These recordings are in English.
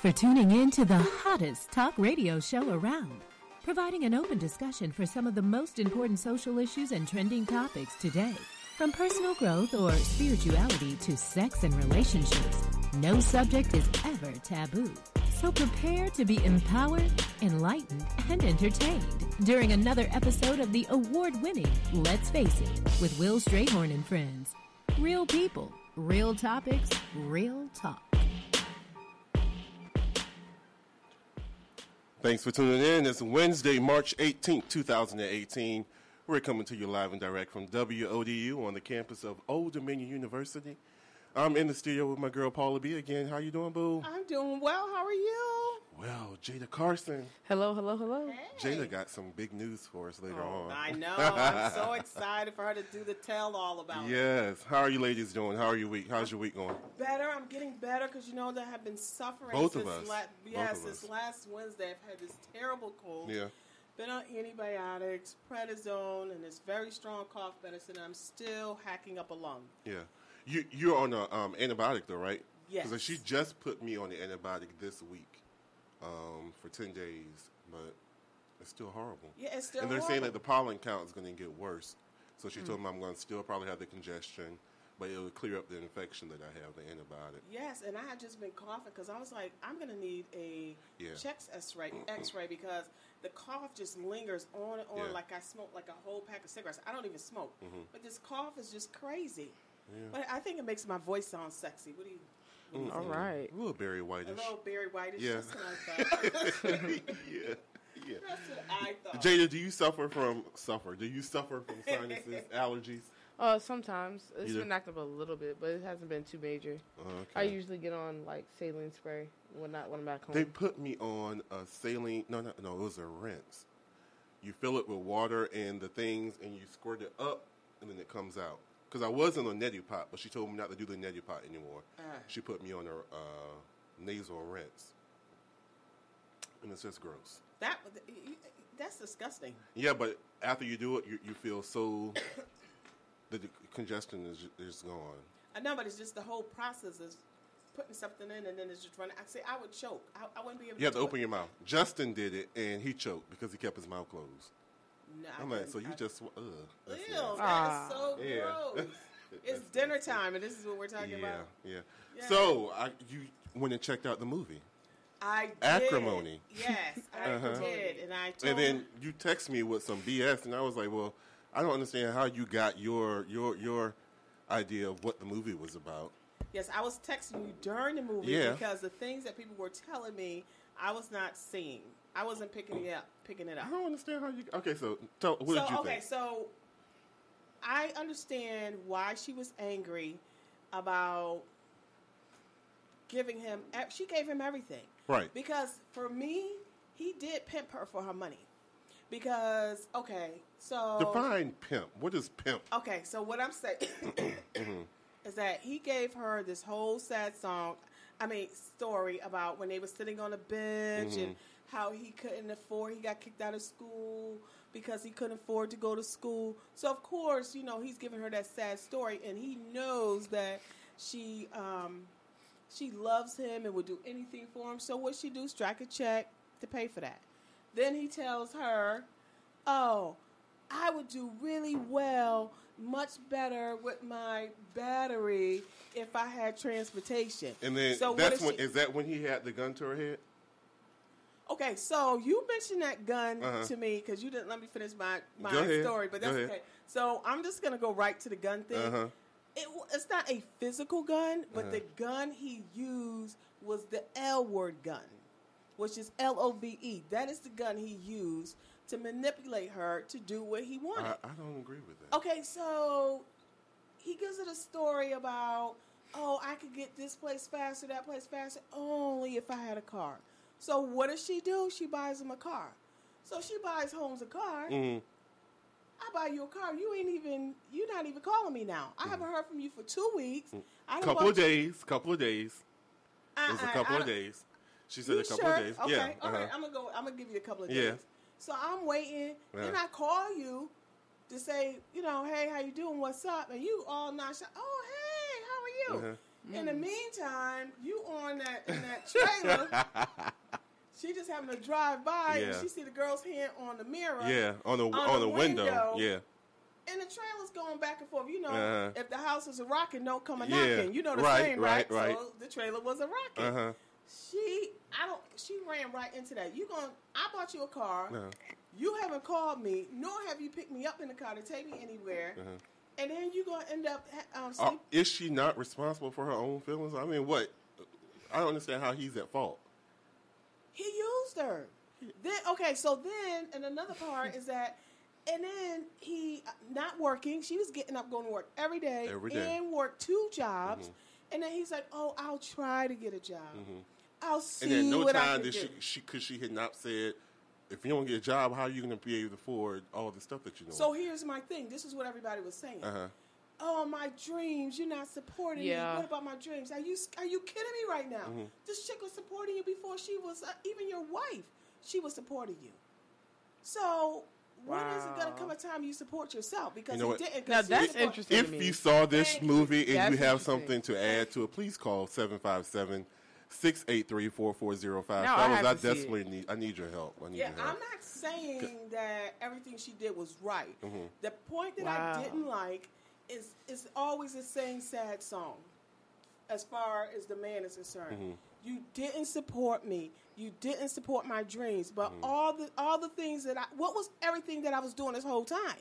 For tuning in to the hottest talk radio show around, providing an open discussion for some of the most important social issues and trending topics today. From personal growth or spirituality to sex and relationships, no subject is ever taboo. So prepare to be empowered, enlightened, and entertained during another episode of the award winning Let's Face It with Will Strayhorn and Friends. Real people, real topics, real talk. Thanks for tuning in. It's Wednesday, March 18th, 2018. We're coming to you live and direct from WODU on the campus of Old Dominion University. I'm in the studio with my girl Paula B again. How you doing, boo? I'm doing well. How are you? Well, Jada Carson. Hello, hello, hello. Jada got some big news for us later Oh, on. I know. I'm so excited for her to do the tell all about it. Yes. How are you ladies doing? How are your week? How's your week going? Better. I'm getting better because you know that I've been suffering Both of us. La- Both of since us. last Wednesday. I've had this terrible cold. Yeah. Been on antibiotics, prednisone, and this very strong cough medicine. I'm still hacking up a lung. Yeah. You you're on a um, antibiotic though, right? Yes. Because she just put me on the antibiotic this week um, for ten days, but it's still horrible. Yeah, it's still and they're saying that the pollen count is going to get worse. So she told me I'm going to still probably have the congestion, but it will clear up the infection that I have, the antibiotic. Yes, and I had just been coughing because I was like, I'm going to need a Yeah. chest X-ray, X-ray because the cough just lingers on and on Yeah. Mm-hmm. like I smoke like a whole pack of cigarettes. I don't even smoke, but this cough is just crazy. But I think it makes my voice sound sexy. What do you? What do you All think? A little Barry A Whitish. little Barry Whitish. Yeah. That's what I thought. yeah. Yeah. That's what I thought. Jada, do you suffer from suffer? Do you suffer from sinuses, allergies? Uh, sometimes it's You do? been acting up a little bit, but it hasn't been too major. Okay. I usually get on like saline spray when not when I'm back home. They put me on a saline. No, no, no. It was a rinse. You fill it with water and the things, and you squirt it up, and then it comes out. Because I wasn't on neti pot, but she told me not to do the neti pot anymore. Ah. She put me on a uh, nasal rinse, and it's just gross. That that's disgusting. Yeah, but after you do it, you, you feel so. the congestion is is gone. I know, but it's just the whole process is putting something in and then it's just running. I say I would choke. I, I wouldn't be able. To You have to open it. your mouth. Justin did it, and he choked because he kept his mouth closed. No, I I'm like, so you I- just ugh. that's Ew, nasty. that Ah. is so Yeah. gross. it's dinner time, and this is what we're talking yeah, about. yeah, Yeah. So I, you went and checked out the movie, I did. Acrimony. Yes, I Uh-huh. did, and I told and then you text me with some BS, and I was like, well, I don't understand how you got your your your idea of what the movie was about. yes, I was texting you during the movie Yeah. because the things that people were telling me, I was not seeing. I wasn't picking it up. Picking it up. I don't understand how you. Okay, so tell what so did you okay, think? so I understand why she was angry about giving him. She gave him everything, Right. Because for me, he did pimp her for her money. Because okay, so Define pimp. What is pimp? Okay, so what I'm saying is that he gave her this whole sad song, I mean, story about when they were sitting on a bench and mm-hmm. How he couldn't afford, he got kicked out of school because he couldn't afford to go to school. So, of course, you know, he's giving her that sad story and he knows that she, um, she loves him and would do anything for him. So, what she do? Strike a check to pay for that. Then he tells her, "Oh, I would do really well, much better with my battery if I had transportation." And then so that's when she- is that when he had the gun to her head? Okay, so you mentioned that gun Uh-huh. to me because you didn't let me finish my, my story, but that's okay. So I'm just gonna go right to the gun thing. Uh-huh. It, it's not a physical gun, but Uh-huh. the gun he used was the L word gun, which is L O V E. That is the gun he used to manipulate her to do what he wanted. I, I don't agree with that. Okay, so he gives it a story about, oh, I could get this place faster, that place faster, only if I had a car. So what does she do? She buys him a car. So she buys Holmes a car. Mhm. I buy you a car. You ain't even. You're not even calling me now. I haven't heard from you for two weeks. I done Couple of you- days. Couple of days. It was a Uh-uh, couple I of days. She said a couple sure? of days. Okay, Yeah. all right. uh-huh. I'm gonna go. I'm gonna give you a couple of Yeah. days. So I'm waiting. Then I call you to say, you know, hey, how you doing? What's up? And you all nonchalant. Oh, hey, how are you? Uh-huh. In the meantime, you on that in that trailer. she just having to drive by and she see the girl's hand on the mirror. Yeah, on the On on, the the window. window. Yeah. And the trailer's going back and forth. You know, Uh-huh. if the house is a rocking, don't come a Yeah, knocking. You know the right, saying, right? right, right. So the trailer was a rocking. Uh huh. She, I don't. She ran right into that. You going? I bought you a car. Uh-huh. You haven't called me, nor have you picked me up in the car to take me anywhere. And then you're gonna end up um, Uh, is she not responsible for her own feelings? I mean, what? I don't understand how he's at fault. he used her. Then okay, so then and another part is that, and then he uh, not working. She was getting up, going to work every day, Every day. and work two jobs. And then he's like, "Oh, I'll try to get a job. I'll see And then no time did do." she, she, because she had not said, if you don't get a job, how are you going to be able to afford all the stuff that you know? So here's my thing. This is what everybody was saying. uh huh. Oh, my dreams! You're not supporting Yeah. me. What about my dreams? Are you are you kidding me right now? Mm-hmm. This chick was supporting you before she was uh, even your wife. She was supporting you. So when is it going to come a time you support yourself? Because You know he what? didn't. Now, that's support- interesting. If to me. you saw this Thank movie and That's you have something to add to it, please call 757 683 4405. Now I Fellas, have I to see it. need, I need your help. I need Yeah, your help. I'm not saying that everything she did was right. Mm-hmm. The point that Wow. I didn't like is is always the same sad song. As far as the man is concerned, Mm-hmm. you didn't support me. You didn't support my dreams. But Mm-hmm. all the all the things that I what was everything that I was doing this whole time?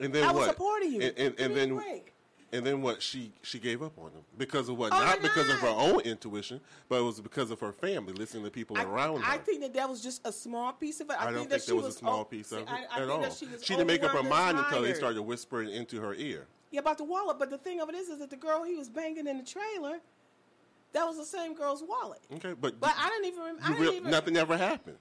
And then I what? was supporting you. And, and, Give and then break. And then what? She she gave up on him because of what? Oh, not because of her own intuition, but it was because of her family, listening to people I, around her. I think that that was just a small piece of it. I, I don't think think that she was, was a small o- piece of it I, at think all. that she was didn't make up her mind until they started whispering into her ear. Yeah, about the wallet. But the thing of it is, is that the girl he was banging in the trailer, that was the same girl's wallet. Okay, but, But I didn't even. I didn't real- even nothing ever happened.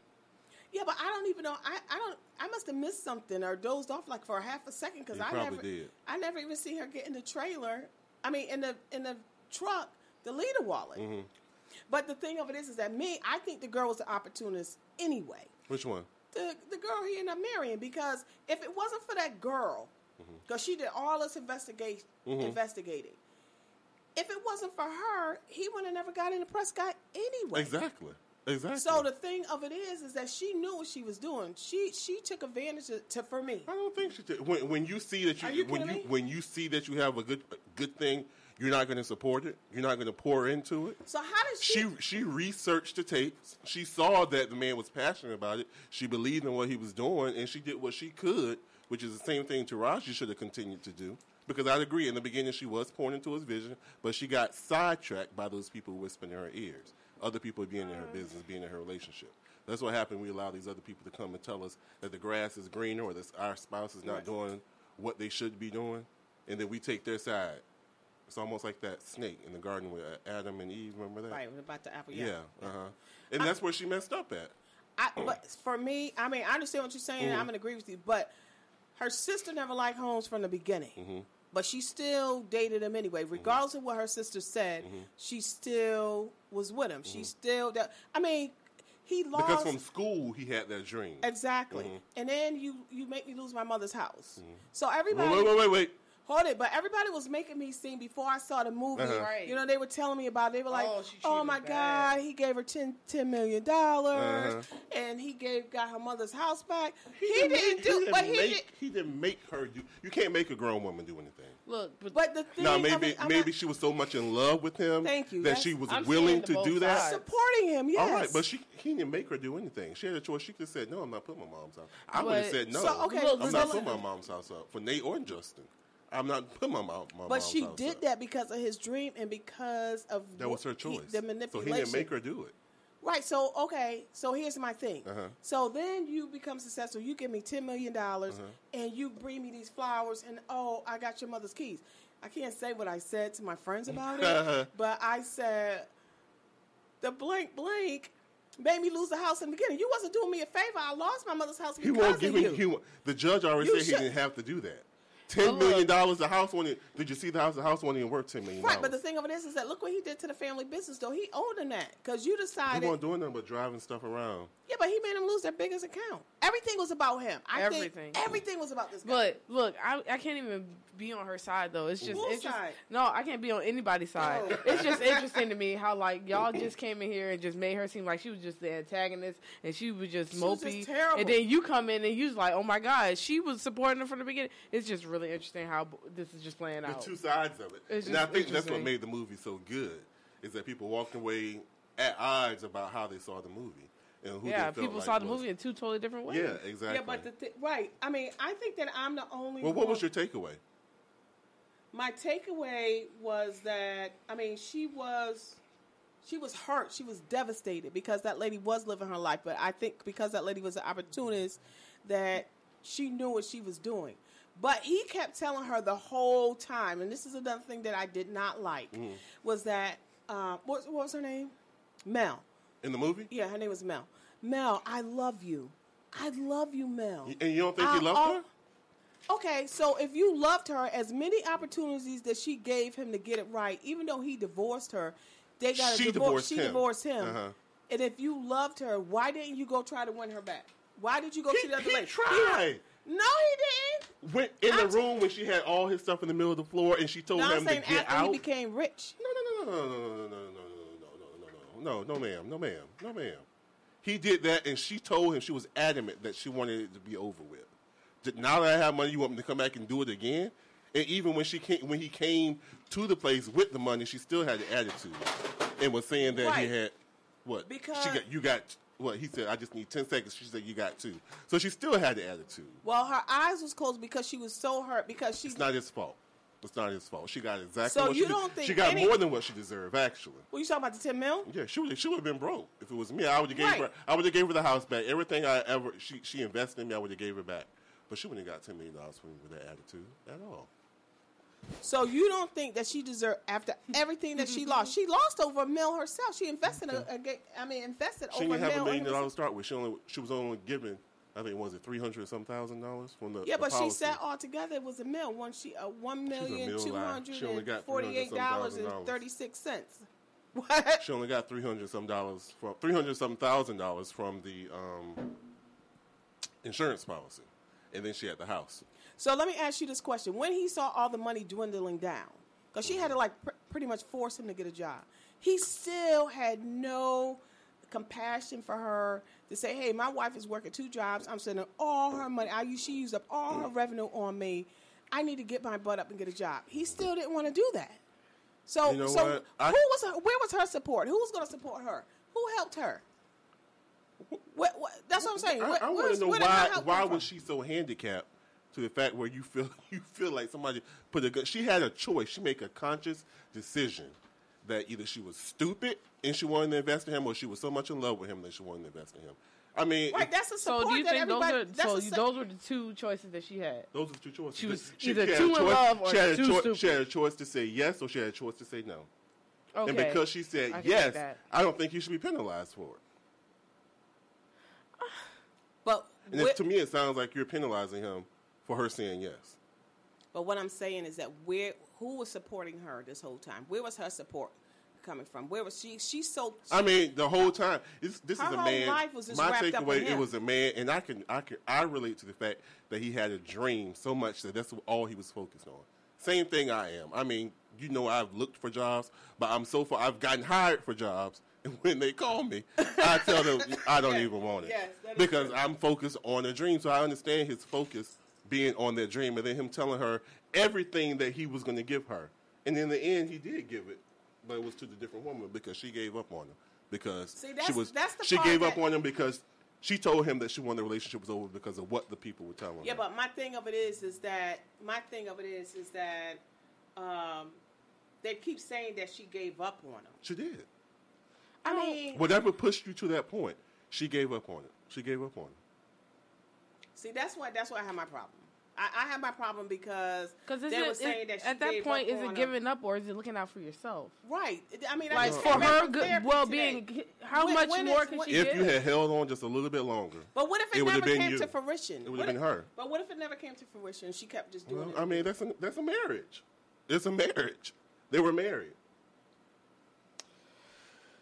Yeah, but I don't even know. I, I don't. I must have missed something or dozed off like for a half a second because I never. did. I never even see her get in the trailer. I mean, in the in the truck, the leader wallet. Mm-hmm. But the thing of it is, is that me, I think the girl was the opportunist anyway. Which one? The the girl he ended up marrying because if it wasn't for that girl, Mm-hmm. because she did all this investigation investigating. If it wasn't for her, he would have never got into Prescott anyway. Exactly. Exactly. So the thing of it is, is that she knew what she was doing. She she took advantage of, to for me. I don't think she did. When, when you see that you, you when you me? when you see that you have a good a good thing, you're not going to support it. You're not going to pour into it. So how did she? She she researched the tapes. She saw that the man was passionate about it. She believed in what he was doing, and she did what she could, which is the same thing Taraji should have continued to do. Because I'd agree, in the beginning she was pouring into his vision, but she got sidetracked by those people whispering in her ears. Other people being in her business, being in her relationship. That's what happened. We allow these other people to come and tell us that the grass is greener or that our spouse is not doing what they should be doing, and then we take their side. It's almost like that snake in the garden with uh, Adam and Eve. Remember that? right about the apple. Yeah. Yeah. Uh huh. And that's where she messed up at. I, but for me, I mean, I understand what you're saying. Mm-hmm. I'm gonna agree with you. But her sister never liked Holmes from the beginning. Mm-hmm. But she still dated him anyway, regardless of what her sister said. Mm-hmm. She still was with him. She still. That, I mean, he lost. Because from school he had that dream. Exactly. Mm-hmm. And then you you make me lose my mother's house. So everybody Wait, wait, wait, wait, wait. Hold it. But everybody was making me sing before I saw the movie. Uh-huh. Right. You know, they were telling me about. it. They were like, Oh, "Oh, my her God, he gave her 10, $10 million, Uh-huh. and he gave got her mother's house back. He, didn't didn't make- do, didn't but he make, did. he didn't make her do. You can't make a grown woman do anything. Look, but, But the thing, Now maybe I'm maybe not she was so much in love with him Thank you, that she was I'm willing to do that. sides. supporting him. Yes. All right, but she he didn't make her do anything. She had a choice. She could have said, "No, I'm not putting my mom's house." I would have said, "No, So, okay, I'm so not let- putting my mom's house up for Nate or Justin. I'm not putting my mom. My But she did up. that because of his dream and because of That was her what he- choice. the manipulation. so he didn't make her do it. Right. So okay. So here's my thing. Uh-huh. So then you become successful. You give me ten million dollars, Uh-huh. and you bring me these flowers, and oh, I got your mother's keys. I can't say what I said to my friends about it, but I said the blank blank made me lose the house in the beginning. You wasn't doing me a favor. I lost my mother's house He because won't give of me. you. He, won't- the judge already You said he didn't have to do that. Ten But million look- dollars. The house wanted. Did you see the house? The house wasn't even worth ten million. Right, but the thing of it is, is that look what he did to the family business. Though he owed him that because you he decided. wasn't doing nothing but driving stuff around. Yeah, but he made him lose their biggest account. Everything was about him. I Everything. think everything was about this guy. But look, I, I can't even be on her side though. It's just Whose it's just no, I can't be on anybody's oh. side. Oh. It's just interesting to me how like y'all just came in here and just made her seem like she was just the antagonist and she was just She was mopey. just terrible. And then you come in and you was like, oh my god, she was supporting her from the beginning. It's just really interesting how this is just playing out The two sides of it. It's and I think that's what made the movie so good. Is that people walked away at odds about how they saw the movie and who yeah, they felt people like saw the was- movie in two totally different ways. Yeah, exactly. yeah, but the th- right. I mean, I think that I'm the only. well, what one- was your takeaway? my takeaway was that I mean she was she was hurt. She was devastated because that lady was living her life. But I think because that lady was an opportunist, that she knew what she was doing. But he kept telling her the whole time, and this is another thing that I did not like, Mm-hmm. was that uh, what, what was her name? Mel. In the movie? Yeah, her name was Mel. Mel, I love you. I love you, Mel. And you don't think I- he loved her? Okay, so if you loved her, as many opportunities that she gave him to get it right, even though he divorced her, they got a She divorce. divorced She him. divorced him. Uh-huh. And if you loved her, why didn't you go try to win her back? Why did you go He- see the other he lady? tried. No, he didn't. Went in the I'm- room when she had all his stuff in the middle of the floor and she told Now him I'm to get after out. he became rich. No, no, no, no, no, no, no, no, no, no, no, no, no, no, no, no, no ma'am, no, ma'am, no, ma'am. He did that, and she told him she was adamant that she wanted it to be over with. Now that I have money, you want me to come back and do it again? And even when she came, when he came to the place with the money, she still had the attitude and was saying that Right. he had what? Because- she got, you got what? He said, I just need ten seconds. She said, you got two. So she still had the attitude. Well, her eyes was closed because she was so hurt because she. It's not his fault. It's not his fault. She got exactly. So what you she don't think she got any- more than what she deserved? Actually. Well, you talking about the ten mil? Yeah, she would she would have been broke if it was me. I would have gave Right. her I would have gave her the house back. Everything I ever she she invested in me, I would have gave her back. But she wouldn't have got ten million dollars from me with that attitude at all. So you don't think that she deserved after everything that she lost? She lost over a mil herself. She invested a, a ga- I mean, invested She over didn't have a mil. million dollars to start with. She only she was only given I think was it three hundred some thousand dollars from the Yeah, the but she policy. said altogether it was a mil. One she uh, one million mil two hundred She only and got forty-eight dollars and $300,000. thirty-six cents. What? She only got three hundred some dollars from three hundred some thousand dollars from the um, insurance policy, and then she had the house. So let me ask you this question: When he saw all the money dwindling down, because she had to like pr- pretty much force him to get a job, he still had no compassion for her to say, "Hey, my wife is working two jobs. I'm sending all her money. I she used up all her revenue on me. I need to get my butt up and get a job." He still didn't want to do that. So, You know so? I- who was her, where was her support? Who was going to support her? Who helped her? What, what, that's what I'm saying. I, I want to know where did her why why was she so handicapped to the fact where you feel you feel like somebody put a gun. She had a choice. She made a conscious decision that either she was stupid and she wanted to invest in him, or she was so much in love with him that she wanted to invest in him. I mean, Right, that's a So support do you that think those everybody. are so you, those were the two choices that she had? those are the two choices. She was She- either she had too a in choice- love or she had a too stupid. She had a choice to say yes, or she had a choice to say no. Okay. And because she said I yes. I don't think you should be penalized for it. But And where- it, to me, it sounds like you're penalizing him for her saying yes. but what I'm saying is that where who was supporting her this whole time? Where was her support coming from? Where was she? She's so. I mean, the whole time. This, this is a whole man. life was just my takeaway, it was a man, and I can, I can, I relate to the fact that he had a dream so much that that's all he was focused on. Same thing I am. I mean, you know, I've looked for jobs, but I'm so far. I've gotten hired for jobs, and when they call me, I tell them I don't even want it Yes, because true. I'm focused on a dream. So I understand his focus being on that dream, and then him telling her everything that he was going to give her, and in the end, he did give it, but it was to the different woman because she gave up on him because See, she was that's the she part gave up on him because. She told him that she wanted the relationship was over because of what the people were telling Yeah, her. Yeah, but my thing of it is, is that my thing of it is, is that um, they keep saying that she gave up on him. she did. I mean, Whatever pushed you to that point, she gave up on it. She gave up on it. See, that's why that's why I have my problem. I, I have my problem because Because they were saying that she at that point, is it giving up or is it looking out for yourself? Right. I mean, I Like just for came her from good well being. how When- much when more is- can when- she If give? you had held on just a little bit longer, But what if it, It never been came you. to fruition? It would've been her. But what if it never came to fruition? She kept just doing well, it. I mean, that's a that's a marriage. It's a marriage. They were married.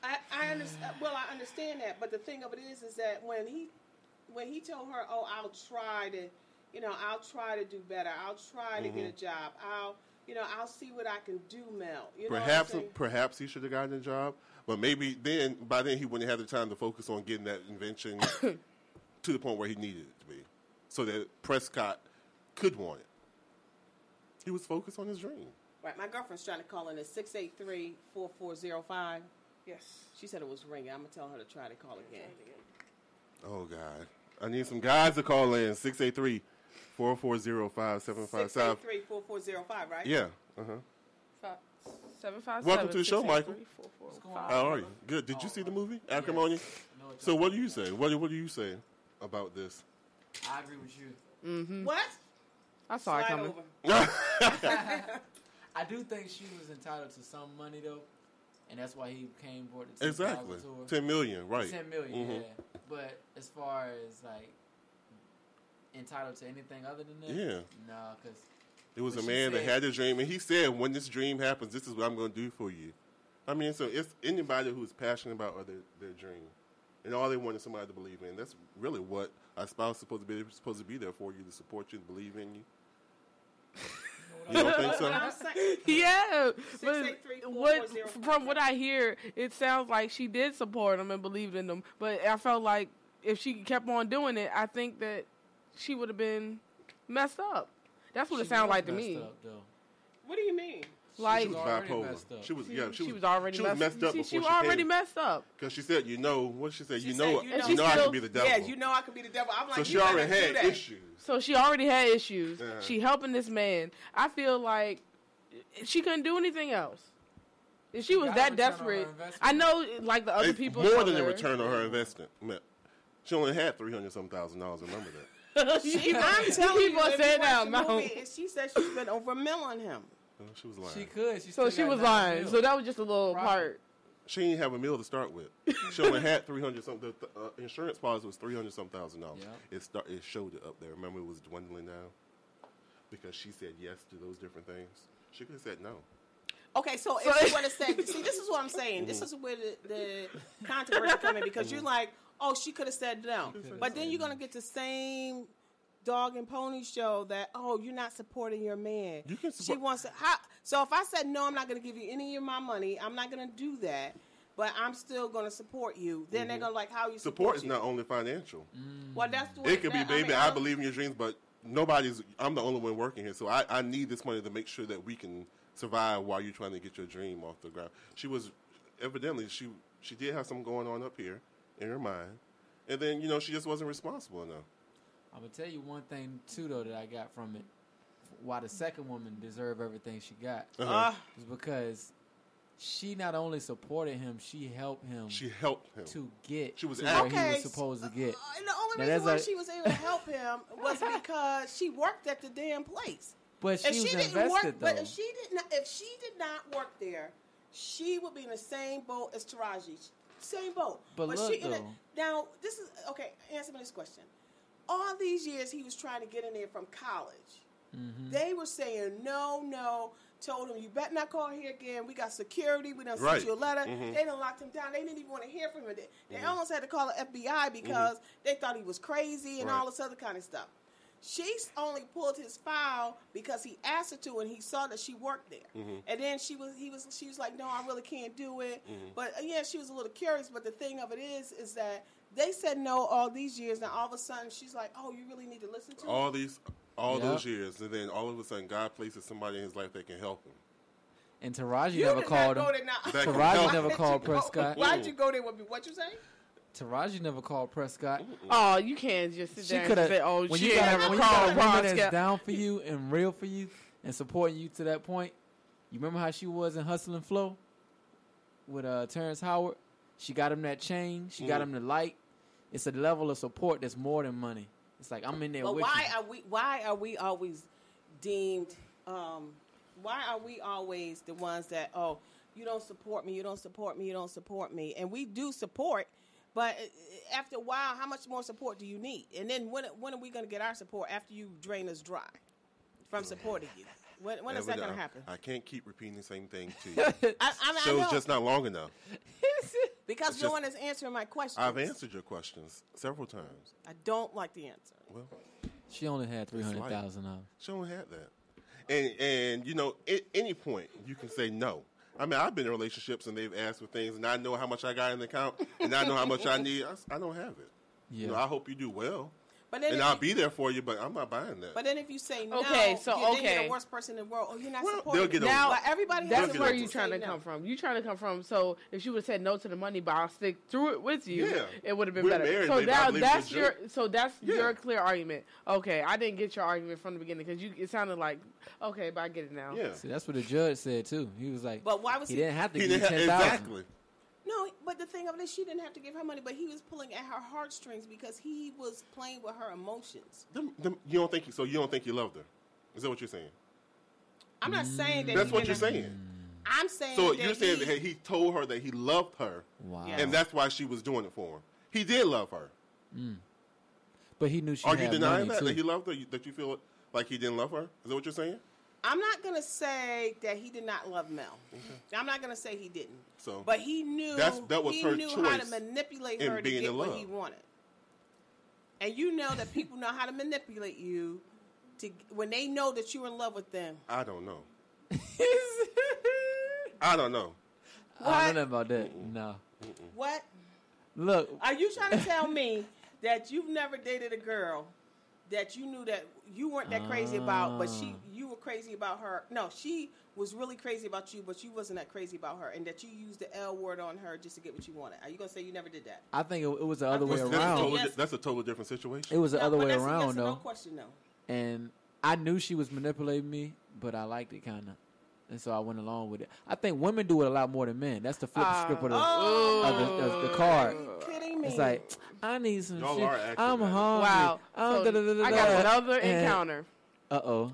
I, I understand. Well, I understand that, but the thing of it is, is that when he, when he told her, "Oh, I'll try to, you know, I'll try to do better. I'll try to Mm-hmm. get a job. I'll, you know, I'll see what I can do, Mel." You Perhaps what perhaps he should have gotten a job, but maybe then by then he wouldn't have the time to focus on getting that invention to the point where he needed it to be, so that Prescott could want it. He was focused on his dream. Right. My girlfriend's trying to call in at 683-4405. yes. She said it was ringing. I'm gonna tell her to try to call again. Oh God, I need some guys to call in 683 440 5757 683-4405, right? Yeah. Uh huh. Five, seven, five, Welcome seven, to the six, show, eight, Michael. three, four, four, going five. How are you? Good. Did you see the movie Acrimony? No, it's So what do you say? What do, what do you say about this? I agree with you. What? I saw it Slide coming. over. I do think she was entitled to some money though, and that's why he came for the 10,000 Exactly. tour. 10 million, right. Ten million, Mhm. yeah. But as far as like entitled to anything other than that, Yeah. nah, because It was a man that had a dream, and he said, "When this dream happens, this is what I'm going to do for you." I mean, so it's anybody who's passionate about their, their dream, and all they want is somebody to believe in. That's really what a spouse is supposed to be supposed to be there for you to support you, to believe in you. You don't think so? Yeah, but what from what I hear, it sounds like she did support him and believed in him. But I felt like if she kept on doing it, I think that she would have been messed up. That's what it she sounded was like to me. Up, what do you mean? Like She was already bipolar. messed up. She was, yeah, she, she, was, already she was messed up see, before she was she already came. messed up. Because she said, "You know what she said? She you said, know, you you know- know, And I can be the devil." Yeah, you know I could be the devil. I'm like, so she better already do had that. issues. So she already had issues. Yeah. She helping this man. I feel like she couldn't do anything else. If she was that return on her desperate. I know like the other It's people. more told than a return on her investment. Man, She only had three hundred some thousand dollars. Remember that? She, I'm telling You you, gonna if say you that watch the amount. movie, she said she spent over a mill on him. No, she was lying. She could. She So she was lying. So that was just a little Profit. part. She didn't have a meal to start with. She only had three hundred something. The uh, insurance policy was three hundred some thousand dollars. Yeah. It start, it showed it up there. Remember, it was dwindling down because she said yes to those different things. She could have said no. Okay, so, So- if you want to say, see, this is what I'm saying. This is where the, the controversy come in because you're like, oh, she could have said no, but then you're gonna get the same dog and pony show that oh, you're not supporting your man. You can She wants to. How, so if I said no, I'm not gonna give you any of my money. I'm not gonna do that. But I'm still gonna support you. Then they're mm-hmm. gonna like how you Support support, is you. not only financial. Mm. Well, that's the way It could be, baby, mean, I, believe in your dreams, but nobody's. I'm the only one working here, so I, I need this money to make sure that we can survive while you're trying to get your dream off the ground. She was evidently she she did have something going on up here in her mind, and then you know she just wasn't responsible enough. I'm gonna tell you one thing too, though, that I got from it. Why the second woman deserved everything she got Uh-huh. Ah, is because she not only supported him, she helped him She helped him. to get She was to where acting. he was supposed to get. Uh, and the only Now, reason why a- she was able to help him was because she worked at the damn place. But she if was she didn't invested work, though. but if she did not, if she did not work there, she would be in the same boat as Taraji. Same boat. But she look, in a- though. now this is okay. Answer me this question. All these years he was trying to get in there from college. Mm-hmm. They were saying no, no. Told him you better not call here again. We got security. We done Right. sent you a letter. Mhm. They done locked him down. They didn't even want to hear from him. They, they almost had to call the FBI because they thought he was crazy and Right. all this other kind of stuff. She's only pulled his file because he asked her to, and he saw that she worked there. Mm-hmm. And then she was, he was, she was like, "No, I really can't do it." Mm-hmm. But uh, yeah, she was a little curious. But the thing of it is, is that they said no all these years, and all of a sudden she's like, "Oh, you really need to listen to all me." these, all Yep. those years, and then all of a sudden, God places somebody in his life that can help him. And Taraji You never called not him. now. Taraji help. never called you go- Prescott. Why'd you go there with me? What you say? Taraji never called Prescott. Oh, you can't just sit She there could and have. say, "Oh, when she you ain't got, never when you called got a woman that's down for you and real for you and supporting you to that point, you remember how she was in Hustle and Flow with uh, Terrence Howard. She got him that chain. She got Mhm. him the light. It's a level of support that's more than money. It's like I'm in there But with why you. are we? Why are we always deemed? Um, why are we always the ones that? Oh, you don't support me. You don't support me. You don't support me. And we do support, but uh, after a while, how much more support do you need? And then when when are we going to get our support after you drain us dry from supporting you? When, when is that going to happen? I can't keep repeating the same thing to you. I, I, mean, I Show's know, just not long enough. because it's no just- one is answering my question. I've answered your questions several times. I don't like the answer. Well, She only had three hundred thousand dollars. she only had that. And and you know, at any point you can say no. I mean, I've been in relationships and they've asked for things, and I know how much I got in the account, and I know how much I need. I don't have it. You know, Yeah. I hope you do well, But then, and I'll you- be there for you. But I'm not buying that. But then if you say no, Okay, so, you, then you're okay. the worst person in the world. Oh, you're not Well, supporting. they'll get Now, it. But everybody That's has where right you to trying say to no. come from. You trying to come from. So if she would have said no to the money, but I'll stick through it with you, Yeah. it would have been We're better. so now believe that's your legit. so that's Yeah. your clear argument. Okay, I didn't get your argument from the beginning because you it sounded like okay, but I get it now. yeah, See, that's what the judge said too. He was like, But why was he he? didn't have to he give you didn't ten exactly. No, but the thing of it is, she didn't have to give her money, but he was pulling at her heartstrings because he was playing with her emotions. Them, them, you don't think so? You don't think you loved her? Is that what you're saying? I'm not saying that. That's he what you're didn't- saying. I'm saying. So that you're saying he, that he told her that he loved her, Wow. Yeah. and that's why she was doing it for him. He did love her. Mm. But he knew she Are had you denying money that too. that he loved her? That you feel like he didn't love her? Is that what you're saying? I'm not gonna say that he did not love Mel. Mm-hmm. I'm not gonna say he didn't. So But he knew. That's- that was he her knew how to manipulate her to get what he wanted. And you know that people know how to manipulate you to when they know that you're in love with them. I don't know. I don't know. I don't know about that. No. What Look, are you trying to tell me that you've never dated a girl that you knew that you weren't that crazy about, but she you were crazy about her? No, she was really crazy about you, but you wasn't that crazy about her, and that you used the L word on her just to get what you wanted. Are you gonna say you never did that? I think it, it was the other way That's That's a, around. totally, Yes. that's a totally different situation. It was the No, other but way that's a around yes or no though. question, though. and I knew she was manipulating me, but I liked it kind of, and so I went along with it. I think women do it a lot more than men. That's the flip Ah. script of the, Oh, of the, of the card. Are you kidding? It's like I need some Y'all shit. are acting I'm like hungry. Wow. I'm So I got another And- encounter. Uh oh.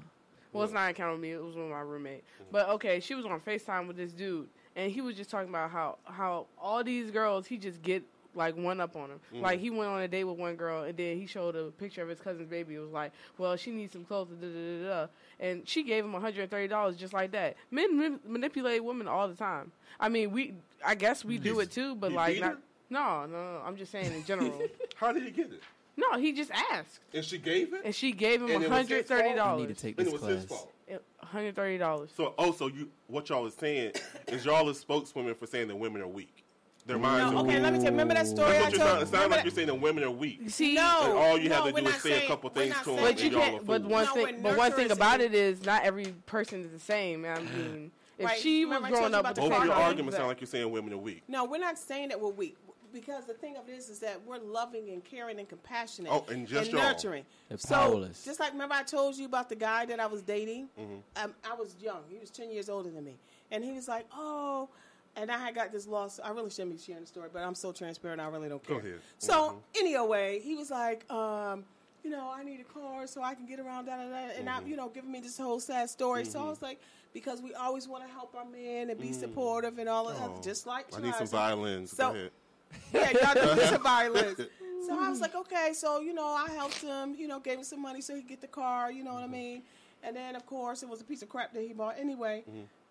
Well, it's not an encounter with me. It was with my roommate. But okay, she was on Facetime with this dude, and he was just talking about how how all these girls he just get like one up on him. Like he went on a date with one girl, and then he showed a picture of his cousin's baby. It was like, well, she needs some clothes, da da da da, da. and she gave him one hundred and thirty dollars just like that. Men ma- manipulate women all the time. I mean, we I guess we do it too, but he like beat not. her? No, no, no, I'm just saying in general. How did he get it? no, he just asked, And she gave it, and she gave him And one it was hundred his thirty fault? I dollars. need to take and this it was his class. fault. One hundred thirty dollars. So, oh, so you what y'all is saying is y'all are spokeswomen for saying that women are weak. Their minds no, are okay, weak. let me tell you. Remember that story That's I what you're told saying. It sounds remember like you're saying that women are weak. See, No, And all you have no, to we're do is not say a saying- couple we're things not to 'em saying But and you y'all are can't. But fools. one No, thing. when But one thing nurturers about and- it is not every person is the same. I mean, if Right. she was Remember I growing told you up about with the the Both of same your Right. arguments sound like you're saying women are weak. No, we're not saying that we're weak because the thing of this is that we're loving and caring and compassionate. Oh, and just and nurturing. They're so, powerless. just like remember I told you about the guy that I was dating. Mm-hmm. Um, I was young. He was ten years older than me, and he was like, "Oh." And I had got this loss. I really shouldn't be sharing the story, but I'm so transparent. I really don't Go care. ahead. So Mhm. anyway, he was like, um, you know, I need a car so I can get around, da da da, and Mm-hmm. I, you know, giving me this whole sad story. So I was like, because we always want to help our men and be supportive and all of that, Oh, just like I need some violins. So- Go ahead. Yeah, y'all do some violence. So I was like, okay, so you know, I helped him, you know, gave him some money so he could get the car, you know what I mean? And then of course it was a piece of crap that he bought anyway.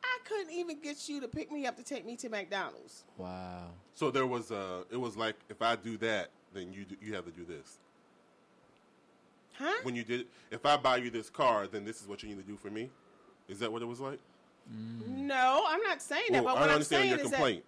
I couldn't even get you to pick me up to take me to McDonald's. Wow. So there was uh it was like if I do that, then you do, you have to do this. Huh? When you did, if I buy you this car, then this is what you need to do for me. Is that what it was like? No, I'm not saying that. Well, but I what don't I'm understand saying your is complaint.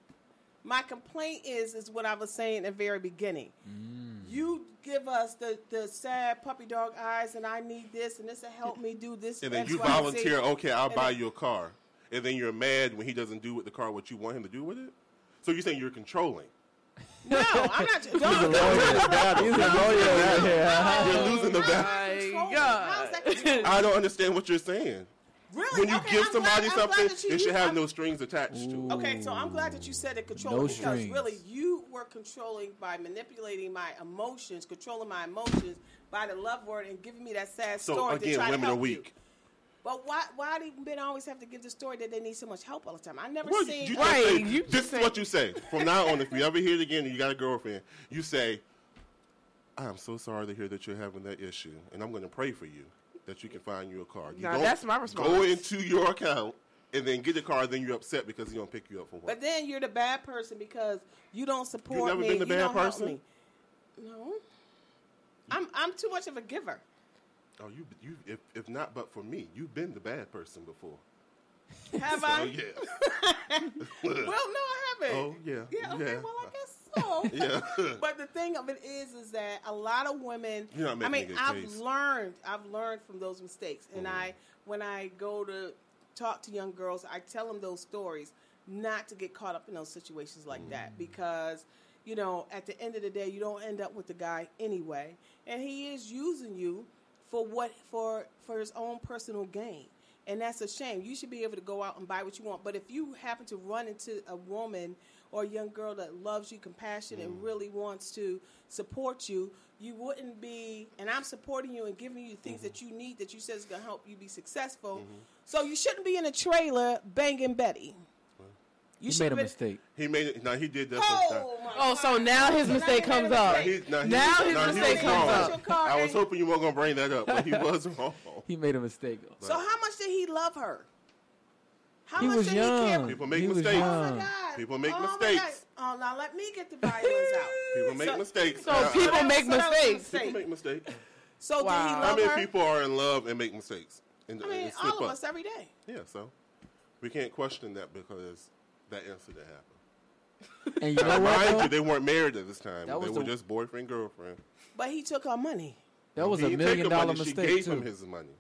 That my complaint is is what I was saying at the very beginning. Mm. You give us the, the sad puppy dog eyes, and I need this, and this will help me do this. And then X, you Y, volunteer, okay, I'll And buy then- you a car. And then you're mad when he doesn't do with the car what you want him to do with it? So you're saying you're controlling. No, I'm not. Don't, He's a lawyer. He's a lawyer right here. You're losing the How is battle. that controlling? God. How is that controlling? I don't understand what you're saying. Really? When you Okay, give I'm somebody glad, something, you, it should have I'm- no strings attached to. it. Okay, so I'm glad that you said it controlling No because strings. really you were controlling by manipulating my emotions, controlling my emotions by the love word and giving me that sad So story to again, try women to are help you. But why why do men always have to give the story that they need so much help all the time? I never Well, seen you Right, just say, you this just is say- what you say. From now on, if you ever hear it again and you got a girlfriend, you say, I'm so sorry to hear that you're having that issue, and I'm going to pray for you that you can find you a car. You Now, don't that's my response. Go into your account and then get a car, then you're upset because he don't pick you up for work. But then you're the bad person because you don't support You've never me. been the you bad don't help person? me. No. I'm I'm too much of a giver. oh, you, you, if, if not, but for me, you've been the bad person before. Have So I? yeah, Well, no, I haven't. Oh, yeah, Yeah. Okay. yeah. Well, I guess yeah. But the thing of it is, is that a lot of women. You're not I mean, I've case. learned. I've learned from those mistakes, and Mm-hmm. I, when I go to talk to young girls, I tell them those stories, not to get caught up in those situations like Mm. that, because, you know, at the end of the day, you don't end up with the guy anyway, and he is using you for what for for his own personal gain. And that's a shame. You should be able to go out and buy what you want. But if you happen to run into a woman or a young girl that loves you, compassionate, Mm. and really wants to support you, you wouldn't be. And I'm supporting you and giving you things Mm-hmm. that you need that you said is going to help you be successful. So you shouldn't be in a trailer banging Betty. You He should made a mistake. He made it. Now he did that. Oh, my Oh, so now his So mistake he made a comes up. mistake. He- now he Now his now mistake comes wrong. up. I was hoping you weren't going to bring that up, but he was wrong. He made a mistake. So how much did he love her? How He much was did he care? People make He was mistakes. Oh my God. People make oh mistakes. Oh, now let me get the violins out. People make So- mistakes. So Uh, people make So that was a mistakes. people make mistakes. So Wow. did he How love many her? people are in love and make mistakes? And, I mean, and all of up? us every day. Yeah, so we can't question that because that incident happened. And you know what? mind you, they weren't married at this time. That they was were the- just boyfriend girlfriend. But he took her money. That was He a million take her dollar money, mistake She gave too. him his money.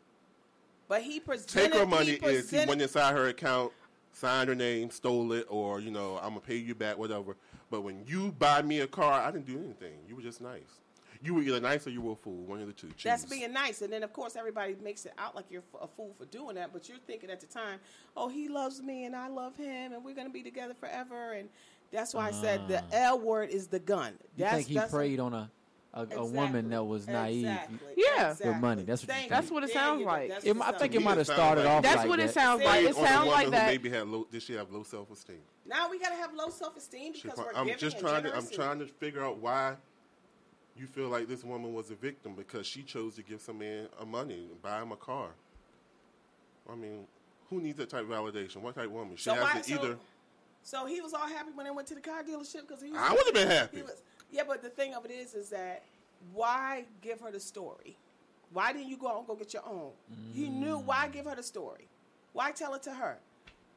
But he presented. Take her money he is he went inside her account, signed her name, stole it, or you know I'm gonna pay you back, whatever. But when you buy me a car, I didn't do anything. You were just nice. You were either nice or you were a fool. One of the two. Choose. That's being nice, and then of course everybody makes it out like you're a fool for doing that. But you're thinking at the time, oh, he loves me and I love him, and we're gonna be together forever. And that's why I said the L word is the gun. Ah. You That's, think he that's preyed on a a, a woman that was naive? Exactly. Yeah. exactly. With money. That's what you think. That's what it There sounds you like. That's It, I think it might have started like- off That's like what it that. sounds like. It sounds like that. Maybe had low. Did she have low self esteem? Now we gotta have low self esteem because we're I'm giving just trying to. I'm trying to figure out why you feel like this woman was a victim because she chose to give some man a money and buy him a car. I mean, who needs that type of validation? What type of woman? She So has why? to either. So, so he was all happy when they went to the car dealership because he was. I would have been happy. He was, yeah, but the thing of it is, is that why give her the story? Why didn't you go out and go get your own? You knew why give her the story? Why tell it to her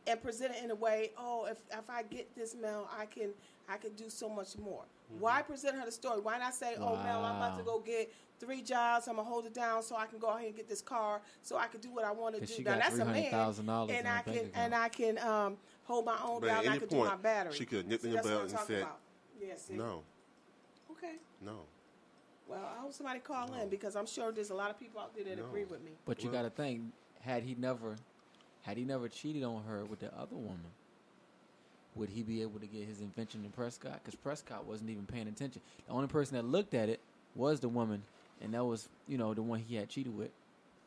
and present it in a way? Oh, if if I get this Mel, I can I can do so much more. Why present her the story? Why not say, oh Mel, I'm about to go get three jobs. I'm gonna hold it down so I can go ahead and get this car so I can do what I want to do. she Now got that's a man, $300,000 in and I can and I can um, hold my own But down. at and I any can do my point, battery. she could have nipped See, in the belt and said, about. Yeah, see. No, Okay. no. Well, I hope somebody call in because I'm sure there's a lot of people out there that No. agree with me. But you Well- got to think, had he never, had he never cheated on her with the other woman, would he be able to get his invention to Prescott? Because Prescott wasn't even paying attention. The only person that looked at it was the woman, and that was, you know, the one he had cheated with.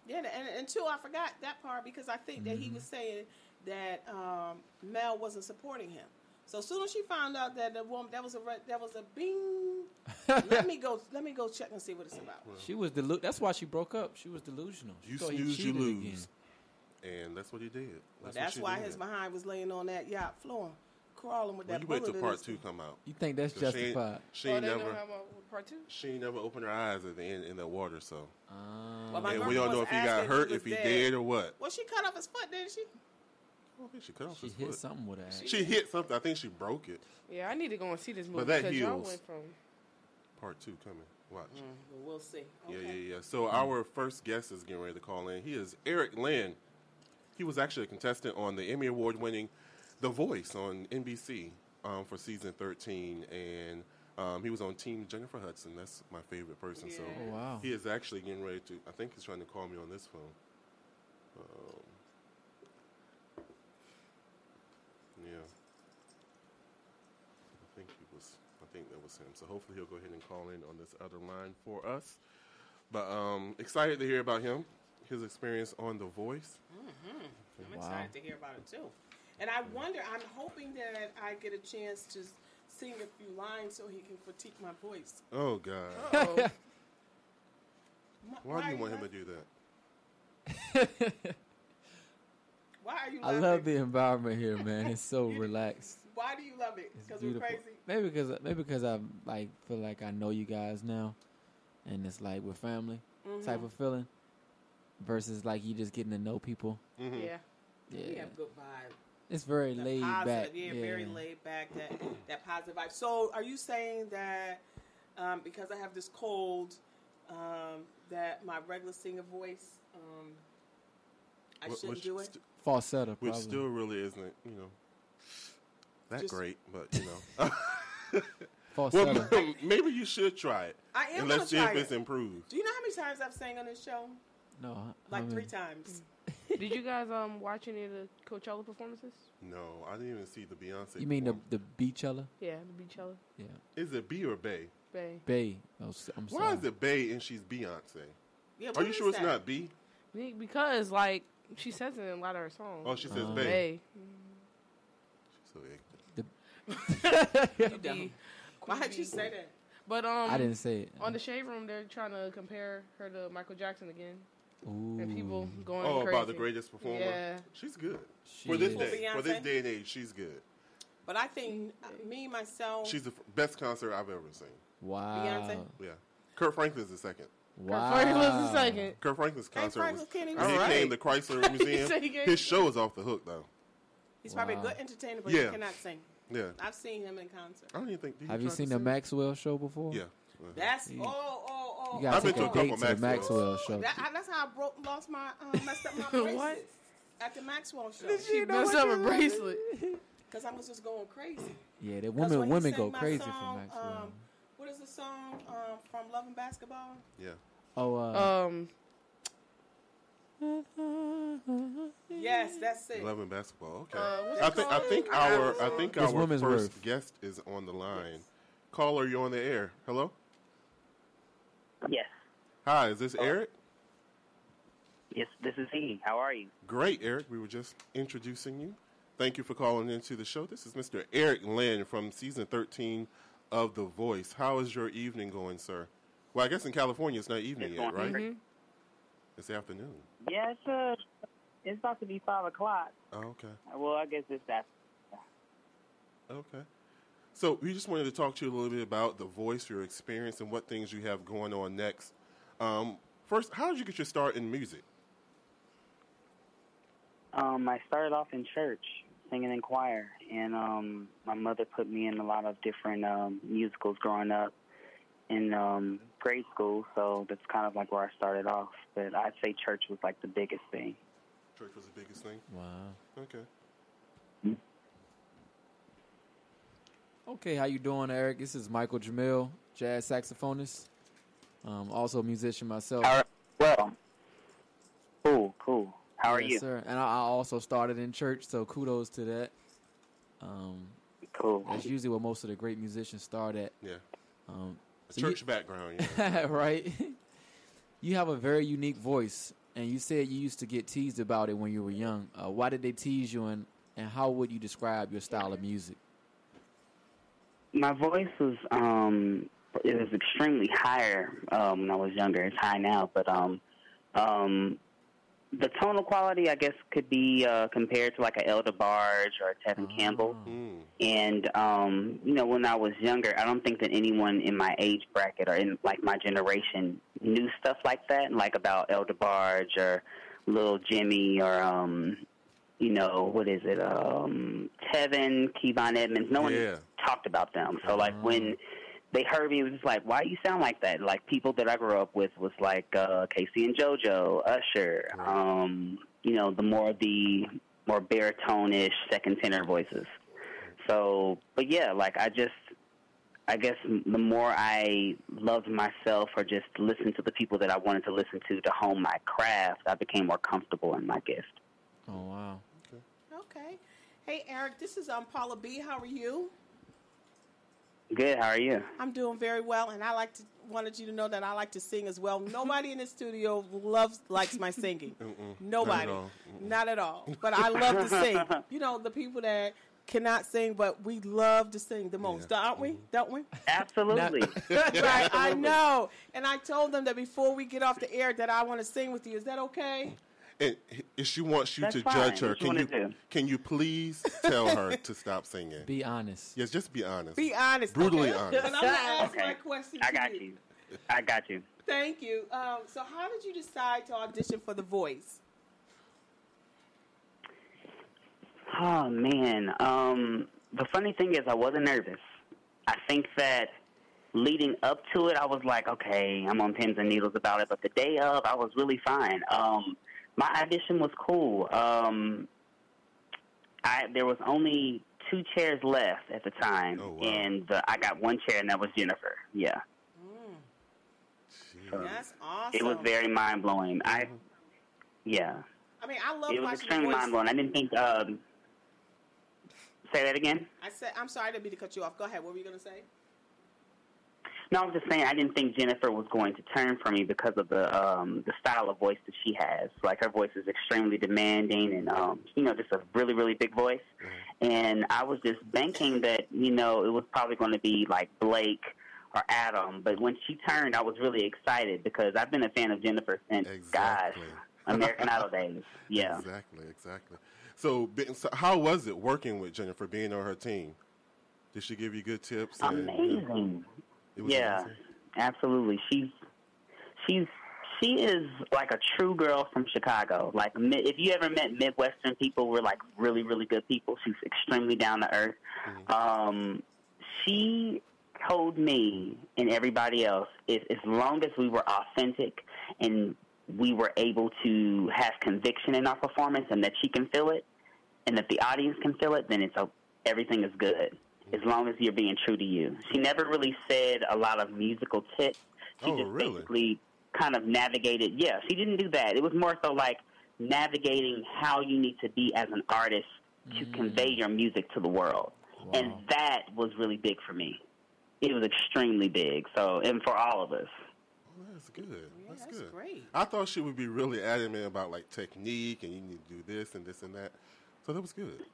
Yeah, and, and two, I forgot that part because I think that Mm-hmm. he was saying that um, Mel wasn't supporting him. So as soon as she found out that the woman that was a re- that was a bing, let me go let me go check and see what it's about. She was delu- That's why she broke up. She was delusional. She You thought snooze, you lose. again. And that's what he did. But what that's why did. his behind was laying on that yacht floor, crawling with Well, that you wait bullet till in part his- two come out. You think that's 'Cause she ain't- justified? She oh, ain't they never. gonna have a part two. She ain't never opened her eyes at the end in that water, so Uh, Well, and we don't know if he got hurt, was if he dead. dead or what. Well, she cut off his foot, didn't she? I don't think she cut off she his hit foot. something with that. She hit something. I think she broke it. Yeah, I need to go and see this movie But that because y'all heals. went from. Part two coming. Watch. Well, we'll see. Yeah, Okay. yeah, yeah. So our first guest is getting ready to call in. He is Eric Lynn. He was actually a contestant on the Emmy Award-winning The Voice on NBC um, for season 13, and um, he was on Team Jennifer Hudson. That's my favorite person. So Oh, wow. he is actually getting ready to. I think he's trying to call me on this phone. Um, yeah. I think he was. I think him. So hopefully he'll go ahead and call in on this other line for us. But um, excited to hear about him, his experience on The Voice. I'm Wow. excited to hear about it too. And I wonder, I'm hoping that I get a chance to sing a few lines so he can critique my voice. Oh God! M- Why do you want him to do that? Why are you I love the environment here, man. It's so relaxed. Why do you love it? Because we're crazy. Maybe because maybe because I like feel like I know you guys now, and it's like we're family Mm-hmm. type of feeling, versus like you just getting to know people. Mm-hmm. yeah. Yeah, We have good vibe. it's very That laid positive, back. Yeah, very laid back. That that positive vibe. So, are you saying that um, because I have this cold, um, that my regular singer voice, um, I Wh- shouldn't which do it? st- Falsetto, which still really isn't, you know, that Just- great. But you know, Falsetto. well, maybe you should try it. I am and gonna let's see try if it's it. improved. Do you know how many times I've sang on this show? no, I- Like I mean, three times. Did you guys um watch any of the Coachella performances? No, I didn't even see the Beyonce. You mean the performance. the Beachella? Yeah, the Beachella. Yeah, Is it B or Bay? Bay. Bay. Oh, s- I'm sorry. Why is it Bay and she's Beyonce? Yeah, Are you is sure it's that? not B? Because like she says it in a lot of her songs. Oh, she says Uh, Bay. Bay. So ignorant. Be- Why'd you say that? But um, I didn't say it. on the shade room, they're trying to compare her to Michael Jackson again, Ooh. and people going Oh, crazy. about the greatest performer. Yeah. She's good. She for this is. day, for this day and age, she's good. But I think uh, me myself. She's the f- best concert I've ever seen. Wow. Beyonce? Yeah. Kirk Franklin's the second. Wow. Kirk Franklin's the second. Kirk Franklin's concert Franklin was. can't even When he sing. came to Chrysler Museum, said he his show is off the hook though. he's probably a good entertainer, but Yeah. he cannot sing. Yeah. I've seen him in concert. I don't even think. did he Have you seen the? Maxwell show before? Yeah. That's Yeah. oh oh oh. You gotta I've been to a a date couple to the Maxwell. Maxwell show. That, that's how I broke, lost my, uh, messed up my bracelets What? at the Maxwell show. She messed up a bracelet. Because I was just going crazy. yeah, the 'Cause women women go crazy song, for Maxwell. Um, what is the song um, from Love and Basketball? Yeah. oh, uh, Um, Yes, that's it. Love and basketball. Okay. Uh, I it think I think I got our. I think It's our first Worth. guest is on the line. Caller, you're on the air. Hello. Yes. Hi, is this Oh. Eric? Yes, this is he. How are you? Great, Eric. We were just introducing you. Thank you for calling into the show. This is Mr. Eric Lynn from season 13 of The Voice. How is your evening going, sir? Well, I guess in California it's not evening It's yet, going right? great. It's afternoon. Yes, it's, uh, it's about to be 5 o'clock. Oh, okay. Well, I guess it's that. Okay. So we just wanted to talk to you a little bit about The Voice, your experience, and what things you have going on next. Um, first, how did you get your start in music? Um, I started off in church singing in choir, and um, my mother put me in a lot of different um, musicals growing up and um, grade school, so that's kind of like where I started off. But I'd say church was like the biggest thing. Church was the biggest thing. wow. Okay. Okay, how you doing, Eric? This is Michael Jamil, jazz saxophonist, um, also a musician myself. How are, well, cool, cool. How are Yes, you? sir? And I, I also started in church, so kudos to that. Um, Cool. that's usually where most of the great musicians start at. Yeah. Um, A so you- church background, yeah. right? you have a very unique voice, and you said you used to get teased about it when you were young. Uh, why did they tease you, and, and how would you describe your style of music? My voice was um it was extremely higher um when I was younger. It's high now, but um um the tonal quality, I guess, could be uh, compared to like an El DeBarge or a Tevin Campbell. Mm. And um, you know, when I was younger, I don't think that anyone in my age bracket or in like my generation knew stuff like that, like about El DeBarge or Little Jimmy or um, you know, what is it? Um, Tevin, Kevon Edmonds. No one Yeah. talked about them. So like when they heard me, it was like, why you sound like that? Like people that I grew up with was like uh, K-Ci and JoJo, Usher. Um, you know, the more the more baritone-ish second tenor voices. So, but yeah, like I just, I guess the more I loved myself or just listened to the people that I wanted to listen to to hone my craft, I became more comfortable in my gift. Oh wow. Okay. Hey, Eric, this is um, Paula B. How are you? Good. How are you? I'm doing very well, and I like to wanted you to know that I like to sing as well. Nobody in the studio loves likes my singing. Nobody, Not at all. not at all. But I love to sing. You know, the people that cannot sing, but we love to sing the most, don't we? Mm-hmm. Don't we? Absolutely. That's right, I know. And I told them that before we get off the air that I want to sing with you. Is that okay? And if she wants you That's to fine. judge her, What you can you wanna do? can you please tell her to stop singing? Be honest. yes, just be honest. Be honest. Brutally okay? honest. And I'm going to ask Okay. my question I got you. I got you. Thank you. Um, so, how did you decide to audition for The Voice? Oh man. Um, the funny thing is, I wasn't nervous. I think that leading up to it, I was like, okay, I'm on pins and needles about it. But the day of, I was really fine. Um, my audition was cool. Um, I there was only two chairs left at the time, Oh, wow. and uh, I got one chair, and that was Jennifer. Yeah, So That's awesome. it was very mind blowing. I, yeah, I mean, I love it was extremely mind blowing. I didn't think. Um, say that again. I said, I'm sorry, to be to cut you off. Go ahead. What were you going to say? No, I was just saying I didn't think Jennifer was going to turn for me because of the um the style of voice that she has. Like her voice is extremely demanding and um you know just a really really big voice. And I was just banking that you know it was probably going to be like Blake or Adam, but when she turned, I was really excited because I've been a fan of Jennifer since gosh Exactly. American Idol days. Yeah. Exactly, exactly. So, so how was it working with Jennifer, being on her team? Did she give you good tips? and, you know, Amazing. Yeah, amazing? absolutely. She's she's she is like a true girl from Chicago. Like if you ever met Midwestern people, we're like really really good people. She's extremely down to earth. Um, she told me and everybody else as long as we were authentic and we were able to have conviction in our performance and that she can feel it and that the audience can feel it, then it's a, everything is good. As long as you're being true to you. She never really said a lot of musical tips. She Oh, just really? basically kind of navigated. Yeah, she didn't do that. It was more so like navigating how you need to be as an artist to mm. convey your music to the world. And that was really big for me. It was extremely big. So, and for all of us. Oh, that's good. Yeah, that's, that's good. great. I thought she would be really adamant about like technique and you need to do this and this and that. So that was good.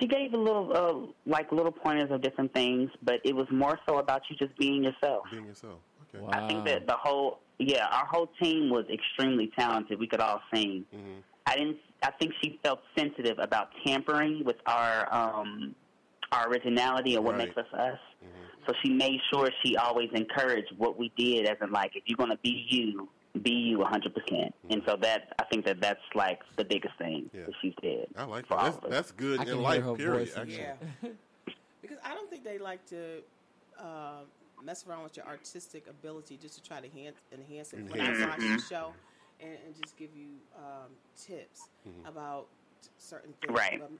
She gave a little, uh, like little pointers of different things, but it was more so about you just being yourself. Being yourself. Okay. Wow. I think that the whole, yeah, our whole team was extremely talented. We could all sing. Mm-hmm. I didn't. I think she felt sensitive about tampering with our um, our originality and what Right. makes us us. So she made sure she always encouraged what we did, as in like, if you're going to be you, be you 100. percent And so that I think that that's like the biggest thing Yeah. that she did. I like for that. That's, that's good I can in hear life, her period, voice actually. Yeah. because I don't think they like to uh, mess around with your artistic ability just to try to enhance, enhance it. When I watch the show and, and just give you um, tips about certain things. Right. But,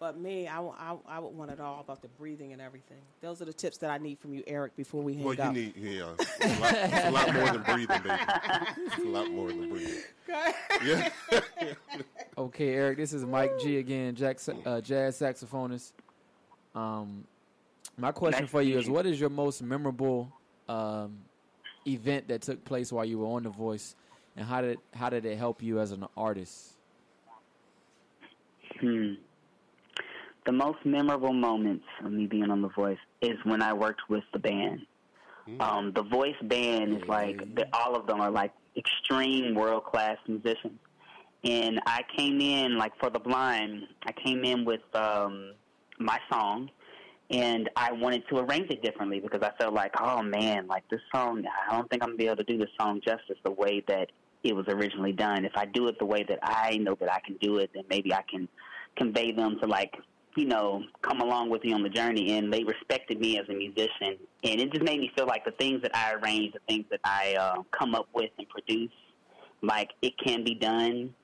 but me, I I would want it all about the breathing and everything. Those are the tips that I need from you, Eric, before we hang Well, you need, yeah. It's a, lot, it's a lot more than breathing, baby. It's a lot more than breathing. Yeah. Okay, Eric, this is Mike G again, jack, uh, jazz saxophonist. Um, my question Nice for you is. What is your most memorable um, event that took place while you were on The Voice, and how did how did it help you as an artist? Hmm. The most memorable moments of me being on The Voice is when I worked with the band. Um, the Voice band is like the, all of them are like extreme world class musicians. And I came in like for the blind. I came in with um, my song, and I wanted to arrange it differently because I felt like, oh man, like this song, I don't think I'm gonna be able to do this song justice the way that it was originally done. If I do it the way that I know that I can do it, then maybe I can convey them to like you know, come along with me on the journey, and they respected me as a musician, and it just made me feel like the things that I arrange, the things that I uh, come up with and produce, like it can be done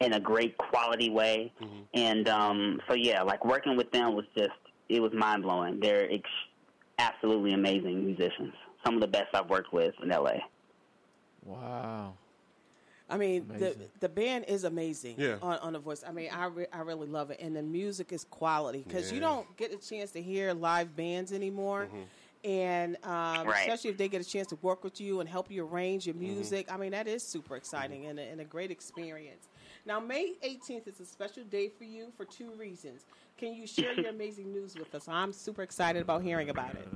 in a great quality way, mm-hmm. and um, so yeah, like working with them was just it was mind blowing. They're ex- absolutely amazing musicians, some of the best I've worked with in LA. Wow. I mean, amazing. the the band is amazing yeah. on, on the voice. I mean, I, re- I really love it, and the music is quality because yeah. you don't get a chance to hear live bands anymore. Mm-hmm. And um, right. especially if they get a chance to work with you and help you arrange your mm-hmm. music, mm-hmm. I mean that is super exciting mm-hmm. and, a, and a great experience. Now, May 18th is a special day for you for two reasons. Can you share your amazing news with us? I'm super excited about hearing about it.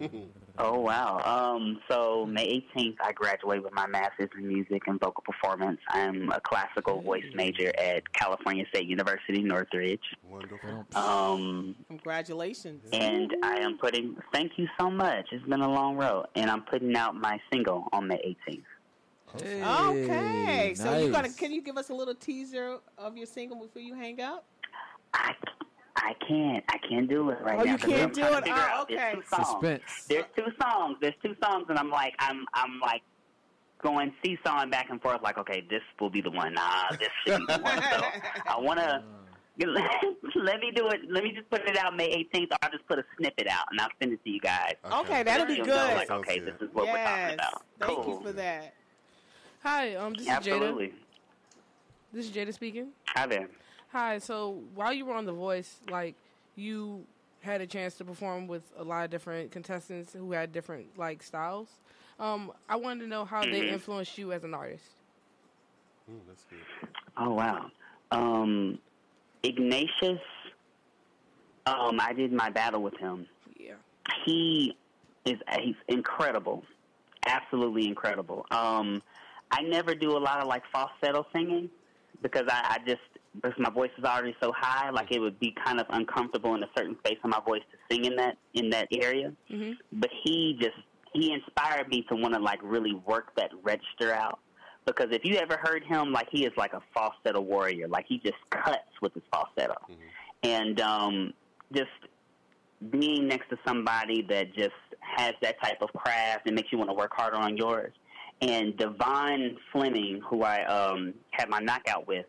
oh wow! Um, so May 18th, I graduate with my master's in music and vocal performance. I'm a classical voice major at California State University, Northridge. Wonderful. Um, Congratulations! And I am putting. Thank you so much. It's been a long road, and I'm putting out my single on May 18th. Hey, okay, so nice. you gonna can you give us a little teaser of your single before you hang up? I I can't. I can't do it right oh, now. you can't do it. Oh, okay. There's two songs. Suspense. There's two songs. There's two songs, and I'm like, I'm, I'm like going seesawing back and forth. Like, okay, this will be the one. Nah, this should be the one. So I want to. let me do it. Let me just put it out May 18th, or I'll just put a snippet out and I'll send it to you guys. Okay, okay that'll be good. Know, like, okay, this is what yes. we're talking about. Thank cool. you for that. Hi, um, this Absolutely. is Jada. This is Jada speaking. Hi there. Hi. So while you were on The Voice, like you had a chance to perform with a lot of different contestants who had different like styles. Um, I wanted to know how mm-hmm. they influenced you as an artist. Ooh, that's good. Oh wow, um, Ignatius. Um, I did my battle with him. Yeah, he is he's incredible, absolutely incredible. Um, I never do a lot of like falsetto singing because I, I just because my voice is already so high, like it would be kind of uncomfortable in a certain space of my voice to sing in that in that area. Mm-hmm. But he just he inspired me to want to like really work that register out. Because if you ever heard him, like he is like a falsetto warrior. Like he just cuts with his falsetto, mm-hmm. and um, just being next to somebody that just has that type of craft and makes you want to work harder on yours. And Davon Fleming, who I um, had my knockout with,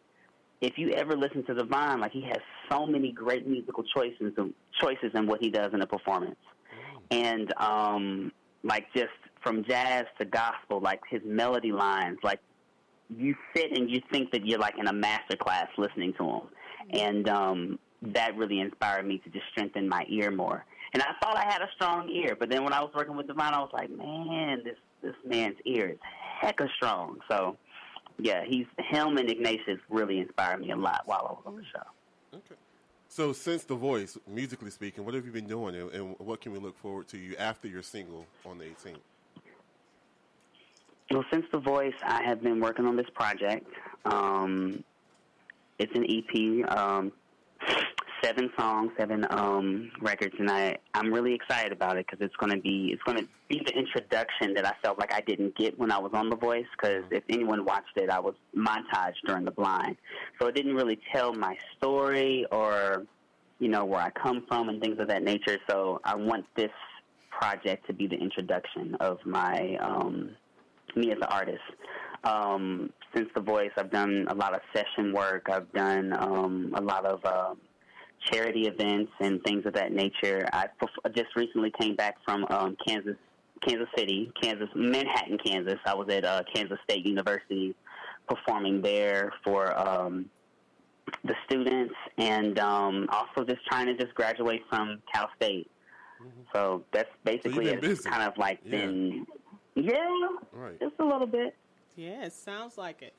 if you ever listen to Davon, like he has so many great musical choices and choices in what he does in a performance, and um, like just from jazz to gospel, like his melody lines, like you sit and you think that you're like in a master class listening to him, and um, that really inspired me to just strengthen my ear more. And I thought I had a strong ear, but then when I was working with Divine, I was like, man, this this man's ear is hecka strong. So yeah, he's him and Ignatius really inspired me a lot while I was on the show. Okay. So since The Voice, musically speaking, what have you been doing, and, and what can we look forward to you after your single on the 18th? Well, since The Voice, I have been working on this project. Um, it's an EP. Um, seven songs, seven um, records, and I I'm really excited about it because it's going to be it's going to be the introduction that I felt like I didn't get when I was on The Voice. Because if anyone watched it, I was montaged during the blind, so it didn't really tell my story or you know where I come from and things of that nature. So I want this project to be the introduction of my um, me as an artist. Um, since The Voice, I've done a lot of session work. I've done um, a lot of uh, charity events and things of that nature. I just recently came back from um, Kansas, Kansas City, Kansas, Manhattan, Kansas. I was at uh, Kansas State University performing there for um, the students, and um, also just trying to just graduate from Cal State. Mm-hmm. So that's basically so it's kind of like yeah. been, yeah, right. just a little bit. Yeah, it sounds like it.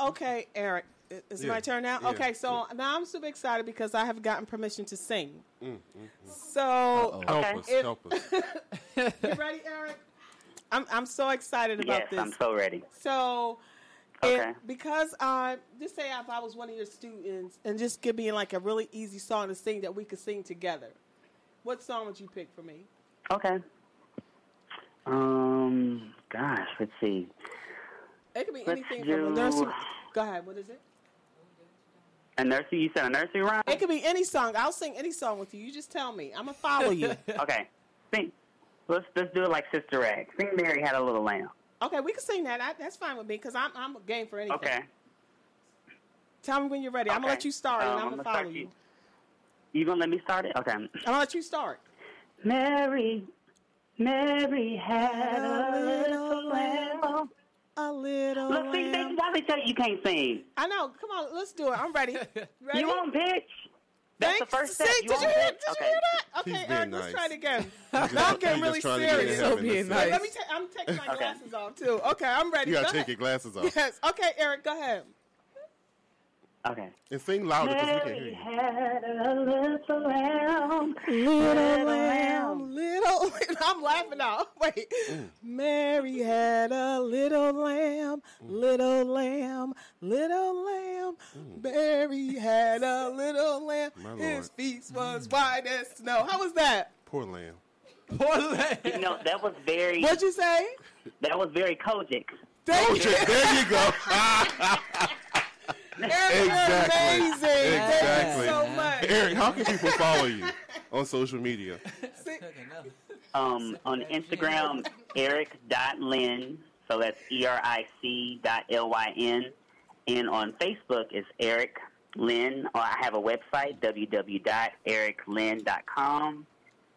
Okay, Eric, it's yeah. my turn now. Yeah. Okay, so yeah. now I'm super excited because I have gotten permission to sing. Mm, mm, mm. So help us, if, help us. you ready, Eric? I'm I'm so excited about yes, this. I'm so ready. So, Okay. if, because uh, just say if I was one of your students and just give me like a really easy song to sing that we could sing together, what song would you pick for me? Okay. Um, gosh, let's see. It could be Let's anything from a nursery. Go ahead. What is it? A nursery? You said a nursery rhyme? It could be any song. I'll sing any song with you. You just tell me. I'm gonna follow you. okay. Sing. Let's let's do it like Sister Rag. Sing Mary had a little lamb. okay, we can sing that. I, that's fine with me because I'm I'm game for anything. Okay. Tell me when you're ready. I'm gonna let you start and Um, I'm I'm gonna gonna follow you. you. You gonna let me start it? Okay. I'm gonna let you start. Mary, Mary had a little lamb. A little. Look, see, they, why they tell you you can't sing? I know. Come on, let's do it. I'm ready. Ready? You on pitch? That's the Thanks. first step. See, you did you hear? Did okay. you hear that? Okay, He's being Eric, let's try it again. He's now I'm just- getting really just trying to get serious. ahead being himself. nice. Let me. Ta- I'm taking my Okay. glasses off too. Okay, I'm ready. You gotta Go take ahead. your glasses off Yes. Okay, Eric, go ahead. Okay. and sing louder because we can't hear Mary you. had a little lamb. Little lamb, little. I'm laughing now. Wait. Mm. Mary had a little lamb, mm. little lamb, little lamb. Mm. Mary had a little lamb. My His Lord. feet was white as snow. How was that? Poor lamb. Poor lamb. You know that was very What'd you say? that was very Kojic. Thank you. there you go. Eric, Exactly. you're amazing. Thank Exactly. you so much. Eric, how can people follow you on social media? Um, on Instagram, Eric.Lynn. So that's E R I C dot L Y N. And on Facebook, it's Eric Lynn. Or I have a website, www.ericlynn.com.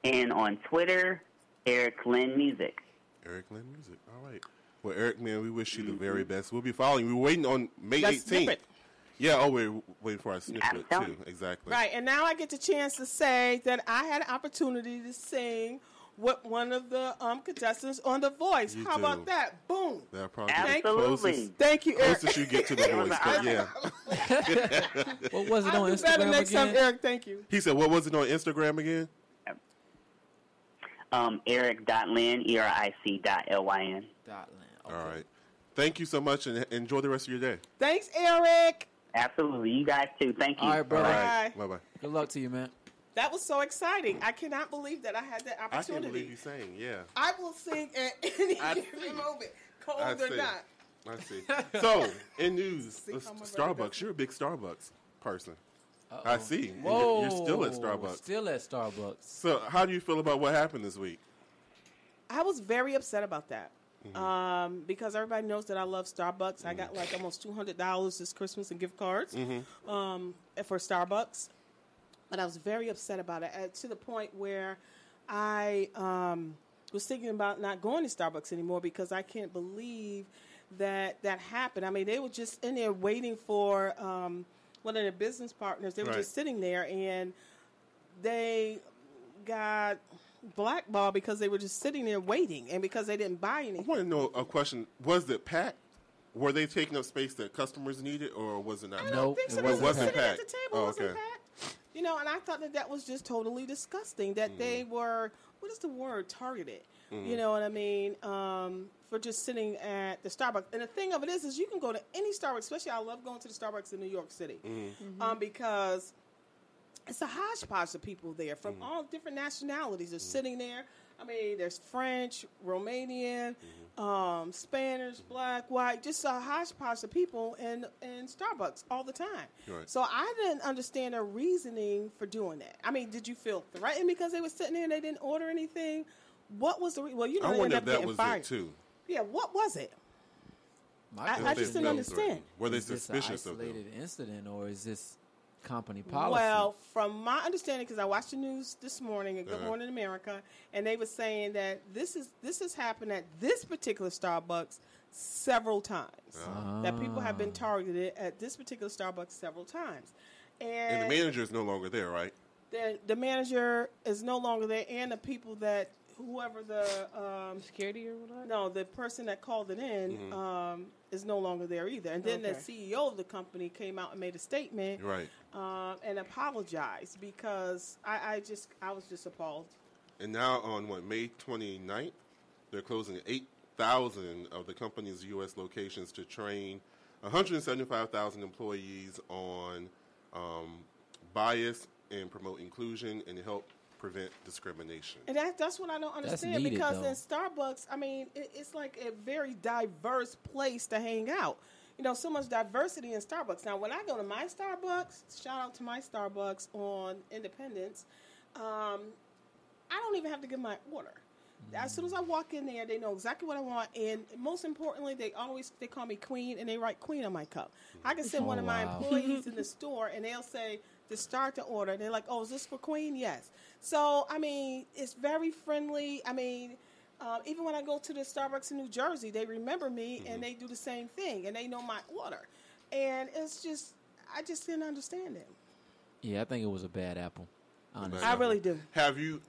And on Twitter, Eric Lynn Music. Eric Lynn Music. All right. Well, Eric, man, we wish you the very best. We'll be following. We're waiting on May That 18th. snippet. Yeah, oh, we're waiting for our snippet, I'm telling too. Exactly. Right, and now I get the chance to say that I had an opportunity to sing with one of the um, contestants on The Voice. You How do. about that? Boom. That'll probably Thank you. Absolutely. closest, Thank you, Eric. closest you get to the voice. But yeah. What was it I'll on do better Instagram next again? time, Eric. Thank you. He said, what was it on Instagram again? Um, Eric.Lynn, E R I C dot L Y N. Dot land. All right. Thank you so much and enjoy the rest of your day. Thanks, Eric. Absolutely. You guys too. Thank you. All right, brother. Bye. Bye bye. Good luck to you, man. That was so exciting. I cannot believe that I had that opportunity. I can't believe you sang. Yeah. I will sing at any given moment, cold I or see. not. I see. So, in news, See uh, how much Starbucks. You're a big Starbucks person. Uh-oh. I see. And Whoa. You're, you're still at Starbucks. Still at Starbucks. So, how do you feel about what happened this week? I was very upset about that. Mm-hmm. Um, because everybody knows that I love Starbucks. I got like almost two hundred dollars this Christmas in gift cards Mm-hmm. um, for Starbucks, but I was very upset about it uh, to the point where I um, was thinking about not going to Starbucks anymore because I can't believe that that happened. I mean, they were just in there waiting for um, one of their business partners. They were Right. just sitting there and they got blackballed because they were just sitting there waiting and because they didn't buy anything. I want to know a question. Was it packed? Were they taking up space that customers needed, or was it not? I packed? don't Nope, think it so. wasn't They were wasn't sitting at packed. the table. Oh, it wasn't okay. packed. You know, and I thought that that was just totally disgusting. That they Mm. were what is the word targeted? Mm-hmm. You know what I mean? Um, for just sitting at the Starbucks. And the thing of it is, is you can go to any Starbucks. Especially, I love going to the Starbucks in New York City Mm-hmm. um, because it's a hodgepodge of people there from Mm-hmm. all different nationalities. They're sitting there. I mean, there's French, Romanian, Mm-hmm. um, Spanish, black, white, just a hodgepodge of people in in Starbucks all the time. Right. So I didn't understand their reasoning for doing that. I mean, did you feel threatened because they were sitting there and they didn't order anything? What was the re- well? You know, I wonder ended if up that getting was fired. it too. Yeah, what was it? My I- I just didn't understand. threatened. Were they is this an suspicious of them? isolated incident or is this company policy? Well, from my understanding, because I watched the news this morning at Good Uh-huh. Morning America, and they were saying that this is this has happened at this particular Starbucks several times. That people have been targeted at this particular Starbucks several times, and, And the manager is no longer there, right? the, the manager is no longer there, and the people that whoever the um, Security or whatever. no, the person that called it in Mm-hmm. um, is no longer there either. And then Okay. the CEO of the company came out and made a statement Right. um, and apologized because I, I just I was just appalled. And now on what May 29th, they're closing eight thousand of the company's U.S. locations to train 175,000 employees on um, bias and promote inclusion and help prevent discrimination. And that, that's what I don't understand needed, because though. in Starbucks, I mean, it, it's like a very diverse place to hang out. You know, so much diversity in Starbucks. Now, when I go to my Starbucks, shout out to my Starbucks on Independence, um, I don't even have to give my order. As soon as I walk in there, they know exactly what I want, and most importantly, they always they call me Queen, and they write Queen on my cup. I can send Oh, one of my employees in the store, and they'll say to start the order. They're like, "Oh, is this for Queen?" Yes. So I mean, it's very friendly. I mean, um, even when I go to the Starbucks in New Jersey, they remember me, and they do the same thing, and they know my order, and it's just I just didn't understand it. Yeah, I think it was a bad apple. Honestly. I really do. Have you,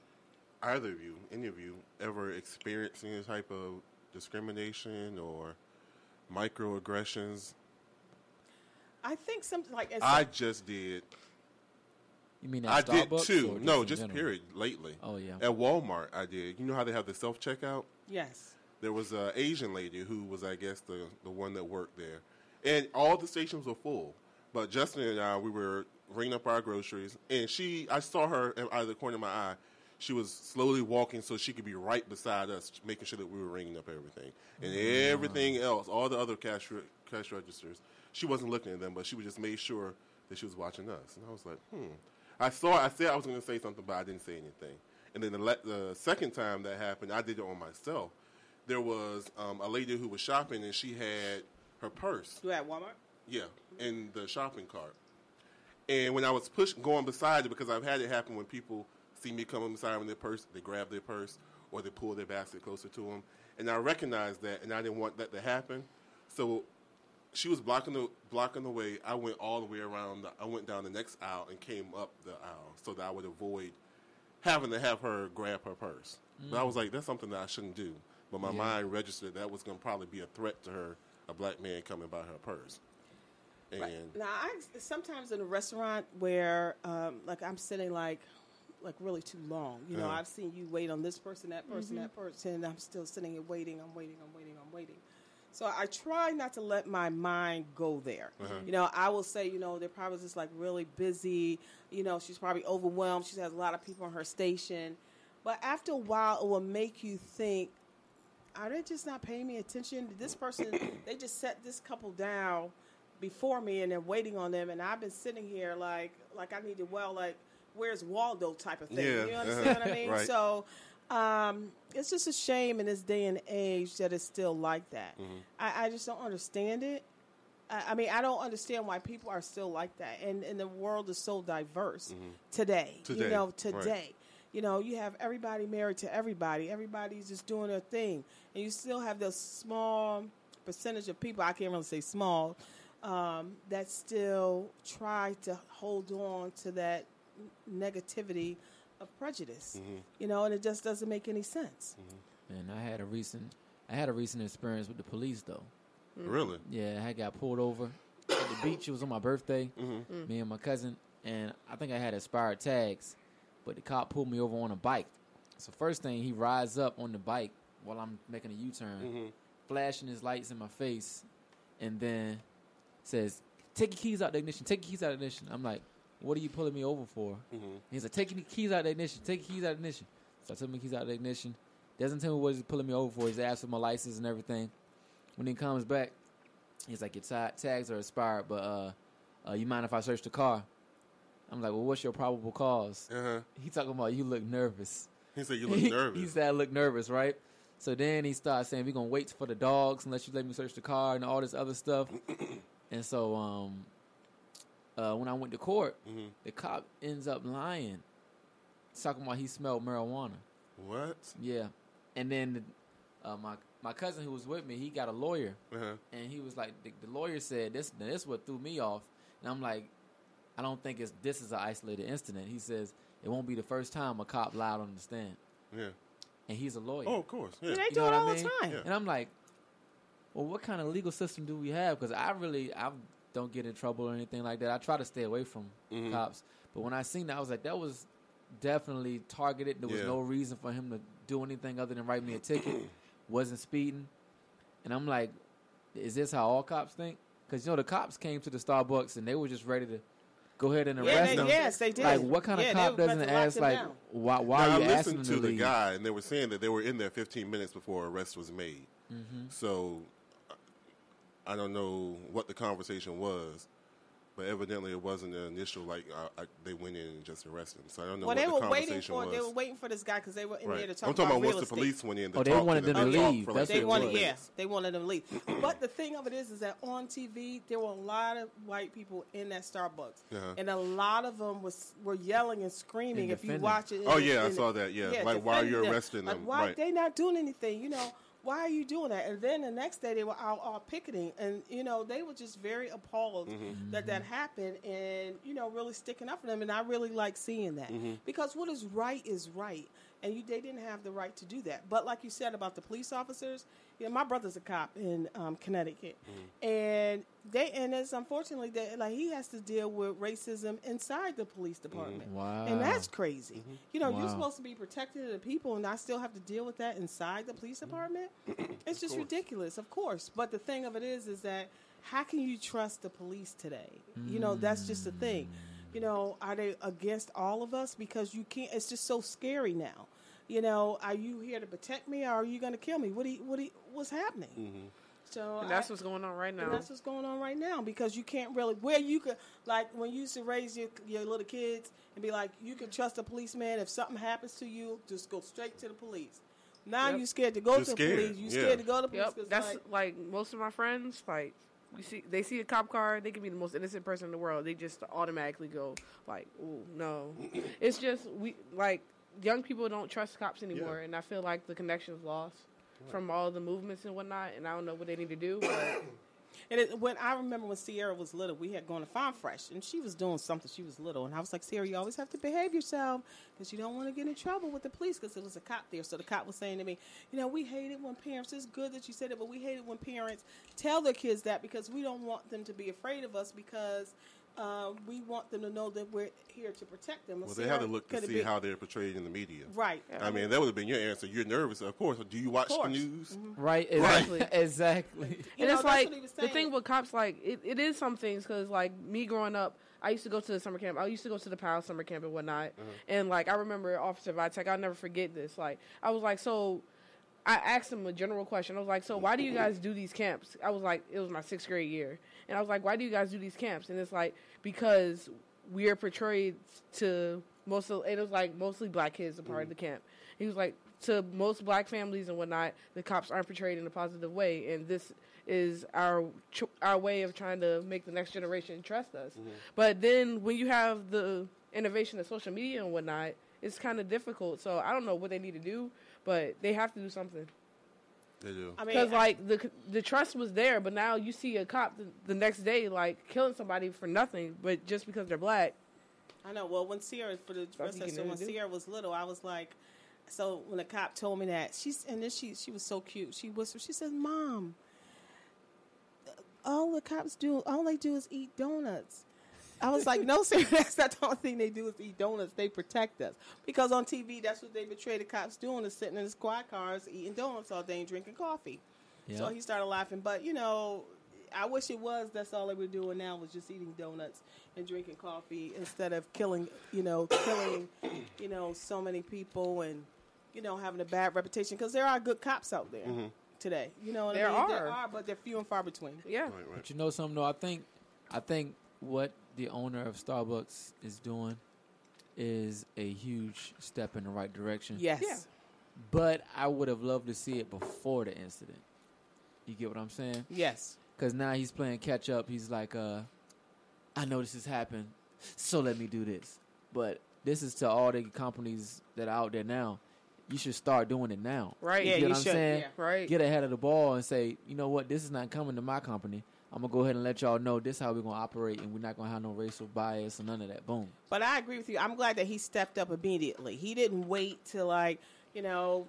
either of you, any of you, ever experienced any type of discrimination or microaggressions? I think something like I just did. You mean I at did too. or No, just general? period. Lately. Oh, yeah. At Walmart, I did. You know how they have the self checkout? yes. There was a Asian lady who was, I guess, the the one that worked there, and all the stations were full. But Justin and I, we were ringing up our groceries, and she, I saw her out of the corner of my eye. She was slowly walking so she could be right beside us, making sure that we were ringing up everything and everything else, all the other cash re- cash registers. She wasn't looking at them, but she would just made sure that she was watching us. And I was like, hmm. I saw. I said I was going to say something, but I didn't say anything. And then the, le- the second time that happened, I did it on myself. There was um, a lady who was shopping, and she had her purse. You at Walmart? Yeah, in the shopping cart. And when I was push going beside it, because I've had it happen when people see me coming beside with their purse, they grab their purse or they pull their basket closer to them. And I recognized that, and I didn't want that to happen. So she was blocking the blocking the way. I went all the way around. The, I went down the next aisle and came up the aisle so that I would avoid having to have her grab her purse. But I was like, that's something that I shouldn't do. But my mind registered that was going to probably be a threat to her, a black man coming by her purse. And Now, I sometimes in a restaurant where, um, like, I'm sitting like, like really too long. You know, Uh-huh. I've seen you wait on this person, that person, that person. And I'm still sitting here waiting. I'm waiting. I'm waiting. I'm waiting. So I try not to let my mind go there. Uh-huh. You know, I will say, you know, they're probably just like really busy. You know, she's probably overwhelmed. She has a lot of people on her station. But after a while, it will make you think, are they just not paying me attention? This person, they just set this couple down before me and they're waiting on them, and I've been sitting here like, like I need to, well, like, where's Waldo type of thing. Yeah. You understand uh-huh. what I mean? Right. So um, it's just a shame in this day and age that it's still like that. Mm-hmm. I, I just don't understand it. I, I mean, I don't understand why people are still like that, and, and the world is so diverse today. You Mm-hmm. Today, know, right. today. You know, you have everybody married to everybody. Everybody's just doing their thing, and you still have this small percentage of people. I can't really say small um, that still try to hold on to that negativity of prejudice. Mm-hmm. You know, and it just doesn't make any sense. Mm-hmm. And I had a recent, I had a recent experience with the police though. Mm-hmm. really, Yeah, I got pulled over at the beach. It was on my birthday. Mm-hmm. Me and my cousin, and I think I had expired tags, but the cop pulled me over on a bike. So first thing, he rides up on the bike while I'm making a U-turn, flashing his lights in my face, and then says, "Take your keys out the ignition. Take your keys out the ignition." I'm like, "What are you pulling me over for?" He's like, "Take the keys out of the ignition. Take the keys out of the ignition." So I took my keys out of the ignition. Doesn't tell me what he's pulling me over for. He's asked for my license and everything. When he comes back, he's like, "Your ta- tags are expired, but uh, uh, you mind if I search the car?" I'm like, "Well, what's your probable cause?" uh-huh. He talking about you look nervous. he said you look nervous. he said I look nervous, right? So then he starts saying we're gonna wait for the dogs unless you let me search the car and all this other stuff. and so um, uh, when I went to court, Mm-hmm. the cop ends up lying, talking about he smelled marijuana. what? Yeah, and then uh, my my cousin who was with me, he got a lawyer, Uh-huh. and he was like, the, the lawyer said this. This what threw me off, and I'm like, I don't think it's this is an isolated incident. He says it won't be the first time a cop lied on the stand, Yeah. and he's a lawyer. Oh, of course. Yeah. Yeah, they You do it what I all mean? the time. Yeah. And I'm like, well, what kind of legal system do we have? Because I really, I don't get in trouble or anything like that. I try to stay away from Mm-hmm. cops. But when I seen that, I was like, that was definitely targeted. There was Yeah. no reason for him to do anything other than write me a ticket. Wasn't speeding. and I'm like, is this how all cops think? Because you know the cops came to the Starbucks and they were just ready to go ahead and Yeah, arrest they- them. yes, they did. Like, what kind of Yeah, cop doesn't about to lock ask like, down. why, why Now, are you I asking listened them to to the leave? guy, and they were saying that they were in there 15 minutes before arrest was made. Mm-hmm. So I don't know what the conversation was, but evidently it wasn't the initial like uh, I, they went in and just arrested him. So I don't know Well, what they the were conversation waiting for was. they were waiting for this guy because they were in right. there to talk I'm talking about, about real once the estate. police went in. To Oh, they talk wanted them to leave. for That's like They what it 15 wanted, was. yeah, they wanted them to leave. but the thing of it is, is that on TV there were a lot of white people in that Starbucks, Uh-huh. and a lot of them was were yelling and screaming. And If you watch it, Oh, yeah, I saw that, yeah. Like, why are you defending arresting Like, them? why Right. they not doing anything? You know, why are you doing that? And then the next day they were out all picketing, and you know they were just very appalled Mm-hmm. that that happened, and you know really sticking up for them. And I really like seeing that Mm-hmm. because what is right is right, and you they didn't have the right to do that. But like you said about the police officers, you know, my brother's a cop in um, Connecticut, Mm-hmm. and they and it's unfortunately that like he has to deal with racism inside the police department. Wow. And that's crazy. Mm-hmm. You know, you're supposed to be protected of the people, and I still have to deal with that inside the police department. it's just ridiculous, of course. But the thing of it is, is that how can you trust the police today? You know, that's just the thing. You know, are they against all of us? Because you can't. It's just so scary now. You know, are you here to protect me, or are you going to kill me? What do you, what do you, what's happening? Mm-hmm. So And that's I- what's going on right now. and that's what's going on right now because you can't really where you could like when you used to raise your your little kids and be like you can trust a policeman if something happens to you just go straight to the police. Now Yep. you scared to go You're to the police. You yeah. scared to go to the police. Yep, 'cause, that's like, like, most of my friends. Like, you see, they see a cop car, they can be the most innocent person in the world. They just automatically go like, "Oh no!" it's just we like young people don't trust cops anymore, Yeah. and I feel like the connection is lost from all the movements and whatnot. And I don't know what they need to do. But And it, when I remember when Sierra was little, we had gone to Farm Fresh, and she was doing something. She was little, and I was like, Sierra, you always have to behave yourself because you don't want to get in trouble with the police because there was a cop there. So the cop was saying to me, you know, we hate it when parents. It's good that you said it, but we hate it when parents tell their kids that because we don't want them to be afraid of us because. Uh, we want them to know that we're here to protect them. Well, they have to look to Could it see be- how they're portrayed in the media. Right. I mean, that would have been your answer. You're nervous, of course. Do you watch the course. news? Right, Exactly. exactly. exactly. And know, it's like what he was the thing with cops, like it, it is some things because like me growing up, I used to go to the summer camp. I used to go to the PAL summer camp and whatnot. And like I remember Officer Vitek, I'll never forget this. Like I was like, so I asked him a general question. I was like, so why do you guys do these camps? I was like, it was my sixth grade year, and I was like, why do you guys do these camps? And it's like because we are portrayed to most of it was like mostly black kids a part of the mm-hmm. camp. He was like to most black families and whatnot, the cops aren't portrayed in a positive way, and this is our tr- our way of trying to make the next generation trust us. Mm-hmm. But then when you have the innovation of social media and whatnot, it's kind of difficult. So I don't know what they need to do, but they have to do something. They do. I mean, Because like the the trust was there, but now you see a cop the, the next day like killing somebody for nothing, but just because they're black. I know. Well, when Sierra for the Something rest you of can the when do. Sierra was little, I was like, so when the cop told me that she's and then she she was so cute. She whispered. She said, "Mom, all the cops do, all they do is eat donuts." I was like, "No, sir, that's not the only thing they do is eat donuts. They protect us because on TV, that's what they portray the cops doing is sitting in the squad cars eating donuts all day and drinking coffee." So he started laughing. But you know, I wish it was. That's all they were doing now was just eating donuts and drinking coffee instead of killing. You know, killing. You know, so many people and you know having a bad reputation because there are good cops out there mm-hmm. today. You know, what There I mean? there are. are, but they're few and far between. Yeah, Right, right. But you know something though, I think I think what the owner of Starbucks is doing is a huge step in the right direction. Yes. Yeah. But I would have loved to see it before the incident. You get what I'm saying? Yes. Because now he's playing catch up. He's like, uh, I know this has happened, so let me do this. But this is to all the companies that are out there now. You should start doing it now. right. Yeah, you you what I'm should, saying? yeah. Right. Get ahead of the ball and say, you know what, this is not coming to my company. I'm gonna go ahead and let y'all know this how we're gonna operate, and we're not gonna have no racial bias or none of that. Boom. But I agree with you. I'm glad that he stepped up immediately. He didn't wait till like, you know,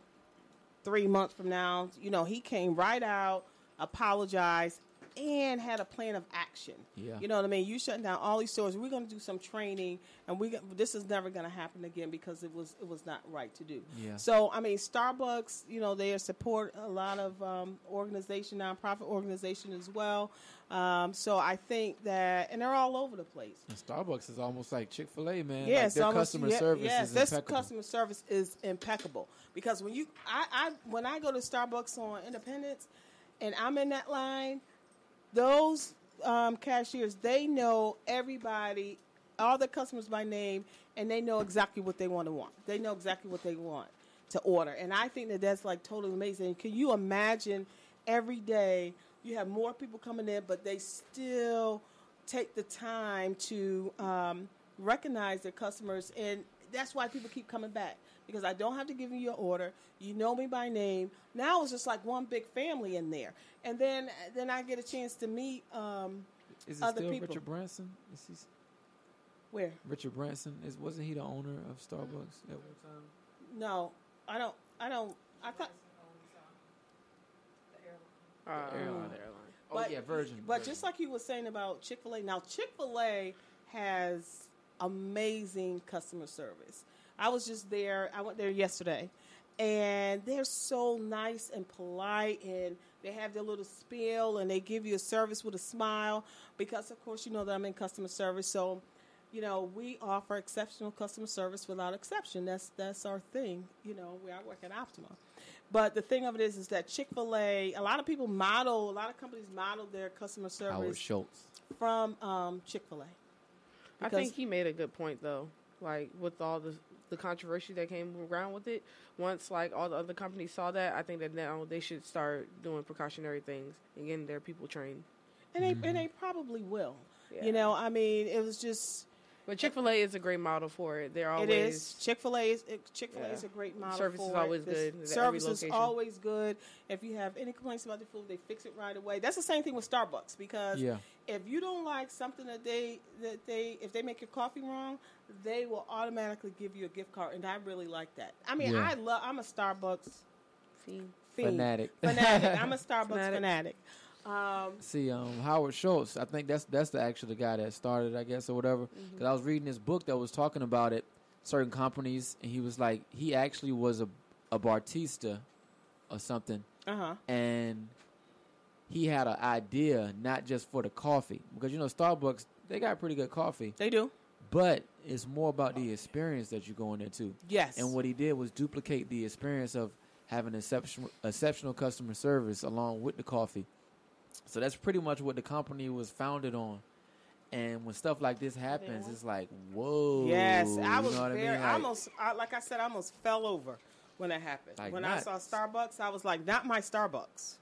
three months from now. You know, he came right out, apologized, and had a plan of action. Yeah. You know what I mean? You shutting down all these stores. We're going to do some training, and we this is never going to happen again because it was it was not right to do. Yeah. So I mean, Starbucks, you know, they support a lot of um, organization, nonprofit organization as well. Um, so I think that, and they're all over the place. And Starbucks is almost like Chick Fil A, man. Yes, like their almost- customer yeah, service yes, is their impeccable. customer service is impeccable because when you, I, I, when I go to Starbucks on Independence, and I'm in that line, those um, cashiers they know everybody, all the customers by name, and they know exactly what they want to want. They know exactly what they want to order, and I think that that's like totally amazing. Can you imagine every day you have more people coming in, but they still take the time to um, recognize their customers, and that's why people keep coming back because I don't have to give you your order. You know me by name. Now it's just like one big family in there, and then then I get a chance to meet um, Is it other still people. Richard Branson? Is he, Where? Richard Branson is wasn't he the owner of Starbucks at one time? No, I don't. I don't. I thought. Uh, airline. the airline. Oh But- yeah, Virgin. But Virgin. just like you were saying about Chick Fil A, now Chick Fil A has amazing customer service. I was just there. I went there yesterday, and they're so nice and polite, and they have their little spiel, and they give you a service with a smile. Because of course, you know that I'm in customer service, so you know we offer exceptional customer service without exception. That's that's our thing. You know, we I work at Optima. But the thing of it is, is that Chick Fil A, a lot of people model, a lot of companies model their customer Howard service Schultz. from um, Chick Fil A. I think he made a good point though. Like with all the the controversy that came around with it, once like all the other companies saw that, I think that now they should start doing precautionary things and getting their people trained. and they and mm-hmm. they probably will. Yeah. You know, I mean, it was just But Chick Fil A is a great model for it. They're always it is Chick Fil A is Chick Fil A is a great model. Service is for always it. The good Service is always good. If you have any complaints about the food, they fix it right away. That's the same thing with Starbucks because Yeah. if you don't like something that they that they if they make your coffee wrong, they will automatically give you a gift card, and I really like that. I mean, Yeah. I love. I'm a Starbucks fiend. fiend. Fanatic. Fanatic. I'm a Starbucks Fanatic. fanatic. Um, See, um, Howard Schultz. I think that's that's the actually the guy that started, I guess, or whatever. Mm-hmm. Because I was reading this book that was talking about it, certain companies, and he was like, he actually was a a bartista or something, uh huh. and he had an idea not just for the coffee because you know Starbucks they got pretty good coffee, They do. But it's more about the experience that you go in there too. Yes. And what he did was duplicate the experience of having exceptional, exceptional customer service along with the coffee. So that's pretty much what the company was founded on. And when stuff like this happens, it's like, whoa. Yes, I you was know very. I mean? Like, almost, I, like I said, I almost fell over when it happened. Like when I saw. Starbucks, I was like, "Not my Starbucks,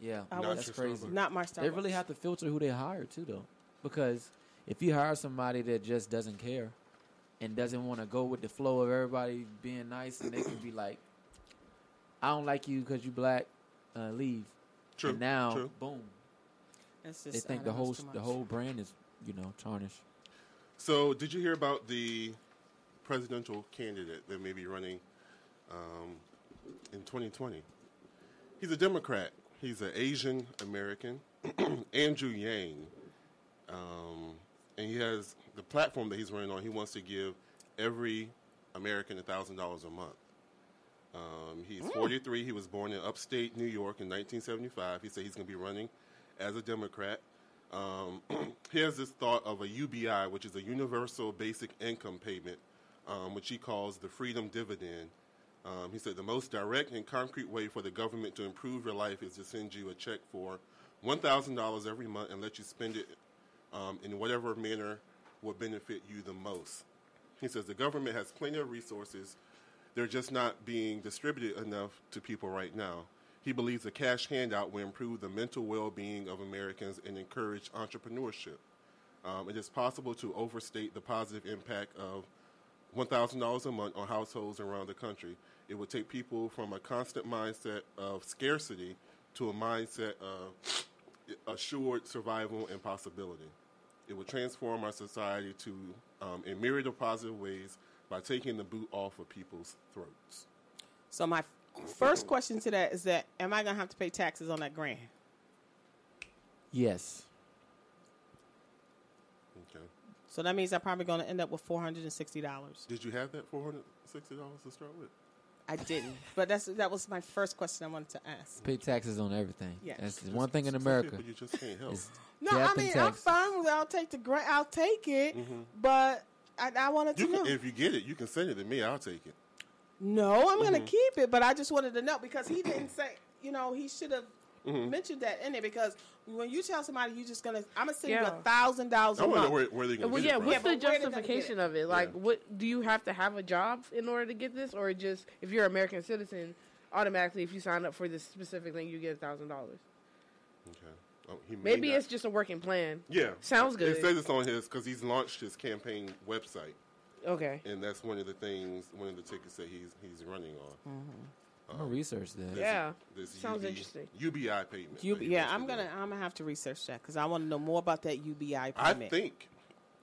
yeah, I Not was- your crazy. Starbucks. not my Starbucks." They really have to filter who they hire too, though, because if you hire somebody that just doesn't care and doesn't want to go with the flow of everybody being nice, and they can be like, "I don't like you because you black, uh, leave." True, And now, true. boom, It's they think the whole the whole brand is you know tarnished. So, did you hear about the presidential candidate that may be running um, in 2020? He's a Democrat. He's an Asian American, Andrew Yang, um, and he has the platform that he's running on. He wants to give every American thousand dollars a month. Um, he's 43. He was born in upstate New York in 1975. He said he's going to be running as a Democrat. Um, he has this thought of a UBI, which is a universal basic income payment, um, which he calls the freedom dividend. Um, he said the most direct and concrete way for the government to improve your life is to send you a check for $1,000 every month and let you spend it um, in whatever manner will benefit you the most. He says the government has plenty of resources, they're just not being distributed enough to people right now. He believes a cash handout will improve the mental well being of Americans and encourage entrepreneurship. Um, it is possible to overstate the positive impact of $1,000 a month on households around the country. It would take people from a constant mindset of scarcity to a mindset of assured survival and possibility. It would transform our society to um, in myriad of positive ways by taking the boot off of people's throats. So my first question to that is that, am I gonna have to pay taxes on that grant? Yes. Okay. So that means I'm probably going to end up with four hundred and sixty dollars. Did you have that four hundred sixty dollars to start with? I didn't, but that's that was my first question I wanted to ask. Pay taxes on everything. Yes. That's the one thing in America. You just can't help. No, I mean I'm fine with it. I'll take the grant. I'll take it, mm-hmm. but I, I wanted to You know. can, if you get it, you can send it to me. I'll take it. No, I'm going to mm-hmm. keep it, but I just wanted to know because he didn't say, you know, he should have Mm-hmm. mentioned that in there because when you tell somebody you're just going to, I'm going to send you a thousand dollars I a wonder month. where, where they can Well, get yeah, it from. what's Yeah, the but where did they get justification it? of it? Like, what do you have to have a job in order to get this, or just if you're an American citizen, automatically if you sign up for this specific thing, you get a thousand dollars? Okay. Oh, may Maybe not- it's just a working plan. yeah. sounds good. It says it's on his because he's launched his campaign website, Okay. and that's one of the things, one of the tickets that he's he's running on. Mm-hmm. I'm gonna research that. This- Yeah. this Sounds UB interesting. UBI payment. You, that he yeah, I'm gonna. I'm gonna have to research that because I want to know more about that UBI payment. I think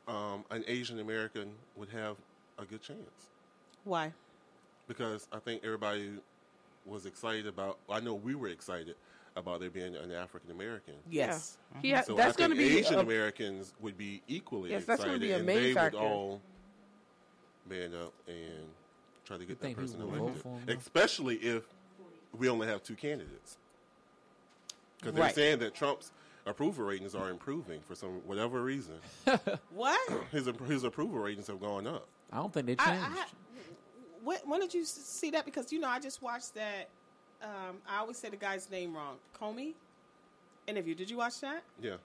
um, an Asian American would have a good chance Why? because I think everybody was excited about. I know we were excited about there being an African American. Yes. Yeah. He ha- So that's going to be Asian Americans would be equally Yes, that's excited, gonna be a and main they factor. would all band up and try to get that person people would vote elected. for him. Especially if we only have two candidates, because they're Right. saying that Trump's approval ratings are improving for some whatever reason. What? His his approval ratings have gone up. I don't think they changed. I, ha- when, when did you see that? Because you know, I just watched that. Um, I always say the guy's name wrong. Comey interview. Did you watch that? Yeah.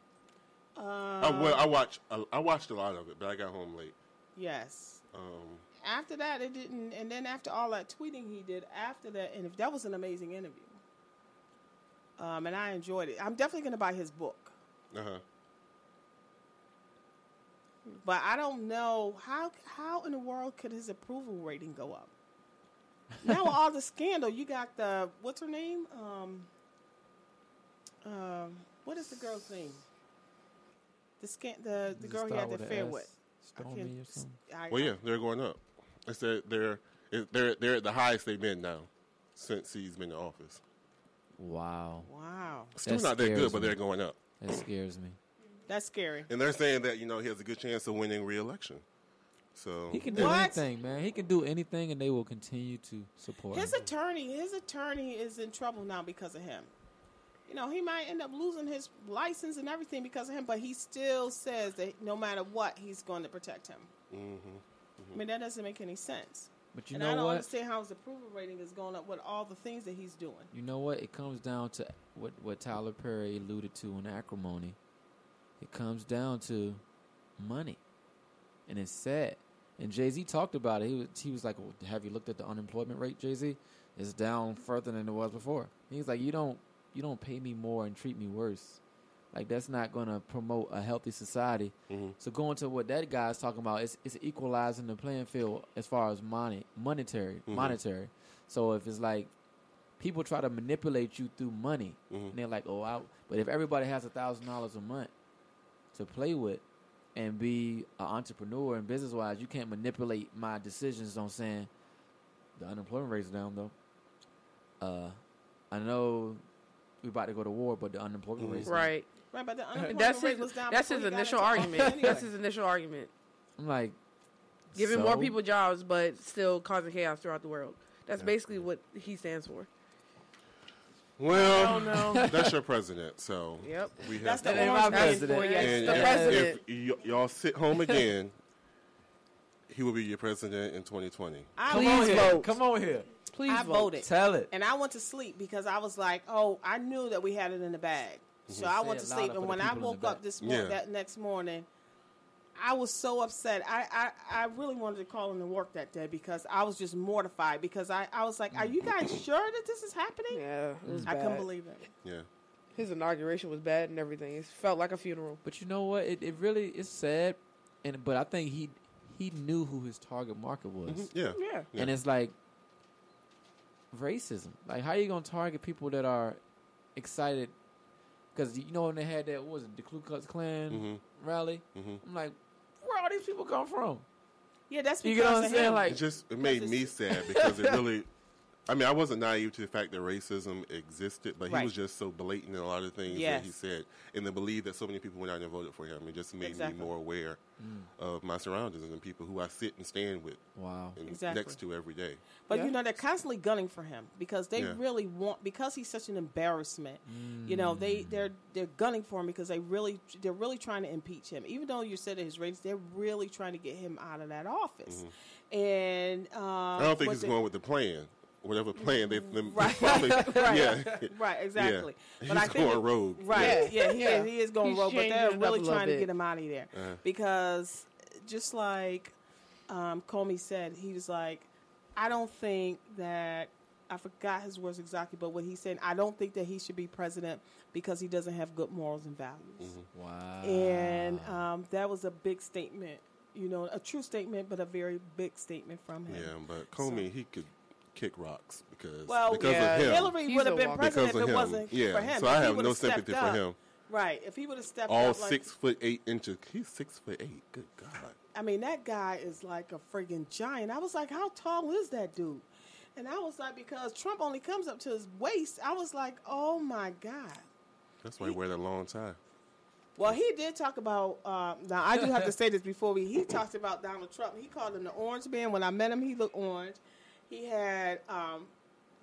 Uh, I, well, I watched I, I watched a lot of it, but I got home late. yes. Um, After that, it didn't. And then after all that tweeting he did after that, and if that was an amazing interview. Um, and I enjoyed it. I'm definitely going to buy his book. uh huh. But I don't know how how in the world could his approval rating go up? now with all the scandal, you got the what's her name? Um, um, what is the girl's name? The scan the the Does girl he had the with affair S? with. I can't- or something? I- Well, yeah, they're going up. I said they're they're they're at the highest they've been now since he's been in office. Wow, Wow, Still That not that scares good, but me. they're going up. that scares me. that's scary. And they're saying that you know he has a good chance of winning re-election. So He can do What? anything, man. He can do anything, and they will continue to support His him. attorney, his attorney is in trouble now because of him. You know, he might end up losing his license and everything because of him, but he still says that no matter what, he's going to protect him. Mm-hmm. I mean, that doesn't make any sense. But you and know I don't what? understand how his approval rating is going up with all the things that he's doing. You know what? It comes down to what what Tyler Perry alluded to in acrimony. It comes down to money, and it's sad. And Jay Z talked about it. He was he was like, well, "Have you looked at the unemployment rate, Jay Z? It's down further than it was before." He's like, "You don't you don't pay me more and treat me worse. Like that's not going to promote a healthy society." Mm-hmm. So going to what that guy's talking about, it's it's equalizing the playing field as far as money, monetary, mm-hmm. monetary. So if it's like people try to manipulate you through money, mm-hmm. and they're like, "Oh, I." But if everybody has a thousand dollars a month to play with and be an entrepreneur and business wise, you can't manipulate my decisions on saying the unemployment rate's down though. Uh, I know we're about to go to war, but the unemployment rate's down. Right. Right, but the unemployment That's rate his. was down That's his initial argument. anyway. That's his initial argument. I'm like, Giving so? more people jobs, but still causing chaos throughout the world. That's basically what he stands for. well, no. that's your president. So Yep. we have That's the That orange president. for you. and the if- president. If y- y'all sit home again, he will be your president in 2020. I come Please on here, vote. come on here, Please I vote. voted. tell it. And I went to sleep because I was like, oh, I knew that we had it in the bag. So mm-hmm. I went to sleep, and when I woke up this morning, Yeah. that next morning, I was so upset. I, I, I really wanted to call in to work that day because I was just mortified because I, I was like, are you guys mm-hmm. sure that this is happening? Yeah, it was I bad. couldn't believe it. Yeah. His inauguration was bad and everything. It felt like a funeral. But you know what? It, it really is sad, and but I think he he knew who his target market was, mm-hmm. Yeah. Yeah. Yeah. and it's like racism. Like, how are you gonna target people that are excited? Because you know when they had that what was it the Ku Klux Klan Mhm. rally? Mhm. I'm like, where all these people come from? Yeah, that's You because get what I'm saying? him. Like, It just it made me sad because it really I mean, I wasn't naive to the fact that racism existed, but he Right. was just so blatant in a lot of things Yes. that he said, and the belief that so many people went out and voted for him, it just made Exactly. me more aware mm. of my surroundings and the people who I sit and stand with, Wow. and Exactly. next to every day. But Yeah. you know they're constantly gunning for him because they Yeah. really want because he's such an embarrassment. You know they mm. they're they're gunning for him because they really they're really trying to impeach him. Even though you said that his ratings, they're really trying to get him out of that office. Mm-hmm. And um, I don't um, think he's they- going with the plan. Whatever plan they've them Right. probably, Right. yeah, right, exactly. Yeah. But I He's think going rogue. Right. Yeah, he is. He is going He's rogue, but they're really a little trying to get him out of there Uh-huh. because, just like um, Comey said, he was like, I don't think that I forgot his words exactly, but what he said, I don't think that he should be president because he doesn't have good morals and values. Mm-hmm. Wow. And um, that was a big statement. You know, a true statement, but a very big statement from him. yeah. But Comey, he could kick rocks because Well, because yeah, of him. Hillary would have been president if it him. wasn't Yeah, for him. so I If he have no sympathy for him. Right. If he would have stepped All up, like, six foot eight inches. He's six foot eight. Good God. I mean, that guy is like a friggin' giant. I was like, how tall is that dude? And I was like, because Trump only comes up to his waist. I was like, oh my god. That's why he wears that long tie. Well, he did talk about. Uh, now I do have to say this before we. He talked about Donald Trump. He called him the Orange Man. When I met him, he looked orange. He had um,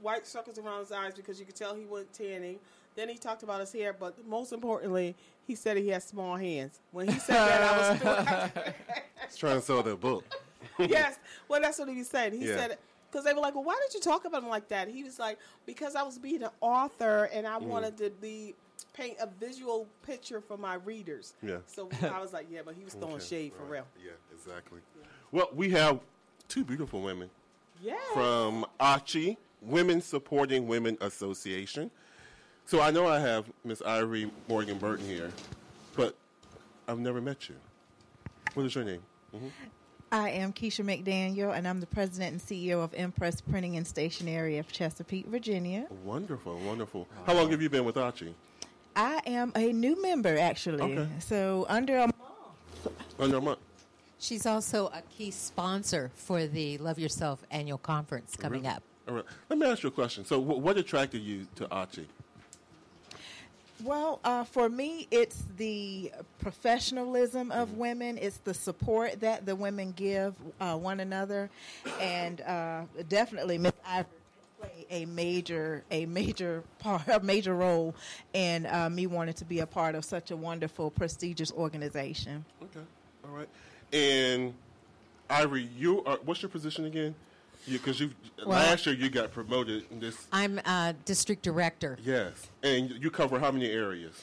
white circles around his eyes because you could tell he wasn't tanning. Then he talked about his hair, but most importantly, he said he had small hands. When he said that, I was. He's trying to sell that book. yes. Well, that's what he was saying. He Yeah. said because they were like, "Well, why did you talk about him like that?" He was like, "Because I was being an author and I Mm-hmm. wanted to be paint a visual picture for my readers." Yeah. So I was like, "Yeah," but he was throwing Okay, shade for right. real. Yeah, exactly. Well, we have two beautiful women Yeah. from ACHI, Women Supporting Women Association. So I know I have Miss Ivory Morgan Burton here, but I've never met you. What is your name? Mm-hmm. I am Keisha McDaniel, and I'm the president and CEO of Impress Printing and Stationery of Chesapeake, Virginia. Wonderful, wonderful. How long have you been with ACHI? I am a new member, actually. Okay. So under a month. Under a month. She's also a key sponsor for the Love Yourself annual conference coming Really? up. All right. Let me ask you a question. So, wh- what attracted you to ACHI? Well, uh, for me, it's the professionalism of women. It's the support that the women give uh, one another, and uh, definitely Miss Ivory play a major, a major part, a major role in uh, me wanting to be a part of such a wonderful, prestigious organization. Okay. All right. And Ivory, you are. What's your position again? Because you, Well- last year you got promoted in this. I'm uh, district director. Yes, and you cover how many areas?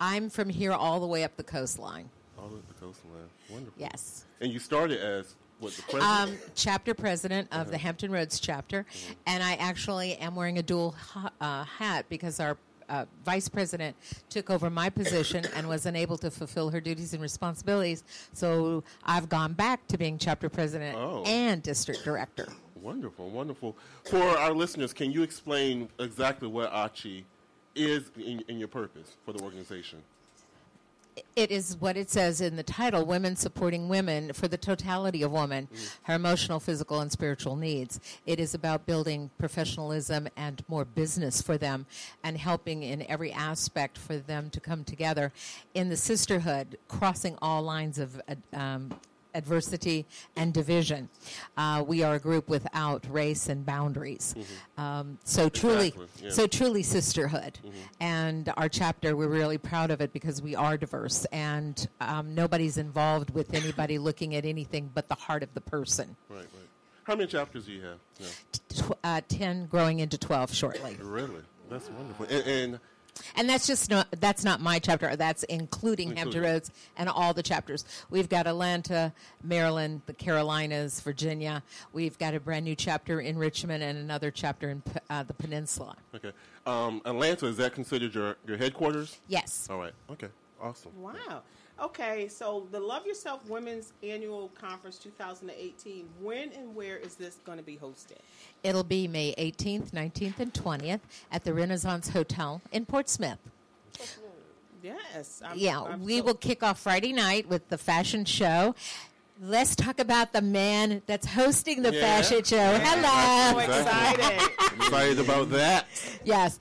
I'm from here all the way up the coastline. All of the coastline. Wonderful. Yes. And you started as what the president? Um, chapter president of the Hampton Roads chapter, and I actually am wearing a dual ha- uh, hat because our uh, vice president took over my position and was unable to fulfill her duties and responsibilities. So I've gone back to being chapter president Oh. and district director. Wonderful, wonderful. For our listeners, can you explain exactly what ACHI is in, in your purpose for the organization? It is what it says in the title Women Supporting Women for the Totality of Woman, her emotional, physical, and spiritual needs. It is about building professionalism and more business for them and helping in every aspect for them to come together in the sisterhood, crossing all lines of uh, um, adversity and division. Uh, we are a group without race and boundaries. Um, so truly, yeah. so truly sisterhood. And our chapter, we're really proud of it because we are diverse and um, nobody's involved with anybody looking at anything but the heart of the person. Right, right. How many chapters do you have? Yeah. Tw- uh, 10 growing into 12 shortly. Really? That's wonderful. And, and And that's just not, that's not my chapter. That's including Hampton Including. Roads and all the chapters. We've got Atlanta, Maryland, the Carolinas, Virginia. We've got a brand new chapter in Richmond and another chapter in uh, the Peninsula. okay, um, Atlanta is that considered your your headquarters? Yes. All right. Okay. Awesome. Wow. Okay, so the Love Yourself Women's Annual Conference 2018. When and where is this going to be hosted? It'll be May 18th, 19th, and 20th at the Renaissance Hotel in Portsmouth. Yes. I'm- yeah, I'm we so- will kick off Friday night with the fashion show. Let's talk about the man that's hosting the Yeah. fashion show. So Hello. excited. Excited about that. Yes.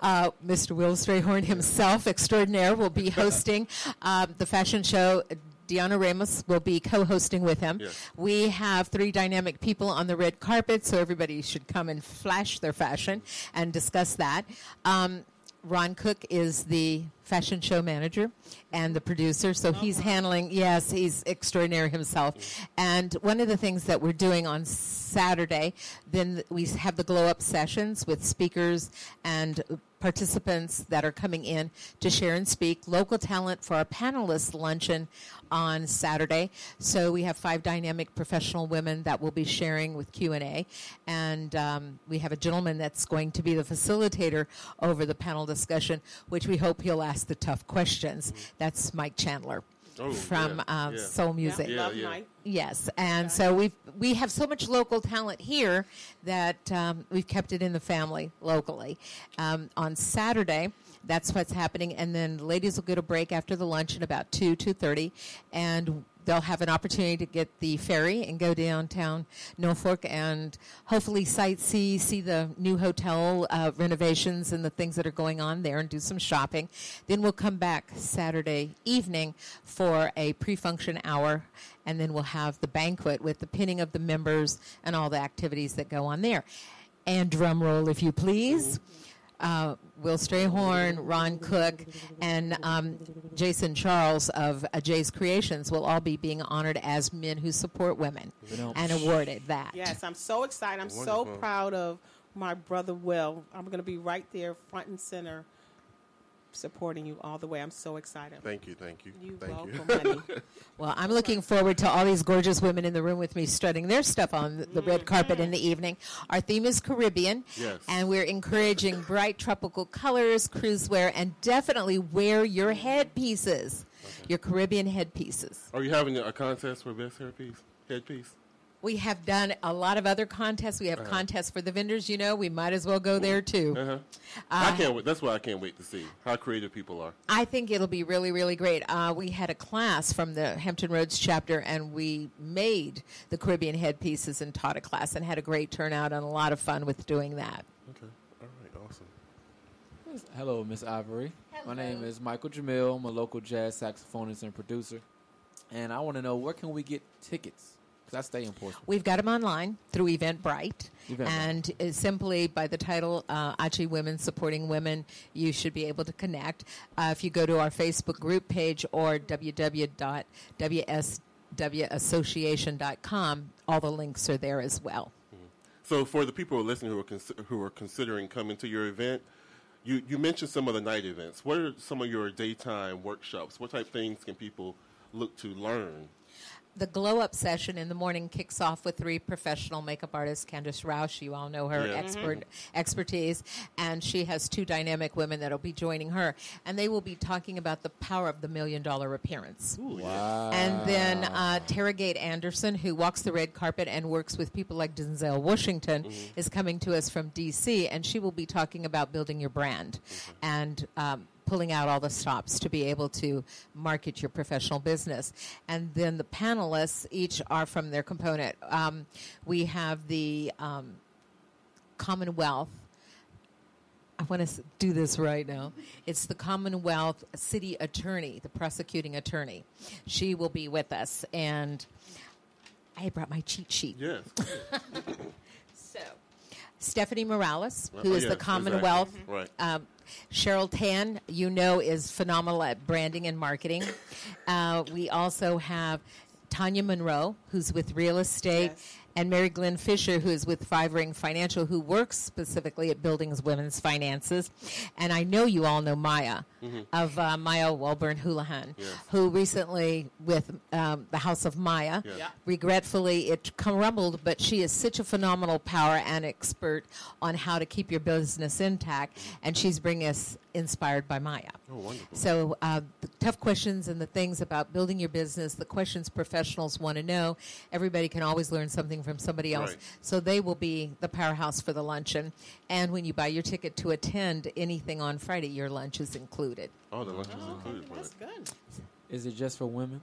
Uh, Mr. Will Strayhorn himself, extraordinaire, will be hosting um, the fashion show. Deanna Ramos will be co-hosting with him. Yes. We have three dynamic people on the red carpet, so everybody should come and flash their fashion and discuss that. Um, Ron Cook is the fashion show manager and the producer, so he's handling. Yes, he's extraordinary himself. And one of the things that we're doing on Saturday, then we have the glow up sessions with speakers and participants that are coming in to share and speak. Local talent for our panelist luncheon on Saturday. So we have five dynamic professional women that will be sharing with Q and A, and um, we have a gentleman that's going to be the facilitator over the panel discussion, which we hope he'll ask the tough questions. That's Mike Chandler. Oh, from yeah, uh, yeah. Soul Music. Yeah, Love yeah. Mike. Yes, and so we we have so much local talent here that um, we've kept it in the family locally. Um, on Saturday, that's what's happening, and then the ladies will get a break after the lunch at about two two thirty, and they'll have an opportunity to get the ferry and go downtown Norfolk and hopefully sightsee, see the new hotel uh, renovations and the things that are going on there, and do some shopping. Then we'll come back Saturday evening for a pre-function hour, and then we'll have the banquet with the pinning of the members and all the activities that go on there. And drum roll, if you please. Uh, Will Strayhorn, Ron Cook, and um, Jason Charles of uh, Jay's Creations will all be being honored as men who support women and awarded that. Yes, I'm so excited. I'm Wonderful. so proud of my brother Will. I'm going to be right there, front and center, supporting you all the way. I'm so excited. Thank you, thank you. You thank welcome, you. honey. Well, I'm looking forward to all these gorgeous women in the room with me strutting their stuff on the- the red carpet in the evening. Our theme is Caribbean, Yes. and we're encouraging bright tropical colors, cruise wear, and definitely wear your headpieces, your Caribbean headpieces. Are you having a contest for best hairpiece, headpiece? We have done a lot of other contests. We have contests for the vendors. You know, we might as well go there too. Uh-huh. I can't wait. That's why I can't wait to see how creative people are. I think it'll be really, really great. Uh, we had a class from the Hampton Roads chapter, and we made the Caribbean headpieces and taught a class, and had a great turnout and a lot of fun with doing that. Okay. All right. Awesome. Hello, Miss Ivory. Hello. My name is Michael Jamil. I'm a local jazz saxophonist and producer. And I want to know where can we get tickets? Because I stay in Portsmouth. We've got them online through Eventbrite, Eventbrite. and it's simply by the title uh, "Achi Women Supporting Women." You should be able to connect. Uh, if you go to our Facebook group page or www.wswassociation.com, all the links are there as well. So for the people who are listening who are cons- who are considering coming to your event, you you mentioned some of the night events. What are some of your daytime workshops? What type of things can people look to learn? The glow up session in the morning kicks off with three professional makeup artists. Candice Roush, you all know her Yeah. expert expertise, and she has two dynamic women that'll be joining her, and they will be talking about the power of the million dollar appearance. Wow. And then uh, Tara Gate Anderson, who walks the red carpet and works with people like Denzel Washington, is coming to us from D.C., and she will be talking about building your brand and um, pulling out all the stops to be able to market your professional business. And then the panelists each are from their component. Um, we have the um, Commonwealth. I want to do this right now. It's the Commonwealth City Attorney, the prosecuting attorney. She will be with us, and I brought my cheat sheet. Yes. So, Stephanie Morales, Oh, who is yes, the Commonwealth. exactly. Right. Um, Cheryl Tan, you know, is phenomenal at branding and marketing. Uh, we also have Tanya Monroe, who's with real estate. Yes. And Mary Glenn Fisher, who is with Five Ring Financial, who works specifically at building women's finances. And I know you all know Maya of uh, Maya Welburn Houlihan, Yes. who recently, with um, the House of Maya, Yes. Yeah. regretfully it crumbled, but she is such a phenomenal power and expert on how to keep your business intact, and she's bringing us inspired by Maya. Oh, wonderful. So uh, the tough questions and the things about building your business, the questions professionals want to know. Everybody can always learn something from somebody else. Right. So they will be the powerhouse for the luncheon. And when you buy your ticket to attend anything on Friday, your lunch is included. Oh, the lunch is included. Oh, That's good. Is it just for women?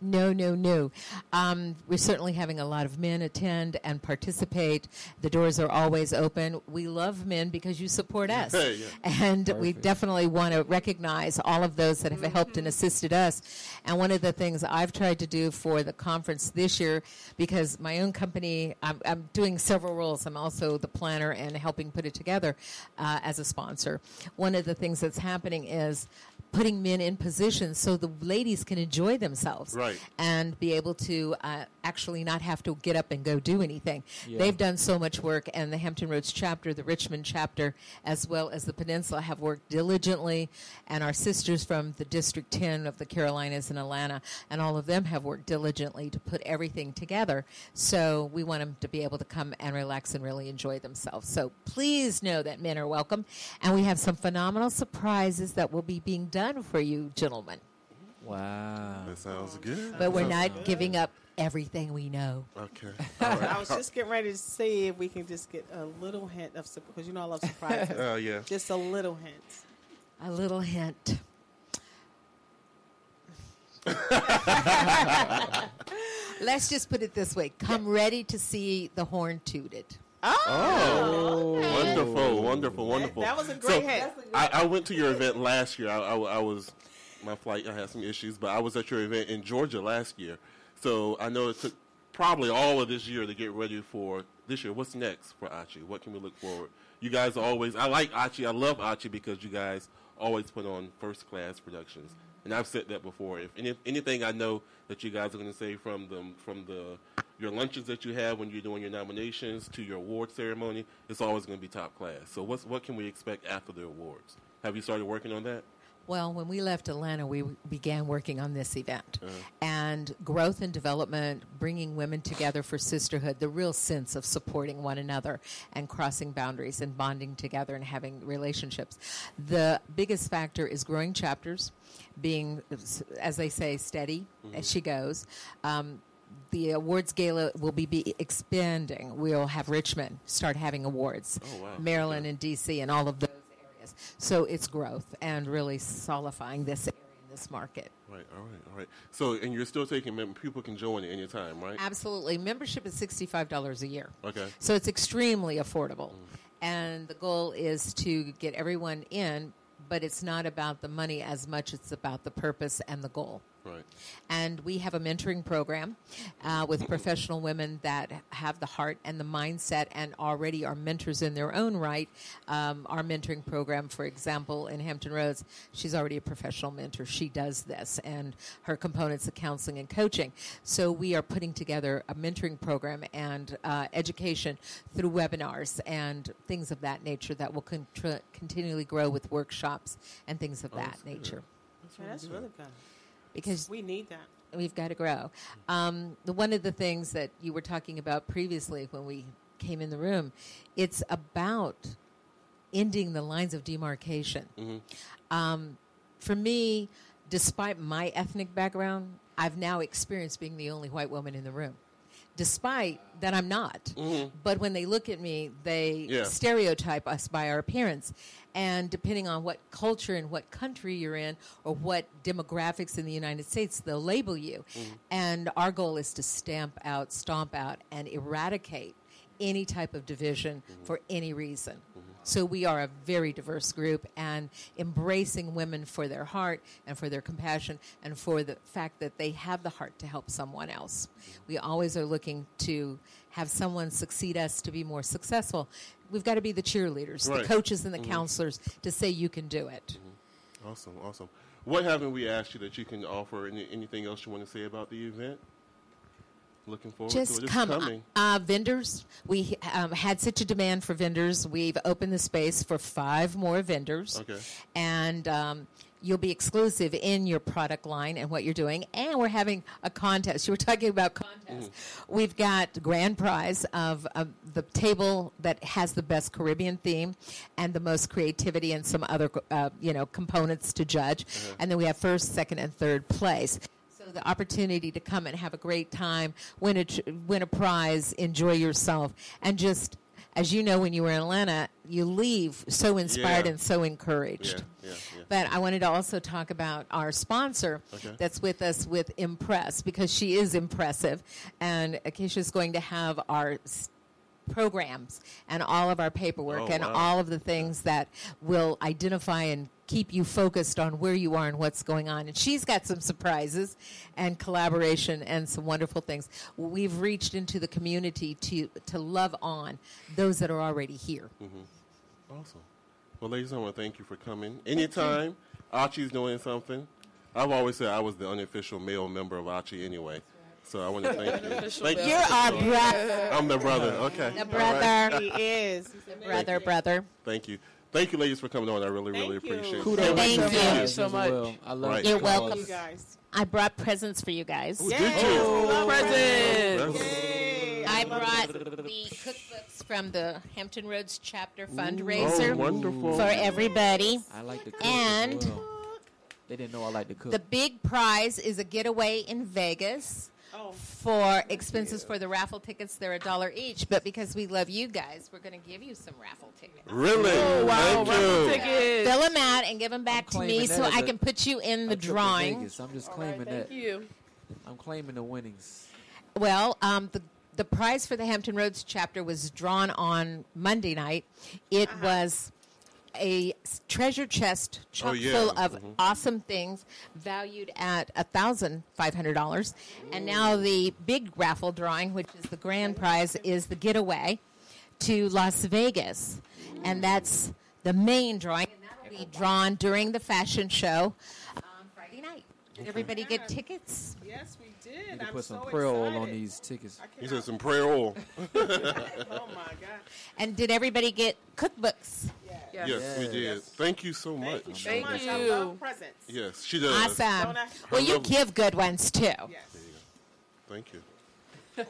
No, no, no. Um, we're certainly having a lot of men attend and participate. The doors are always open. We love men because you support us. Yeah. And we definitely want to recognize all of those that have helped and assisted us. And one of the things I've tried to do for the conference this year, because my own company, I'm, I'm doing several roles. I'm also the planner and helping put it together uh, as a sponsor. One of the things that's happening is putting men in positions so the ladies can enjoy themselves Right. and be able to uh, actually not have to get up and go do anything. Yeah. They've done so much work, and the Hampton Roads chapter, the Richmond chapter, as well as the Peninsula, have worked diligently. And our sisters from the District 10 of the Carolinas and Atlanta, and all of them have worked diligently to put everything together. So we want them to be able to come and relax and really enjoy themselves. So please know that men are welcome, and we have some phenomenal surprises that will be being done for you, gentlemen. Wow. That sounds good. But we're not giving up everything we know. Okay. I was just getting ready to see if we can just get a little hint of because you know I love surprises. Oh yeah. just a little hint. A little hint. Let's just put it this way come ready to see the horn tooted. Oh, oh wonderful, wonderful, wonderful. that was a So, great hit. I, I went to your event last year. I, I, I was my flight. I had some issues, but I was at your event in Georgia last year. So I know it took probably all of this year to get ready for this year. What's next for Achi? What can we look forward? You guys always. I like Achi. I love Achi because you guys always put on first class productions. And I've said that before. If any, anything I know that you guys are going to say from the from the your lunches that you have when you're doing your nominations to your award ceremony, it's always going to be top class. So what's what can we expect after the awards? Have you started working on that? Well, when we left Atlanta, we began working on this event. And growth and development, bringing women together for sisterhood, the real sense of supporting one another and crossing boundaries and bonding together and having relationships. The biggest factor is growing chapters, being, as they say, steady as she goes. Um, the awards gala will be, be expanding. We'll have Richmond start having awards, Oh, wow. Maryland and D.C. and all of those areas. So it's growth and really solidifying this area in this market. Right. All right. All right. So and you're still taking mem- people can join at any time, right? Absolutely. Membership is $65 a year. Okay. So it's extremely affordable. And the goal is to get everyone in, but it's not about the money as much, it's about the purpose and the goal. Right. And we have a mentoring program uh, with professional women that have the heart and the mindset and already are mentors in their own right. Um, our mentoring program, for example, in Hampton Roads, she's already a professional mentor. She does this, and her components of counseling and coaching. So we are putting together a mentoring program and uh, education through webinars and things of that nature that will contr- continually grow with workshops and things of that nature. Okay, that's really good. Because We need that. we've got to grow. Um, the, one of the things that you were talking about previously when we came in the room, it's about ending the lines of demarcation. Um, for me, despite my ethnic background, I've now experienced being the only white woman in the room. Despite that, I'm not. Mm-hmm. But when they look at me, they Yeah. stereotype us by our appearance. And depending on what culture and what country you're in or what demographics in the United States, they'll label you. Mm-hmm. And our goal is to stamp out, stomp out, and eradicate any type of division mm-hmm. for any reason. So we are a very diverse group and embracing women for their heart and for their compassion and for the fact that they have the heart to help someone else. We always are looking to have someone succeed us to be more successful. We've got to be the cheerleaders, Right. the coaches and the mm-hmm. counselors to say you can do it. Mm-hmm. Awesome. Awesome. What haven't we asked you that you can offer? Any, anything else you want to say about the event? Looking forward to Just it. It's come. coming. Uh, vendors, we um, had such a demand for vendors. We've opened the space for five more vendors. Okay. And um, you'll be exclusive in your product line and what you're doing. And we're having a contest. You were talking about contests. We've got grand prize of the table that has the best Caribbean theme and the most creativity and some other, uh, you know, components to judge. And then we have first, second, and third place. The opportunity to come and have a great time, win a tr- win a prize, enjoy yourself, and just as you know, when you were in Atlanta, you leave so inspired Yeah. and so encouraged. Yeah, yeah, yeah. But I wanted to also talk about our sponsor Okay. that's with us with Impress because she is impressive. And Acacia's going to have our programs and all of our paperwork Oh, and wow. all of the things that will identify and keep you focused on where you are and what's going on. And she's got some surprises and collaboration and some wonderful things. We've reached into the community to, to love on those that are already here. Mm-hmm. Awesome. Well, ladies, I want to thank you for coming. Anytime Achi's doing something, I've always said I was the unofficial male member of Archie anyway. So I want to thank you. Unofficial Thank male. you. You're our brother. I'm the brother. Okay. The All right. brother. He is. Brother, brother. Thank you. Thank you, ladies, for coming on. I really, really Thank you. appreciate it. Kudos Thank to you. guys so as much. well. I love Right. the You're cause. welcome. You guys. I brought presents for you guys. Oh, did you? Love Presents. I brought the cookbooks from the Hampton Roads chapter Oh, fundraiser wonderful. for everybody. I like to cook And- as well. They didn't know I like to cook. The big prize is a getaway in Vegas Oh. for expenses for the raffle tickets. They're a dollar each, but because we love you guys, we're going to give you some raffle tickets. Really? Oh, wow. Thank Raffle you. tickets. Fill them out and give them back to me so I can put you in the A trip to drawing. Vegas. I'm just claiming that. Thank you. I'm claiming the winnings. Well, um, the the prize for the Hampton Roads chapter was drawn on Monday night. It Uh-huh. was a s- treasure chest chock Oh, yeah. full of Mhm. awesome things valued at thousand five hundred dollars. And now the big raffle drawing, which is the grand prize, is the getaway to Las Vegas, and that's the main drawing. And that'll be drawn during the fashion show um, Friday night. Did everybody get tickets? Yes, we did. Need to I'm put so some prayer oil on these tickets. I He said some prayer oil. Oh my God. And did everybody get cookbooks? Yeah. Yes, we did. Thank you so much. Thank you so Thank much. I love presents. Yes, she does. Awesome. Don't Well, you love- give good ones too. Yes. Thank you.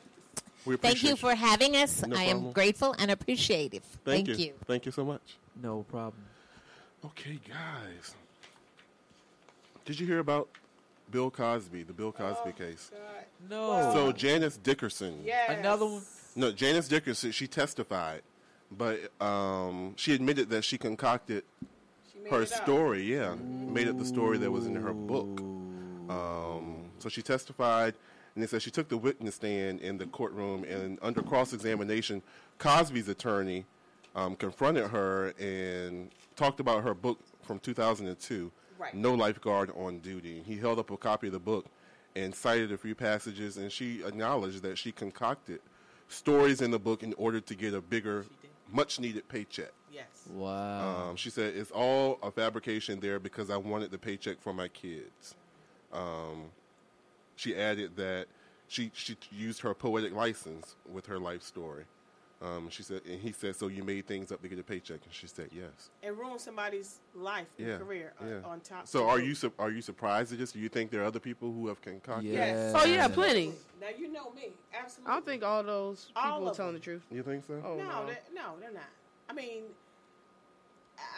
We Thank appreciate you for having us. No I am grateful and appreciative. Thank, Thank, you. you. Thank you so much. No problem. Okay, guys. Did you hear about Bill Cosby, the Bill Cosby oh, case? God. No. So Janice Dickinson. Yes. Another one? No, Janice Dickinson. She testified, but um, she admitted that she concocted She made her story. Yeah, made up the story that was in her book. Um, so she testified, and they said she took the witness stand in the courtroom, and under cross examination, Cosby's attorney um, confronted her and talked about her book from 2002, Right. No Lifeguard on Duty. He held up a copy of the book and cited a few passages, and she acknowledged that she concocted stories in the book in order to get a bigger, much needed paycheck. Yes. Wow. Um, she said it's all a fabrication there because I wanted the paycheck for my kids. Um, she added that she she used her poetic license with her life story. Um, she said, and he said, "So you made things up to get a paycheck?" And she said, "Yes." And ruin somebody's life and Yeah, career uh, yeah. on top. So are you su- are you surprised at this? Do you think there are other people who have concocted? Yes. Oh yeah, plenty. Now you know me. Absolutely. I don't think all those All people are telling them. the truth. You think so? Oh no, no. They're, no, they're not. I mean,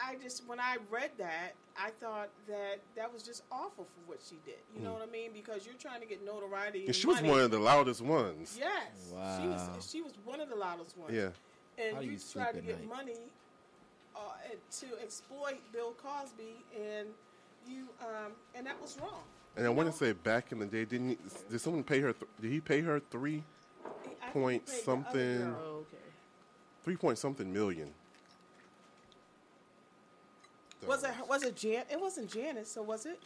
I I just when I read that, I thought that that was just awful for what she did. You know what I mean? Because you're trying to get notoriety. And and she was money. one of the loudest ones. Yes. She was. She was one of the loudest ones. Yeah. And How you, you sleep tried to get night? money uh, to exploit Bill Cosby, and you, um, and that was wrong. And I want to say back in the day, didn't he, did someone pay her? Th- did he pay her three I point paid the other something? Oh, okay. Three point something million. Was it? Was it Jan? It wasn't Janice. So was it?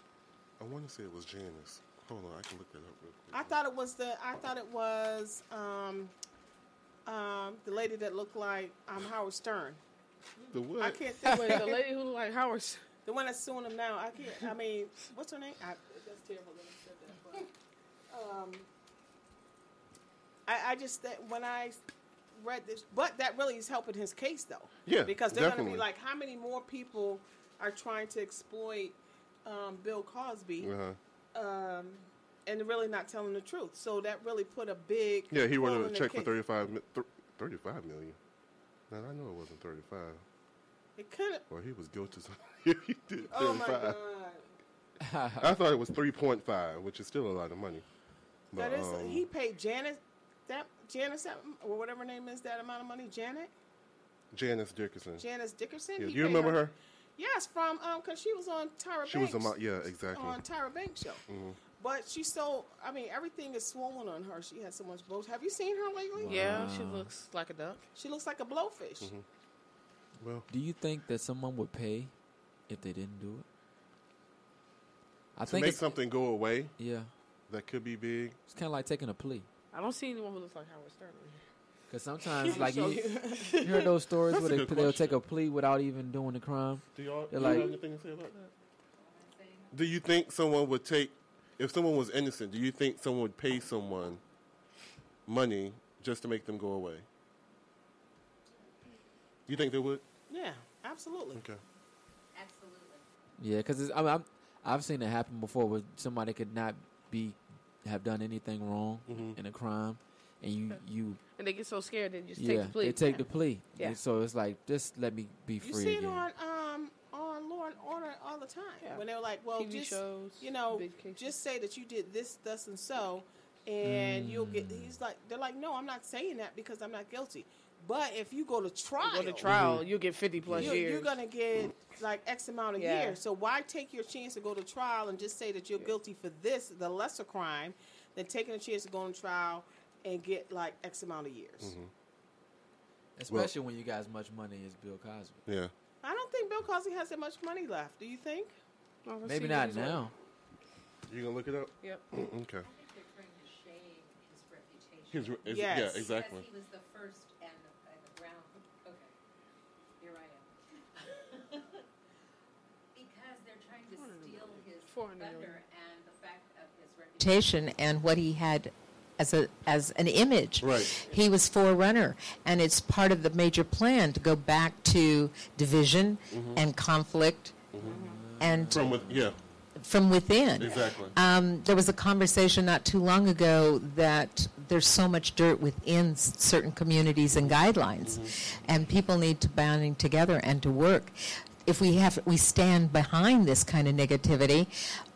I want to say it was Janice. Hold on, I can look that up real quick. I thought it was the. I thought it was um, um, the lady that looked like um, Howard Stern. The what? I can't think Wait, of the lady who look like Howard. The one that's suing him now. I can't. I mean, what's her name? I, that's terrible that I said that. But, um, I, I just that when I read this, but that really is helping his case though. Yeah, because they're going to be like, how many more people are trying to exploit um, Bill Cosby? Uh-huh. um, and really not telling the truth. So that really put a big Yeah, he wanted a check for cake. 35, mi- thir- 35 million. Now I know it wasn't 35. It could have. Well, he was guilty. So he did 35. Oh my god! I thought it was 3.5, which is still a lot of money. But, That is. um, he paid Janet that Janice that or whatever name is that amount of money. Janet. Janice Dickinson. Janice Dickinson. Yeah, He you remember her? Yes, from um, cause she was on Tyra She was Banks. a mo- yeah, exactly. On Tyra Banks show. Mhm. But she's so. I mean, everything is swollen on her. She has so much bones. Have you seen her lately? Yeah, she looks like a duck. She looks like a blowfish. Mm-hmm. Well, Do you think that someone would pay if they didn't do it? I to think make something go away, yeah, that could be big. it's kind of like taking a plea. I don't see anyone who looks like Howard Stern. Because sometimes, like you, you. you heard those stories That's where they, they'll question. take a plea without even doing the crime. Do y'all, They're do you like, have anything to say about that? Do you think someone would take, if someone was innocent, do you think someone would pay someone money just to make them go away? Do you think they would? Yeah, absolutely. Okay. Absolutely. Yeah, because I mean, i have seen it happen before where somebody could not be have done anything wrong Mm-hmm. in a crime, and you you And they get so scared they just yeah take the plea. they take the plea. Yeah. And so it's like just let me be You free see it again. on um on Law and Order all the time Yeah. when they're like, well, TV just shows, you know, just say that you did this, thus, and so, and you'll get. Mm. He's like, they're like, no, I'm not saying that because I'm not guilty. But if you go to trial, Go to trial, you'll get 50 plus you, years. You're gonna get like X amount of Yeah. years. So why take your chance to go to trial and just say that you're guilty for this, the lesser crime, than taking a chance to go on trial and get like X amount of years? Mm-hmm. Especially when you got as much money as Bill Cosby. Yeah. I don't think Bill Cosby has that much money left. Do you think? Maybe not now. You gonna look it up? Yep. okay. His, re- is- Yes. Yeah, exactly. He was the first and the, and the ground. Okay, here I am. because they're trying to steal his thunder and the fact of his reputation and what he had as a as an image. Right. He was forerunner, and it's part of the major plan to go back to division mm-hmm. and conflict mm-hmm. and From with, yeah, from within. exactly. Um, there was a conversation not too long ago that there's so much dirt within s- certain communities and guidelines, mm-hmm. and people need to banding together and to work. If we have we stand behind this kind of negativity,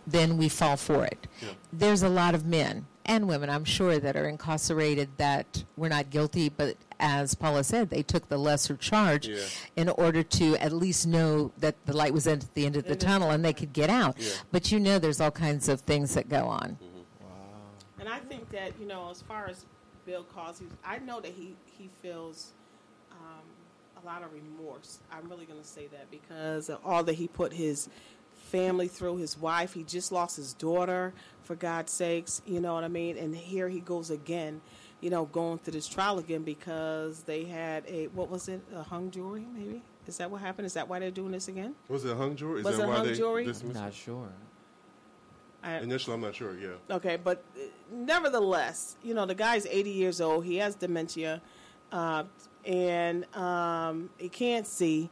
then we fall for it. There's a lot of men and women, I'm sure, that are incarcerated that were not guilty, but as Paula said, they took the lesser charge Yeah. in order to at least know that the light was at the end of the tunnel and they could get out. Yeah. But you know, there's all kinds of things that go on. And I think that you know, as far as Bill Cosby, I know that he he feels um, a lot of remorse. I'm really going to say that because of all that he put his family through, his wife. He just lost his daughter, for God's sakes. You know what I mean? And here he goes again. You know, going through this trial again because they had a what was it? A hung jury, maybe. Is that what happened? Is that why they're doing this again? Was it a hung jury? Is Was that it why hung they jury? dismissed I'm not sure. I, Initially, I'm not sure. Yeah. Okay, but uh, nevertheless, you know, the guy's 80 years old. He has dementia, uh, and um, he can't see.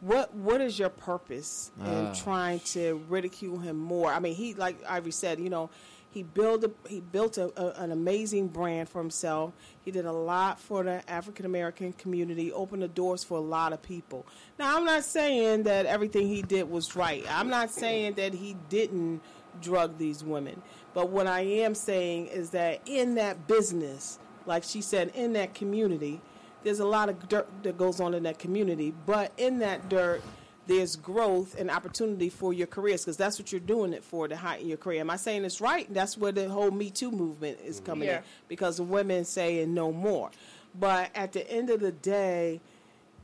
What What is your purpose in Ah. trying to ridicule him more? I mean, he like Ivy said, you know, he built a, he built a, a, an amazing brand for himself. He did a lot for the African American community, opened the doors for a lot of people. Now, I'm not saying that everything he did was right. I'm not saying that he didn't drug these women. But what I am saying is that in that business, like she said, in that community, there's a lot of dirt that goes on in that community. But in that dirt, there's growth and opportunity for your careers because that's what you're doing it for to heighten your career. Am I saying this right? That's where the whole Me Too movement is mm-hmm. coming Yeah. in because of women saying no more. But at the end of the day,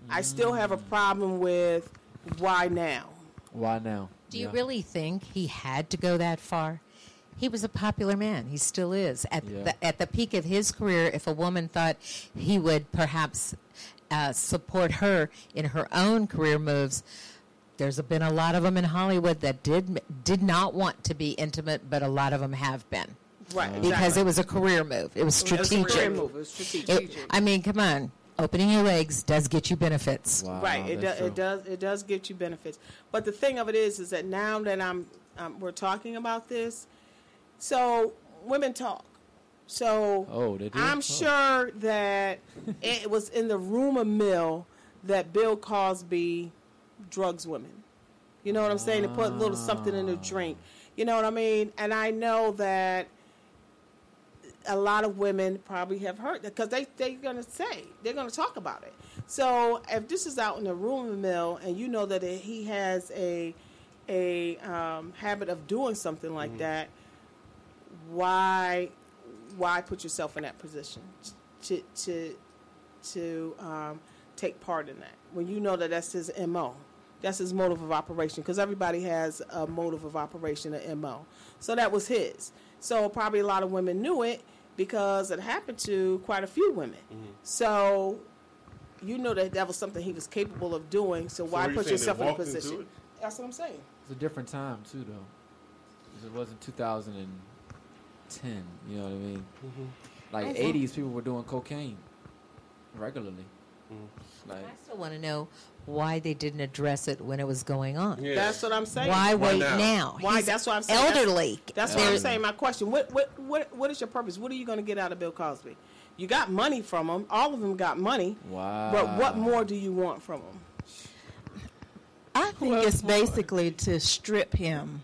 I still have a mm. problem with why now. Why now? Do you Yeah. really think he had to go that far? He was a popular man. He still is. At Yeah. the at the peak of his career, if a woman thought he would perhaps uh, support her in her own career moves, there's been a lot of them in Hollywood that did did not want to be intimate, but a lot of them have been Right. because exactly. it was a career move. It was It was a strategic. career move. It was strategic. It- I mean, come on. Opening your legs does get you benefits. Wow, right it, do, it does it does get you benefits but the thing of it is is that now that i'm um, we're talking about this so women talk so Oh, they do? i'm Oh. sure that it was in the rumor mill that bill cosby drugs women you know what i'm saying to put a little something in the drink you know what i mean and i know that a lot of women probably have heard that because they they're gonna say they're gonna talk about it. So if this is out in the rumor mill and you know that it, he has a a um, habit of doing something like that, why why put yourself in that position? To to to um, take part in that. When you know that that's his mo that's his motive of operation because everybody has a motive of operation a mo so that was his. So probably a lot of women knew it because it happened to quite a few women. So you know that that was something he was capable of doing so, why are you put yourself in a position? that's what i'm saying. It's a different time too, though. It wasn't 2010. You know what I mean? Mm-hmm. Like 80s, people were doing cocaine regularly. Mm-hmm. Like I still want to know why they didn't address it when it was going on. Yeah. That's what I'm saying. Why, Why wait now? now? Why? He's that's what I'm saying. That's- Elderly. That's, what I'm saying. My question: what, what, what, what is your purpose? What are you going to get out of Bill Cosby? You got money from him. All of them got money. wow. But what more do you want from him? I think it's basically to strip him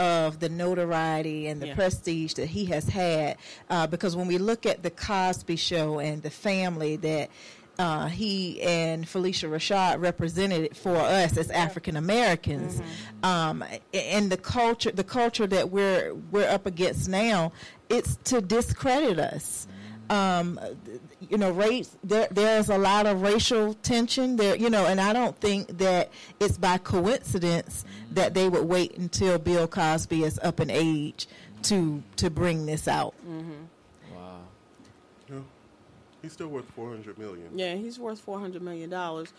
of the notoriety and the Yeah. prestige that he has had. Uh, because when we look at the Cosby Show and the family that uh, he and Phylicia Rashad represented for us as African Americans, um, and the culture, the culture that we're we're up against now, it's to discredit us um, you know, race. There, there's a lot of racial tension there, you know, and I don't think that it's by coincidence that they would wait until Bill Cosby is up in age to to bring this out. Wow. Yeah. He's still worth four hundred million. Yeah, he's worth four hundred million dollars.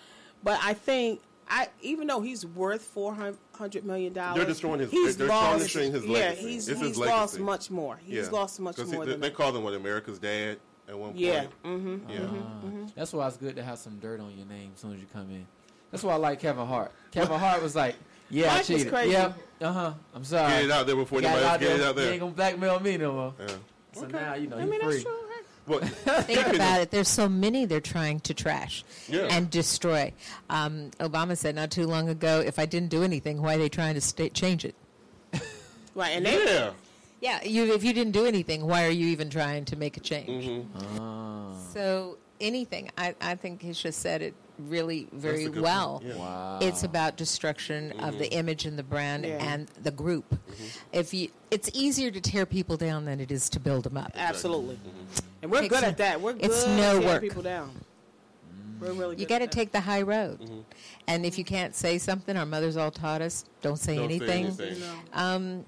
But I think I, even though he's worth four hundred million dollars, They're destroying his- He's they're lost, tarnishing his yeah, legacy. he's, It's his he's lost much more. He's Yeah. lost much more he- than they that. called him what America's dad at one point. Yeah. Mm-hmm. Yeah. Ah. That's why it's good to have some dirt on your name as soon as you come in. That's why I like Kevin Hart. Kevin Hart was like, "Yeah, I Mike was cheated. crazy. Yep, uh huh. I'm sorry. Get it out there before anybody else get it out You there. ain't gonna blackmail me no more. Yeah. So now you know I you mean, free. That's true. Well, Think about it. There's so many they're trying to trash Yeah. and destroy. Um, Obama said not too long ago, "If I didn't do anything, why are they trying to sta change it?" Right, and they, yeah. Yeah, you, if you didn't do anything, why are you even trying to make a change? Mm-hmm. Ah. So anything, I, I think he's just said it really very well. yeah. Mm-hmm. Wow. It's about destruction of the image and the brand Yeah. and the group. If you, it's easier to tear people down than it is to build them up. absolutely, Mm-hmm. and we're Takes good a- at that. We're good it's at no tearing work. people down. We're really. You got to take the high road. Mm-hmm. And if you can't say something, our mothers all taught us, don't say Don't say anything. anything. Um,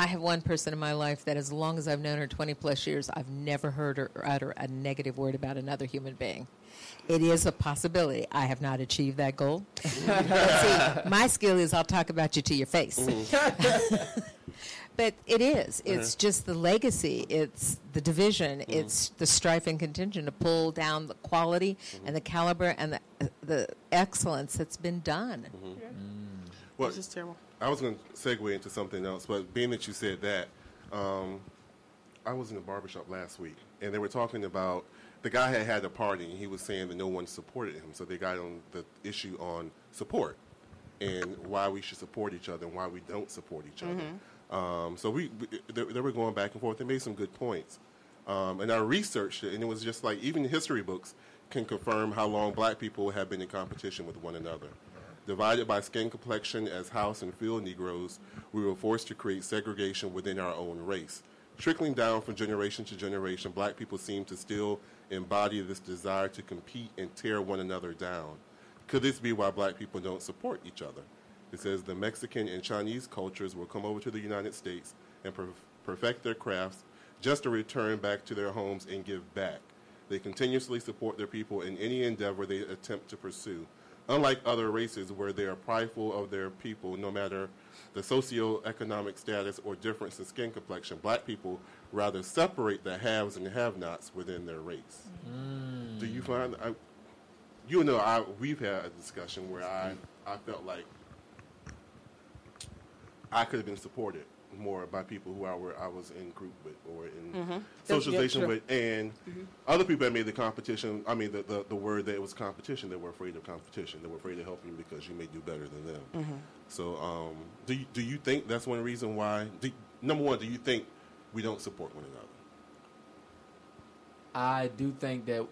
I have one person in my life that, as long as I've known her 20 plus years, I've never heard her utter a negative word about another human being. It is a possibility. I have not achieved that goal. see, my skill is I'll talk about you to your face. Mm. but it is. Uh-huh. It's just the legacy. It's the division. Mm-hmm. It's the strife and contention to pull down the quality mm-hmm. and the caliber and the, uh, the excellence that's been done. Mm-hmm. Mm. Well, This is terrible. I was going to segue into something else, but being that you said that, um, I was in a barbershop last week, and they were talking about the guy had had a party, and he was saying that no one supported him. So they got on the issue on support and why we should support each other and why we don't support each other. Um, so we, we they, they were going back and forth. They made some good points, um, and I researched it, and it was just like even history books can confirm how long black people have been in competition with one another. Divided by skin complexion as house and field Negroes, we were forced to create segregation within our own race. Trickling down from generation to generation, black people seem to still embody this desire to compete and tear one another down. Could this be why black people don't support each other? It says the Mexican and Chinese cultures will come over to the United States and per- perfect their crafts just to return back to their homes and give back. They continuously support their people in any endeavor they attempt to pursue. Unlike other races where they are prideful of their people, no matter the socioeconomic status or difference in skin complexion, black people rather separate the haves and have-nots within their race. Do you find? I, you know, I we've had a discussion where I I felt like I could have been supported more by people who I were I was in group with or in mm-hmm. socialization yeah, with, and mm-hmm. other people that made the competition. I mean, the, the the word that it was competition. They were afraid of competition. They were afraid of helping you because you may do better than them. Mm-hmm. So, um, do you, do you think that's one reason why? Do, number one, do you think we don't support one another? I do think that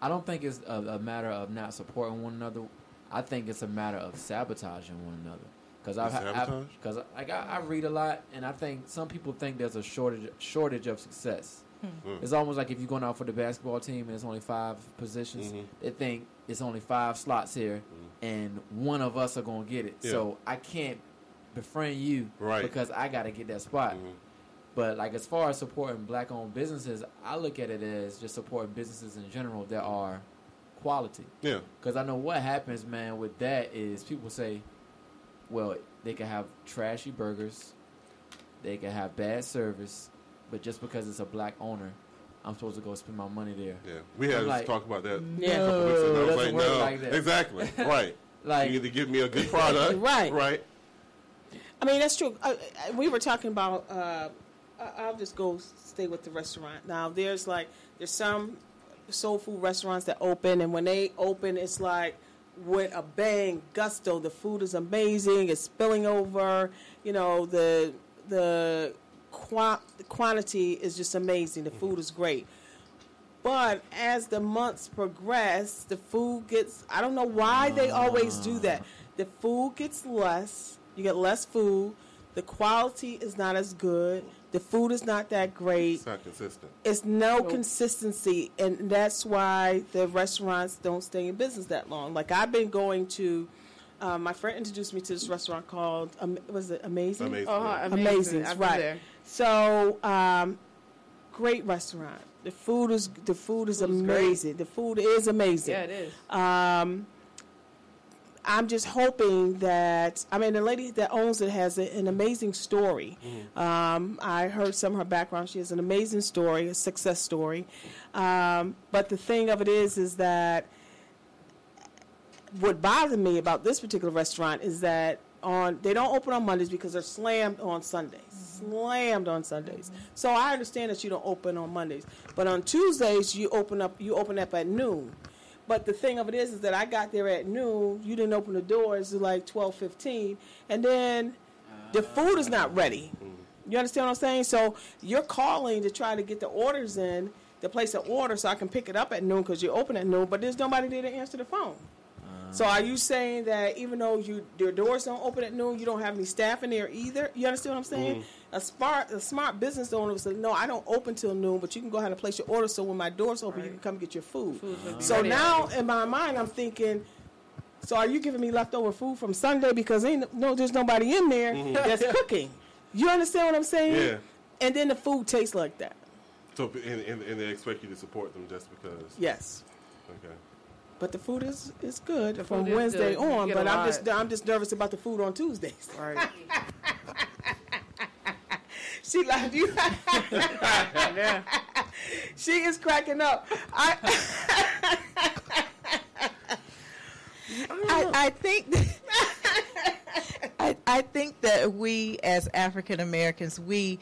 I don't think it's a, a matter of not supporting one another. I think it's a matter of sabotaging one another. Because I've because like I, I read a lot, and I think some people think there's a shortage shortage of success. Hmm. It's almost like if you're going out for the basketball team and there's only five positions, Mhm. they think it's only five slots here, and one of us are going to get it. Yeah. So I can't befriend you Right. because I got to get that spot. Mhm. But like as far as supporting black-owned businesses, I look at it as just supporting businesses in general that are quality. Yeah. Because I know what happens, man. With that is people say, well, they can have trashy burgers, they can have bad service, but just because it's a black owner, I'm supposed to go spend my money there. Yeah, we had I'm to like, talk about that Yeah. a couple. I was doesn't like, work no, like that. exactly, right. Like- you either give me a good product, Right. right? I mean, that's true. Uh, uh, we were talking about. Uh, I'll just go stay with the restaurant. Now, there's like there's some soul food restaurants that open, and when they open, it's like with a bang, gusto. The food is amazing. It's spilling over. You know, the the, qua- the quantity is just amazing. The food is great. But as the months progress, the food gets. I don't know why they always do ah. that. The food gets less. You get less food. The quality is not as good. The food is not that great. It's not consistent. It's no consistency, and that's why the restaurants don't stay in business that long. Like I've been going to. Uh, my friend introduced me to this restaurant called um, was it Amazing? Amazing, Uh-huh, yeah. amazing. Amazing, I've been right? there. So, um, great restaurant. The food is the food is Food is great. amazing. The food is amazing. Yeah, it is. Um, I'm just hoping that I mean the lady that owns it has a, an amazing story. Um, I heard some of her background. She has an amazing story, a success story. Um, but the thing of it is, is that what bothered me about this particular restaurant is that on they don't open on Mondays because they're slammed on Sundays. Slammed on Sundays. So I understand that you don't open on Mondays, but on Tuesdays you open up. You open up at noon. But the thing of it is, is that I got there at noon. You didn't open the doors like twelve fifteen, and then the food is not ready. Mm-hmm. You understand what I'm saying? So you're calling to try to get the orders in, to place an order so I can pick it up at noon because you open at noon, but there's nobody there to answer the phone. So uh-huh. are you saying that even though you your doors don't open at noon, you don't have any staff in there either? You understand what I'm saying? Mm-hmm. A smart a smart business owner would say, "No, I don't open till noon, but you can go ahead and place your order so when my doors open, you can come get your food." Food would be So ready now in my mind, I'm thinking. So are you giving me leftover food from Sunday because ain't no there's nobody in there mm-hmm. that's cooking? You understand what I'm saying? Yeah. And then the food tastes like that. So, and, and, and they expect you to support them just because. Yes. Okay. But the food is, is good from Wednesday good. On. But I'm just I'm just nervous about the food on Tuesdays. Right. She like you. yeah. she is cracking up. I I, I think I, I think that we as African Americans we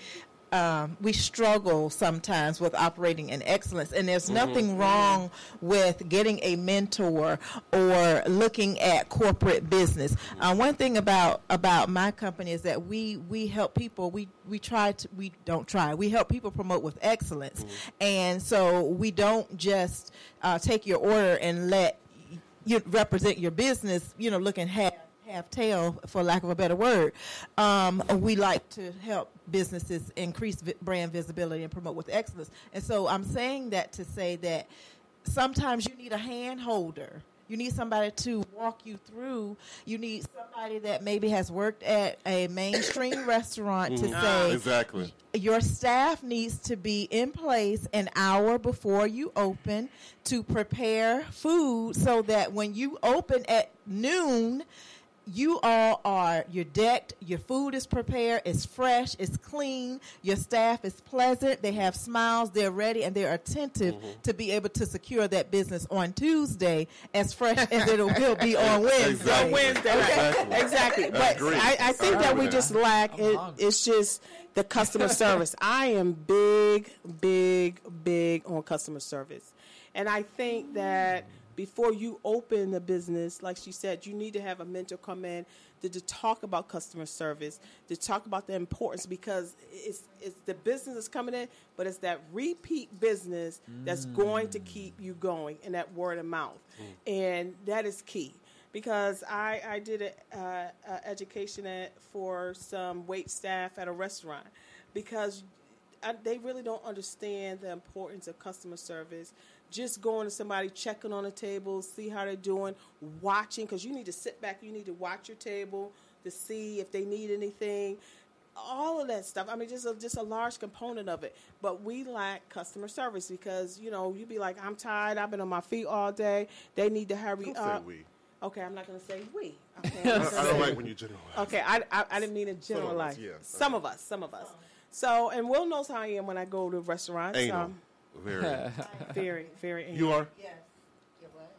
um, we struggle sometimes with operating in excellence, and there's nothing wrong with getting a mentor or looking at corporate business. Uh, one thing about about my company is that we we help people. We we try to we don't try. We help people promote with excellence, and so we don't just uh, take your order and let you represent your business, you know, looking half half tail, for lack of a better word. Um, we like to help businesses increase vi- brand visibility and promote with excellence. And so I'm saying that to say that sometimes you need a hand holder. You need somebody to walk you through. You need somebody that maybe has worked at a mainstream restaurant to say, Exactly. your staff needs to be in place an hour before you open to prepare food so that when you open at noon you all are you're decked your food is prepared it's fresh it's clean your staff is pleasant they have smiles they're ready and they're attentive to be able to secure that business on tuesday as fresh as it will be on wednesday Exactly. on Wednesday. Exactly. exactly. But. I, I think that we just lack it, it's just the customer service. I am big, big, big on customer service. And I think that before you open the business, like she said, you need to have a mentor come in to, to talk about customer service, to talk about the importance because it's it's the business is coming in, but it's that repeat business that's going to keep you going and that word of mouth, and that is key. Because I, I did an uh, uh, education at, for some wait staff at a restaurant because I, they really don't understand the importance of customer service. Just going to somebody, checking on the table, see how they're doing, watching, because you need to sit back, you need to watch your table to see if they need anything. All of that stuff. I mean, just a, just a large component of it. But we lack customer service because you know you'd be like, I'm tired. I've been on my feet all day. They need to hurry Don't say up. we. Okay, I'm not going to say we. Okay, I, I'm I not gonna don't like when you generalize. Okay, I, I, I didn't mean to Some of us, generalize. yeah. Some of us, some of us. So, and Will knows how I am when I go to restaurants. Anal. Um, Very. very, very. You are? Yes. Yeah, what?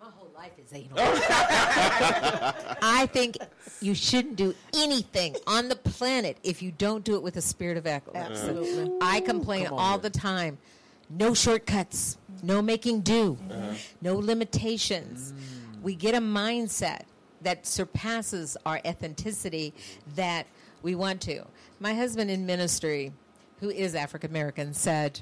My whole life is anal. I think you shouldn't do anything on the planet if you don't do it with a spirit of excellence. Absolutely. I complain all the time. No shortcuts, no making do, uh-huh. no limitations. We get a mindset that surpasses our authenticity that we want to. My husband in ministry, who is African American, said,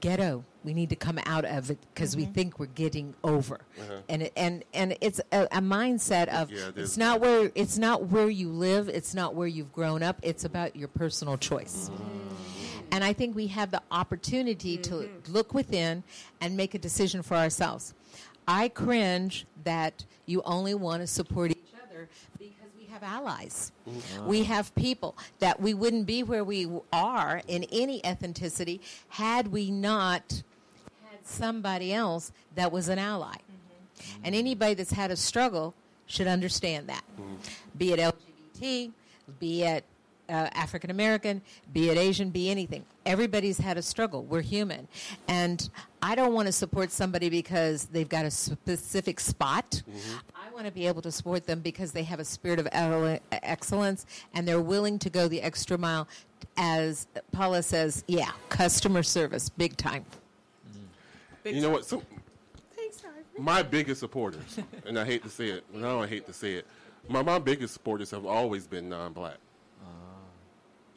ghetto. We need to come out of it because we mm-hmm. think we're getting over, uh-huh. and it, and and it's a, a mindset of Yeah, it is. not where it's not where you live, it's not where you've grown up. It's about your personal choice. Mm. And I think we have the opportunity to mm-hmm. look within and make a decision for ourselves. I cringe that you only want to support each other because we have allies. Mm-hmm. We have people that we wouldn't be where we are in any ethnicity had we not had somebody else that was an ally. Mm-hmm. And anybody that's had a struggle should understand that. Mm-hmm. Be it LGBT, be it uh, African American, be it Asian, be anything. Everybody's had a struggle. We're human. And I don't want to support somebody because they've got a specific spot. I want to be able to support them because they have a spirit of excellence and they're willing to go the extra mile. As Paula says, yeah, customer service, big time. Big You know time. what? Some, Thanks, my biggest supporters, and I hate to say it, no, I hate to say it. My my biggest supporters have always been non-black.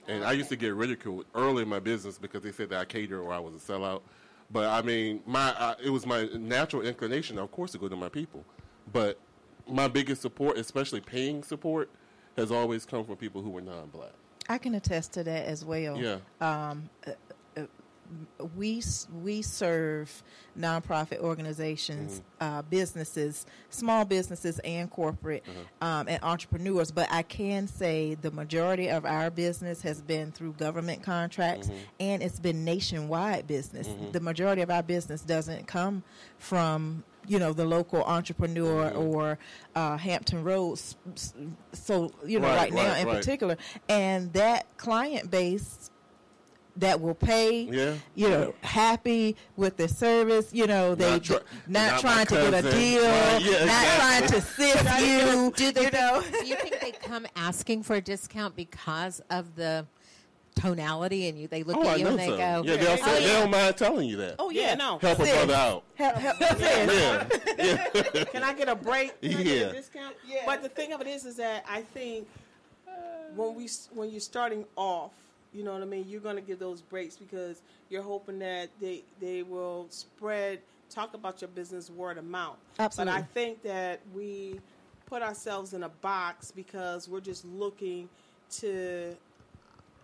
And I used to get ridiculed early in my business because they said that I catered or I was a sellout. But I mean, my I, it was my natural inclination, of course, to go to my people. But my biggest support, especially paying support, has always come from people who were non-black. I can attest to that as well. Yeah. Um, we we serve nonprofit organizations, uh, businesses, small businesses, and corporate um, and entrepreneurs. But I can say the majority of our business has been through government contracts, and it's been nationwide business. The majority of our business doesn't come from you know the local entrepreneur or uh, Hampton Roads. So you know Right, right, now right, in right. particular, and that client base that will pay, Yeah. you know, happy with the service, you know, they Not try- not, not trying to get a deal, Right, yeah, not trying to sift you, Do they you know. do you think they come asking for a discount because of the tonality and you they look oh, at I you and they so. go, yeah, they'll "Oh, say, they don't mind telling you that. Oh Yeah, yeah, no. Help a Sis. brother out. Help, help, sis. Yeah. Can I get a break? Can I get Yeah. a discount? But the thing of it is, is that I think when we when you're starting off, you know what I mean. You're going to give those breaks because you're hoping that they they will spread, talk about your business word of mouth. Absolutely. But I think that we put ourselves in a box because we're just looking to,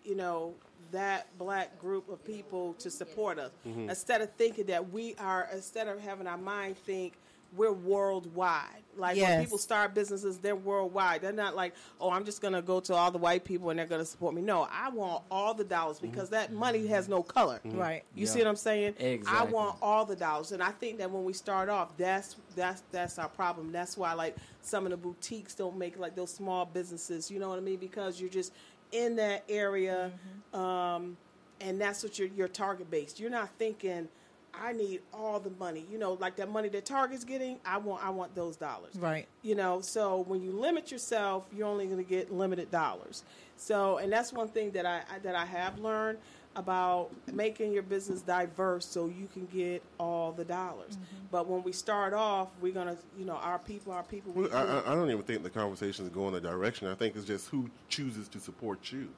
you know. That black group of people to support us, mm-hmm. instead of thinking that we are, instead of having our mind think we're worldwide. Like when people start businesses, they're worldwide. They're not like, oh, I'm just gonna go to all the white people and they're gonna support me. No, I want all the dollars mm-hmm. because that money has no color. Mm-hmm. Right. You Yeah. see what I'm saying? Exactly. I want all the dollars, and I think that when we start off, that's that's that's our problem. That's why like some of the boutiques don't make like those small businesses. You know what I mean? Because you're just in that area, mm-hmm. um, and that's what your your target base. You're not thinking. I need all the money, you know, like that money that Target's getting. I want, I want those dollars, Right. you know so when you limit yourself you're only going to get limited dollars so and that's one thing that I, I that i have learned about making your business diverse so you can get all the dollars. Mm-hmm. But when we start off, we're gonna, you know, our people, our people. we- Well, I, I- I don't even think the conversation is going in a direction. I think it's just who chooses to support you.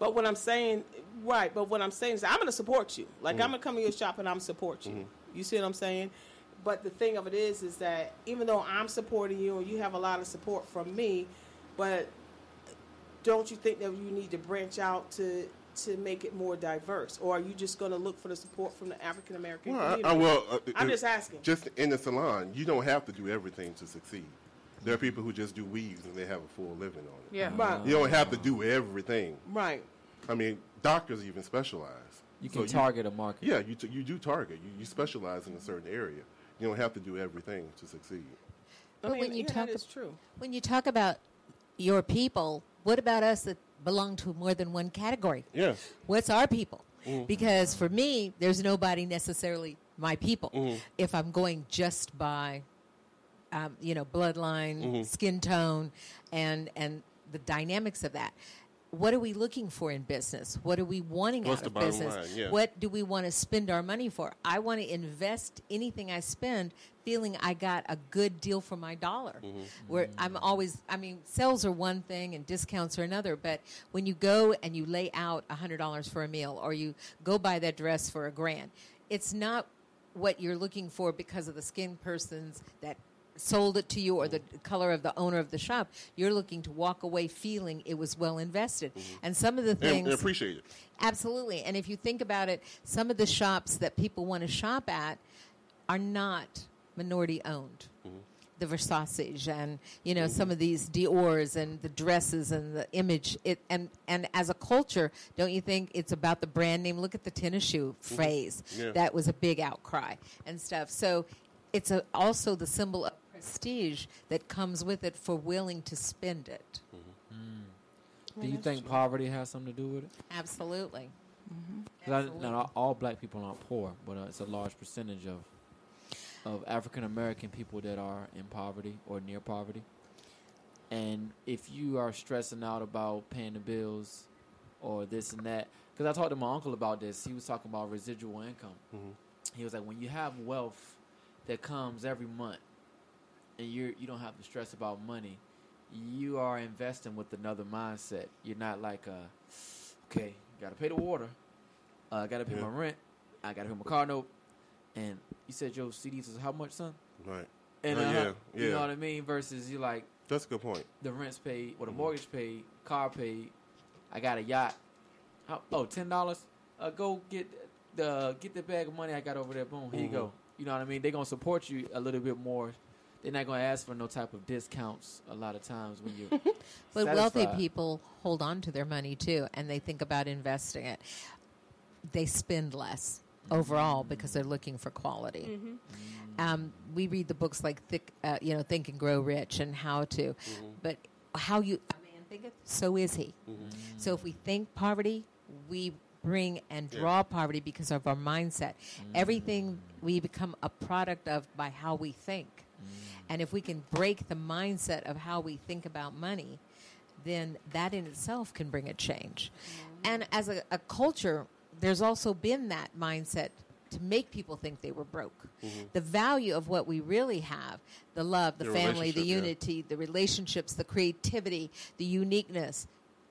But what I'm saying, right? But what I'm saying is, I'm going to support you. Like Mm-hmm. I'm going to come to your shop and I'm going to support you. You see what I'm saying? But the thing of it is, is that even though I'm supporting you and you have a lot of support from me, but don't you think that you need to branch out to to make it more diverse, or are you just going to look for the support from the African American Well, I, community? I, well, uh, I'm uh, just asking. Just in the salon, you don't have to do everything to succeed. There are people who just do weaves and they have a full living on it. Yeah. Right. You don't have to do everything. Right. I mean, doctors even specialize. You can target a market. Yeah, you, t- you do target. You, you specialize in a certain area. You don't have to do everything to succeed. But when you yeah, talk that is true. when you talk about your people, what about us that belong to more than one category? Yeah. What's our people? Mhm. Because for me, there's nobody necessarily my people. Mhm. If I'm going just by, um, you know, bloodline, Mhm. skin tone, and and the dynamics of that. What are we looking for in business? What are we wanting What's out of business? line? Yeah. What do we want to spend our money for? I want to invest anything I spend feeling I got a good deal for my dollar. Mm-hmm. Where I'm always, I mean, sales are one thing and discounts are another, but when you go and you lay out $100 for a meal or you go buy that dress for a grand, it's not what you're looking for because of the skin persons that sold it to you or the color of the owner of the shop. You're looking to walk away feeling it was well invested. Mm-hmm. And some of the Mm-hmm. And, things and appreciate it. Absolutely. And if you think about it, some of the shops that people want to shop at are not minority owned. Mm-hmm. The Versace and you know mm-hmm. some of these Dior's and the dresses and the image it and and as a culture, don't you think it's about the brand name? Look at the tennis shoe phrase Yeah. that was a big outcry and stuff. So it's a, also the symbol of prestige that comes with it for willing to spend it. Mm-hmm. Do you think poverty has something to do with it? Absolutely. Mm-hmm. I, not all, all black people aren't poor, but uh, it's a large percentage of of African American people that are in poverty or near poverty. And if you are stressing out about paying the bills or this and that, because I talked to my uncle about this, he was talking about residual income. Mm-hmm. He was like, when you have wealth that comes every month, and you you don't have to stress about money, you are investing with another mindset. You're not like, uh, okay, got to pay the water, uh, got to pay Yeah. my rent, I got to pay my car note, and you said your CDs is how much, son? Right. And Oh, uh, yeah, you know what I mean. Versus you like That's a good point. the rent's paid or the Mhm. mortgage paid, car paid. I got a yacht. How, oh, ten dollars. Uh, go get the get the bag of money I got over there. Boom, here you Mhm. go. You know what I mean? They're gonna support you a little bit more. They're not gonna ask for no type of discounts a lot of times when you. But wealthy people hold on to their money too, and they think about investing it. They spend less overall mm-hmm. because they're looking for quality. Mm-hmm. Mm-hmm. Um, we read the books like Thick, uh, you know, Think and Grow Rich, and how to, but how you a man thinketh, so is he. So if we think poverty, we bring and Yeah. draw poverty because of our mindset. Mm. Everything we become a product of by how we think. And if we can break the mindset of how we think about money, then that in itself can bring a change. And as a, a culture, there's also been that mindset to make people think they were broke. Mhm. The value of what we really have the love, the The family, the relationship, yeah. unity, the relationships, the creativity, the uniqueness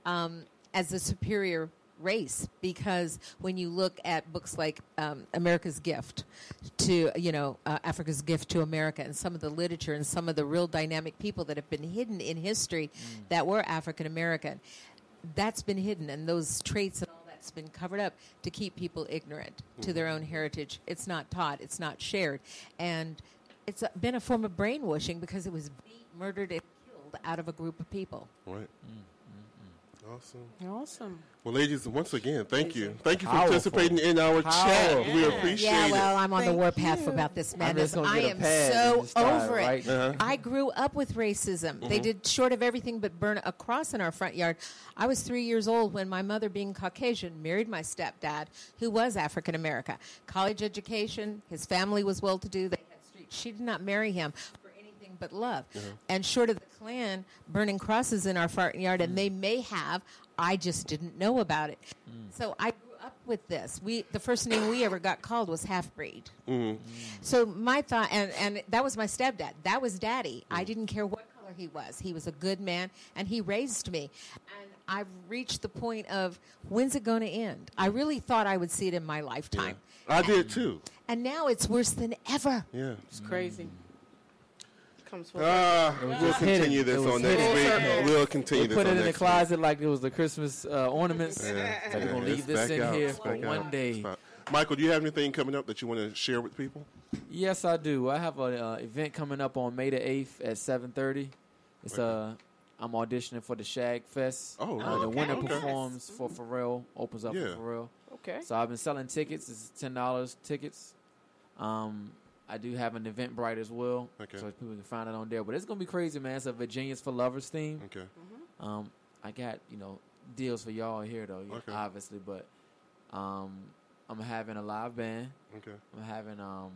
um, as a superior race because when you look at books like um, America's Gift to you know uh, Africa's Gift to America and some of the literature and some of the real dynamic people that have been hidden in history that were African American that's been hidden and those traits and all that's been covered up to keep people ignorant to their own heritage. It's not taught it's not shared. And it's been a form of brainwashing because it was beat murdered and killed out of a group of people. Right. Awesome. Awesome. Well, ladies, once again, thank you. Thank you for Powerful. participating in our chat. Powerful. We appreciate yeah, it. Yeah, well, I'm on the Thank warpath you. about this I'm madness. just I am so over it. right- Uh-huh. I grew up with racism. They Mhm. did short of everything but burn a cross in our front yard. I was three years old when my mother, being Caucasian, married my stepdad, who was African American. College education, his family was well to do. They had streets. She did not marry him for but love. Uh-huh. And short of the Klan burning crosses in our front yard, and they may have. I just didn't know about it. Mm. So I grew up with this. We the first name we ever got called was half breed. Mm-hmm. So my thought, and, and that was my stepdad. That was daddy. Mm. I didn't care what color he was. He was a good man, and he raised me. And I've reached the point of when's it going to end? I really thought I would see it in my lifetime. I did too. And now it's worse than ever. Yeah. It's crazy. Comes full It was we'll continue this was on next hidden. week. We'll continue We this put it in the next week. closet like it was the Christmas uh, ornaments. Yeah. So we're gonna leave this in out. here It's for one out. day. Michael, do you have anything coming up that you want to share with people? Yes, I do. I have an uh, event coming up on May the eighth at seven thirty. It's uh, I'm auditioning for the Shag Fest. Oh, uh, really? the winner Okay. performs for Pharrell. Opens up Yeah. for Pharrell. Okay. So I've been selling tickets. It's ten dollars tickets. Um, I do have an Eventbrite as well, Okay. so people can find it on there. But it's gonna be crazy, man. It's a Virginia's for Lovers theme. Okay. Um, I got you know deals for y'all here though, Okay. obviously, but um, I'm having a live band. Okay. I'm having um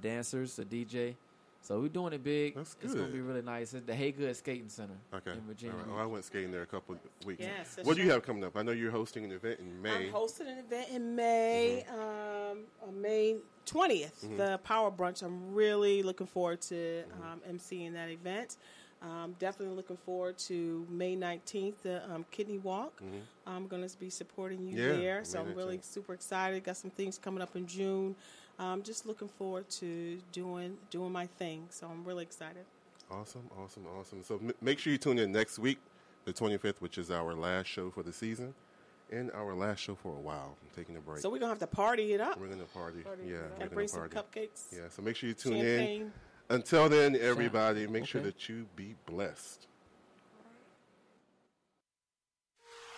dancers, a DJ. So we're doing it big. That's It's gonna be really nice. It's the Haygood Skating Center Okay. in Virginia. All right. Oh, I went skating there a couple of weeks. Yes, that's what do you have coming up? I know you're hosting an event in May. I'm hosting an event in May, Mm-hmm. um, May 20th, the Power Brunch. I'm really looking forward to Mm-hmm. um, emceeing that event. Um, definitely looking forward to May 19th, the um, Kidney Walk. I'm going to be supporting you Mm-hmm. Yeah, there, so May I'm really super excited. Got some things coming up in June. Um, just looking forward to doing doing my thing. So I'm really excited. Awesome, awesome, awesome. So m- make sure you tune in next week, the 25th, which is our last show for the season, and our last show for a while. I'm taking a break. So we're going to have to party it up. we're gonna party. Party yeah, it up. we're Gotta gonna bring some party. cupcakes. Yeah, so make sure you tune in. Until then, everybody, make sure that you be blessed.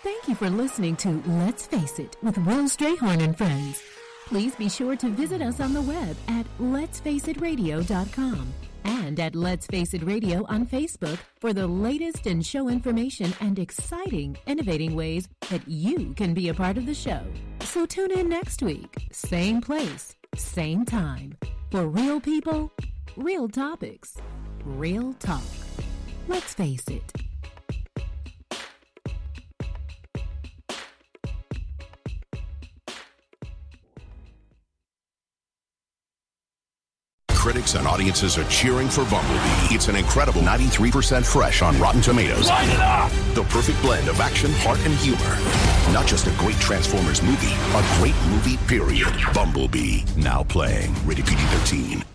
Thank you for listening to Let's Face It with Will Strayhorn and Friends. Please be sure to visit us on the web at letsfaceitradio.com and at Let's Face It Radio on Facebook for the latest in show information and exciting, innovating ways that you can be a part of the show. So tune in next week, same place, same time, for real people, real topics, real talk. Let's face it. Critics and audiences are cheering for Bumblebee. It's an incredible 93% fresh on Rotten Tomatoes. Light it up! The perfect blend of action, heart, and humor. Not just a great Transformers movie, a great movie, period. Bumblebee, now playing. Rated PG 13.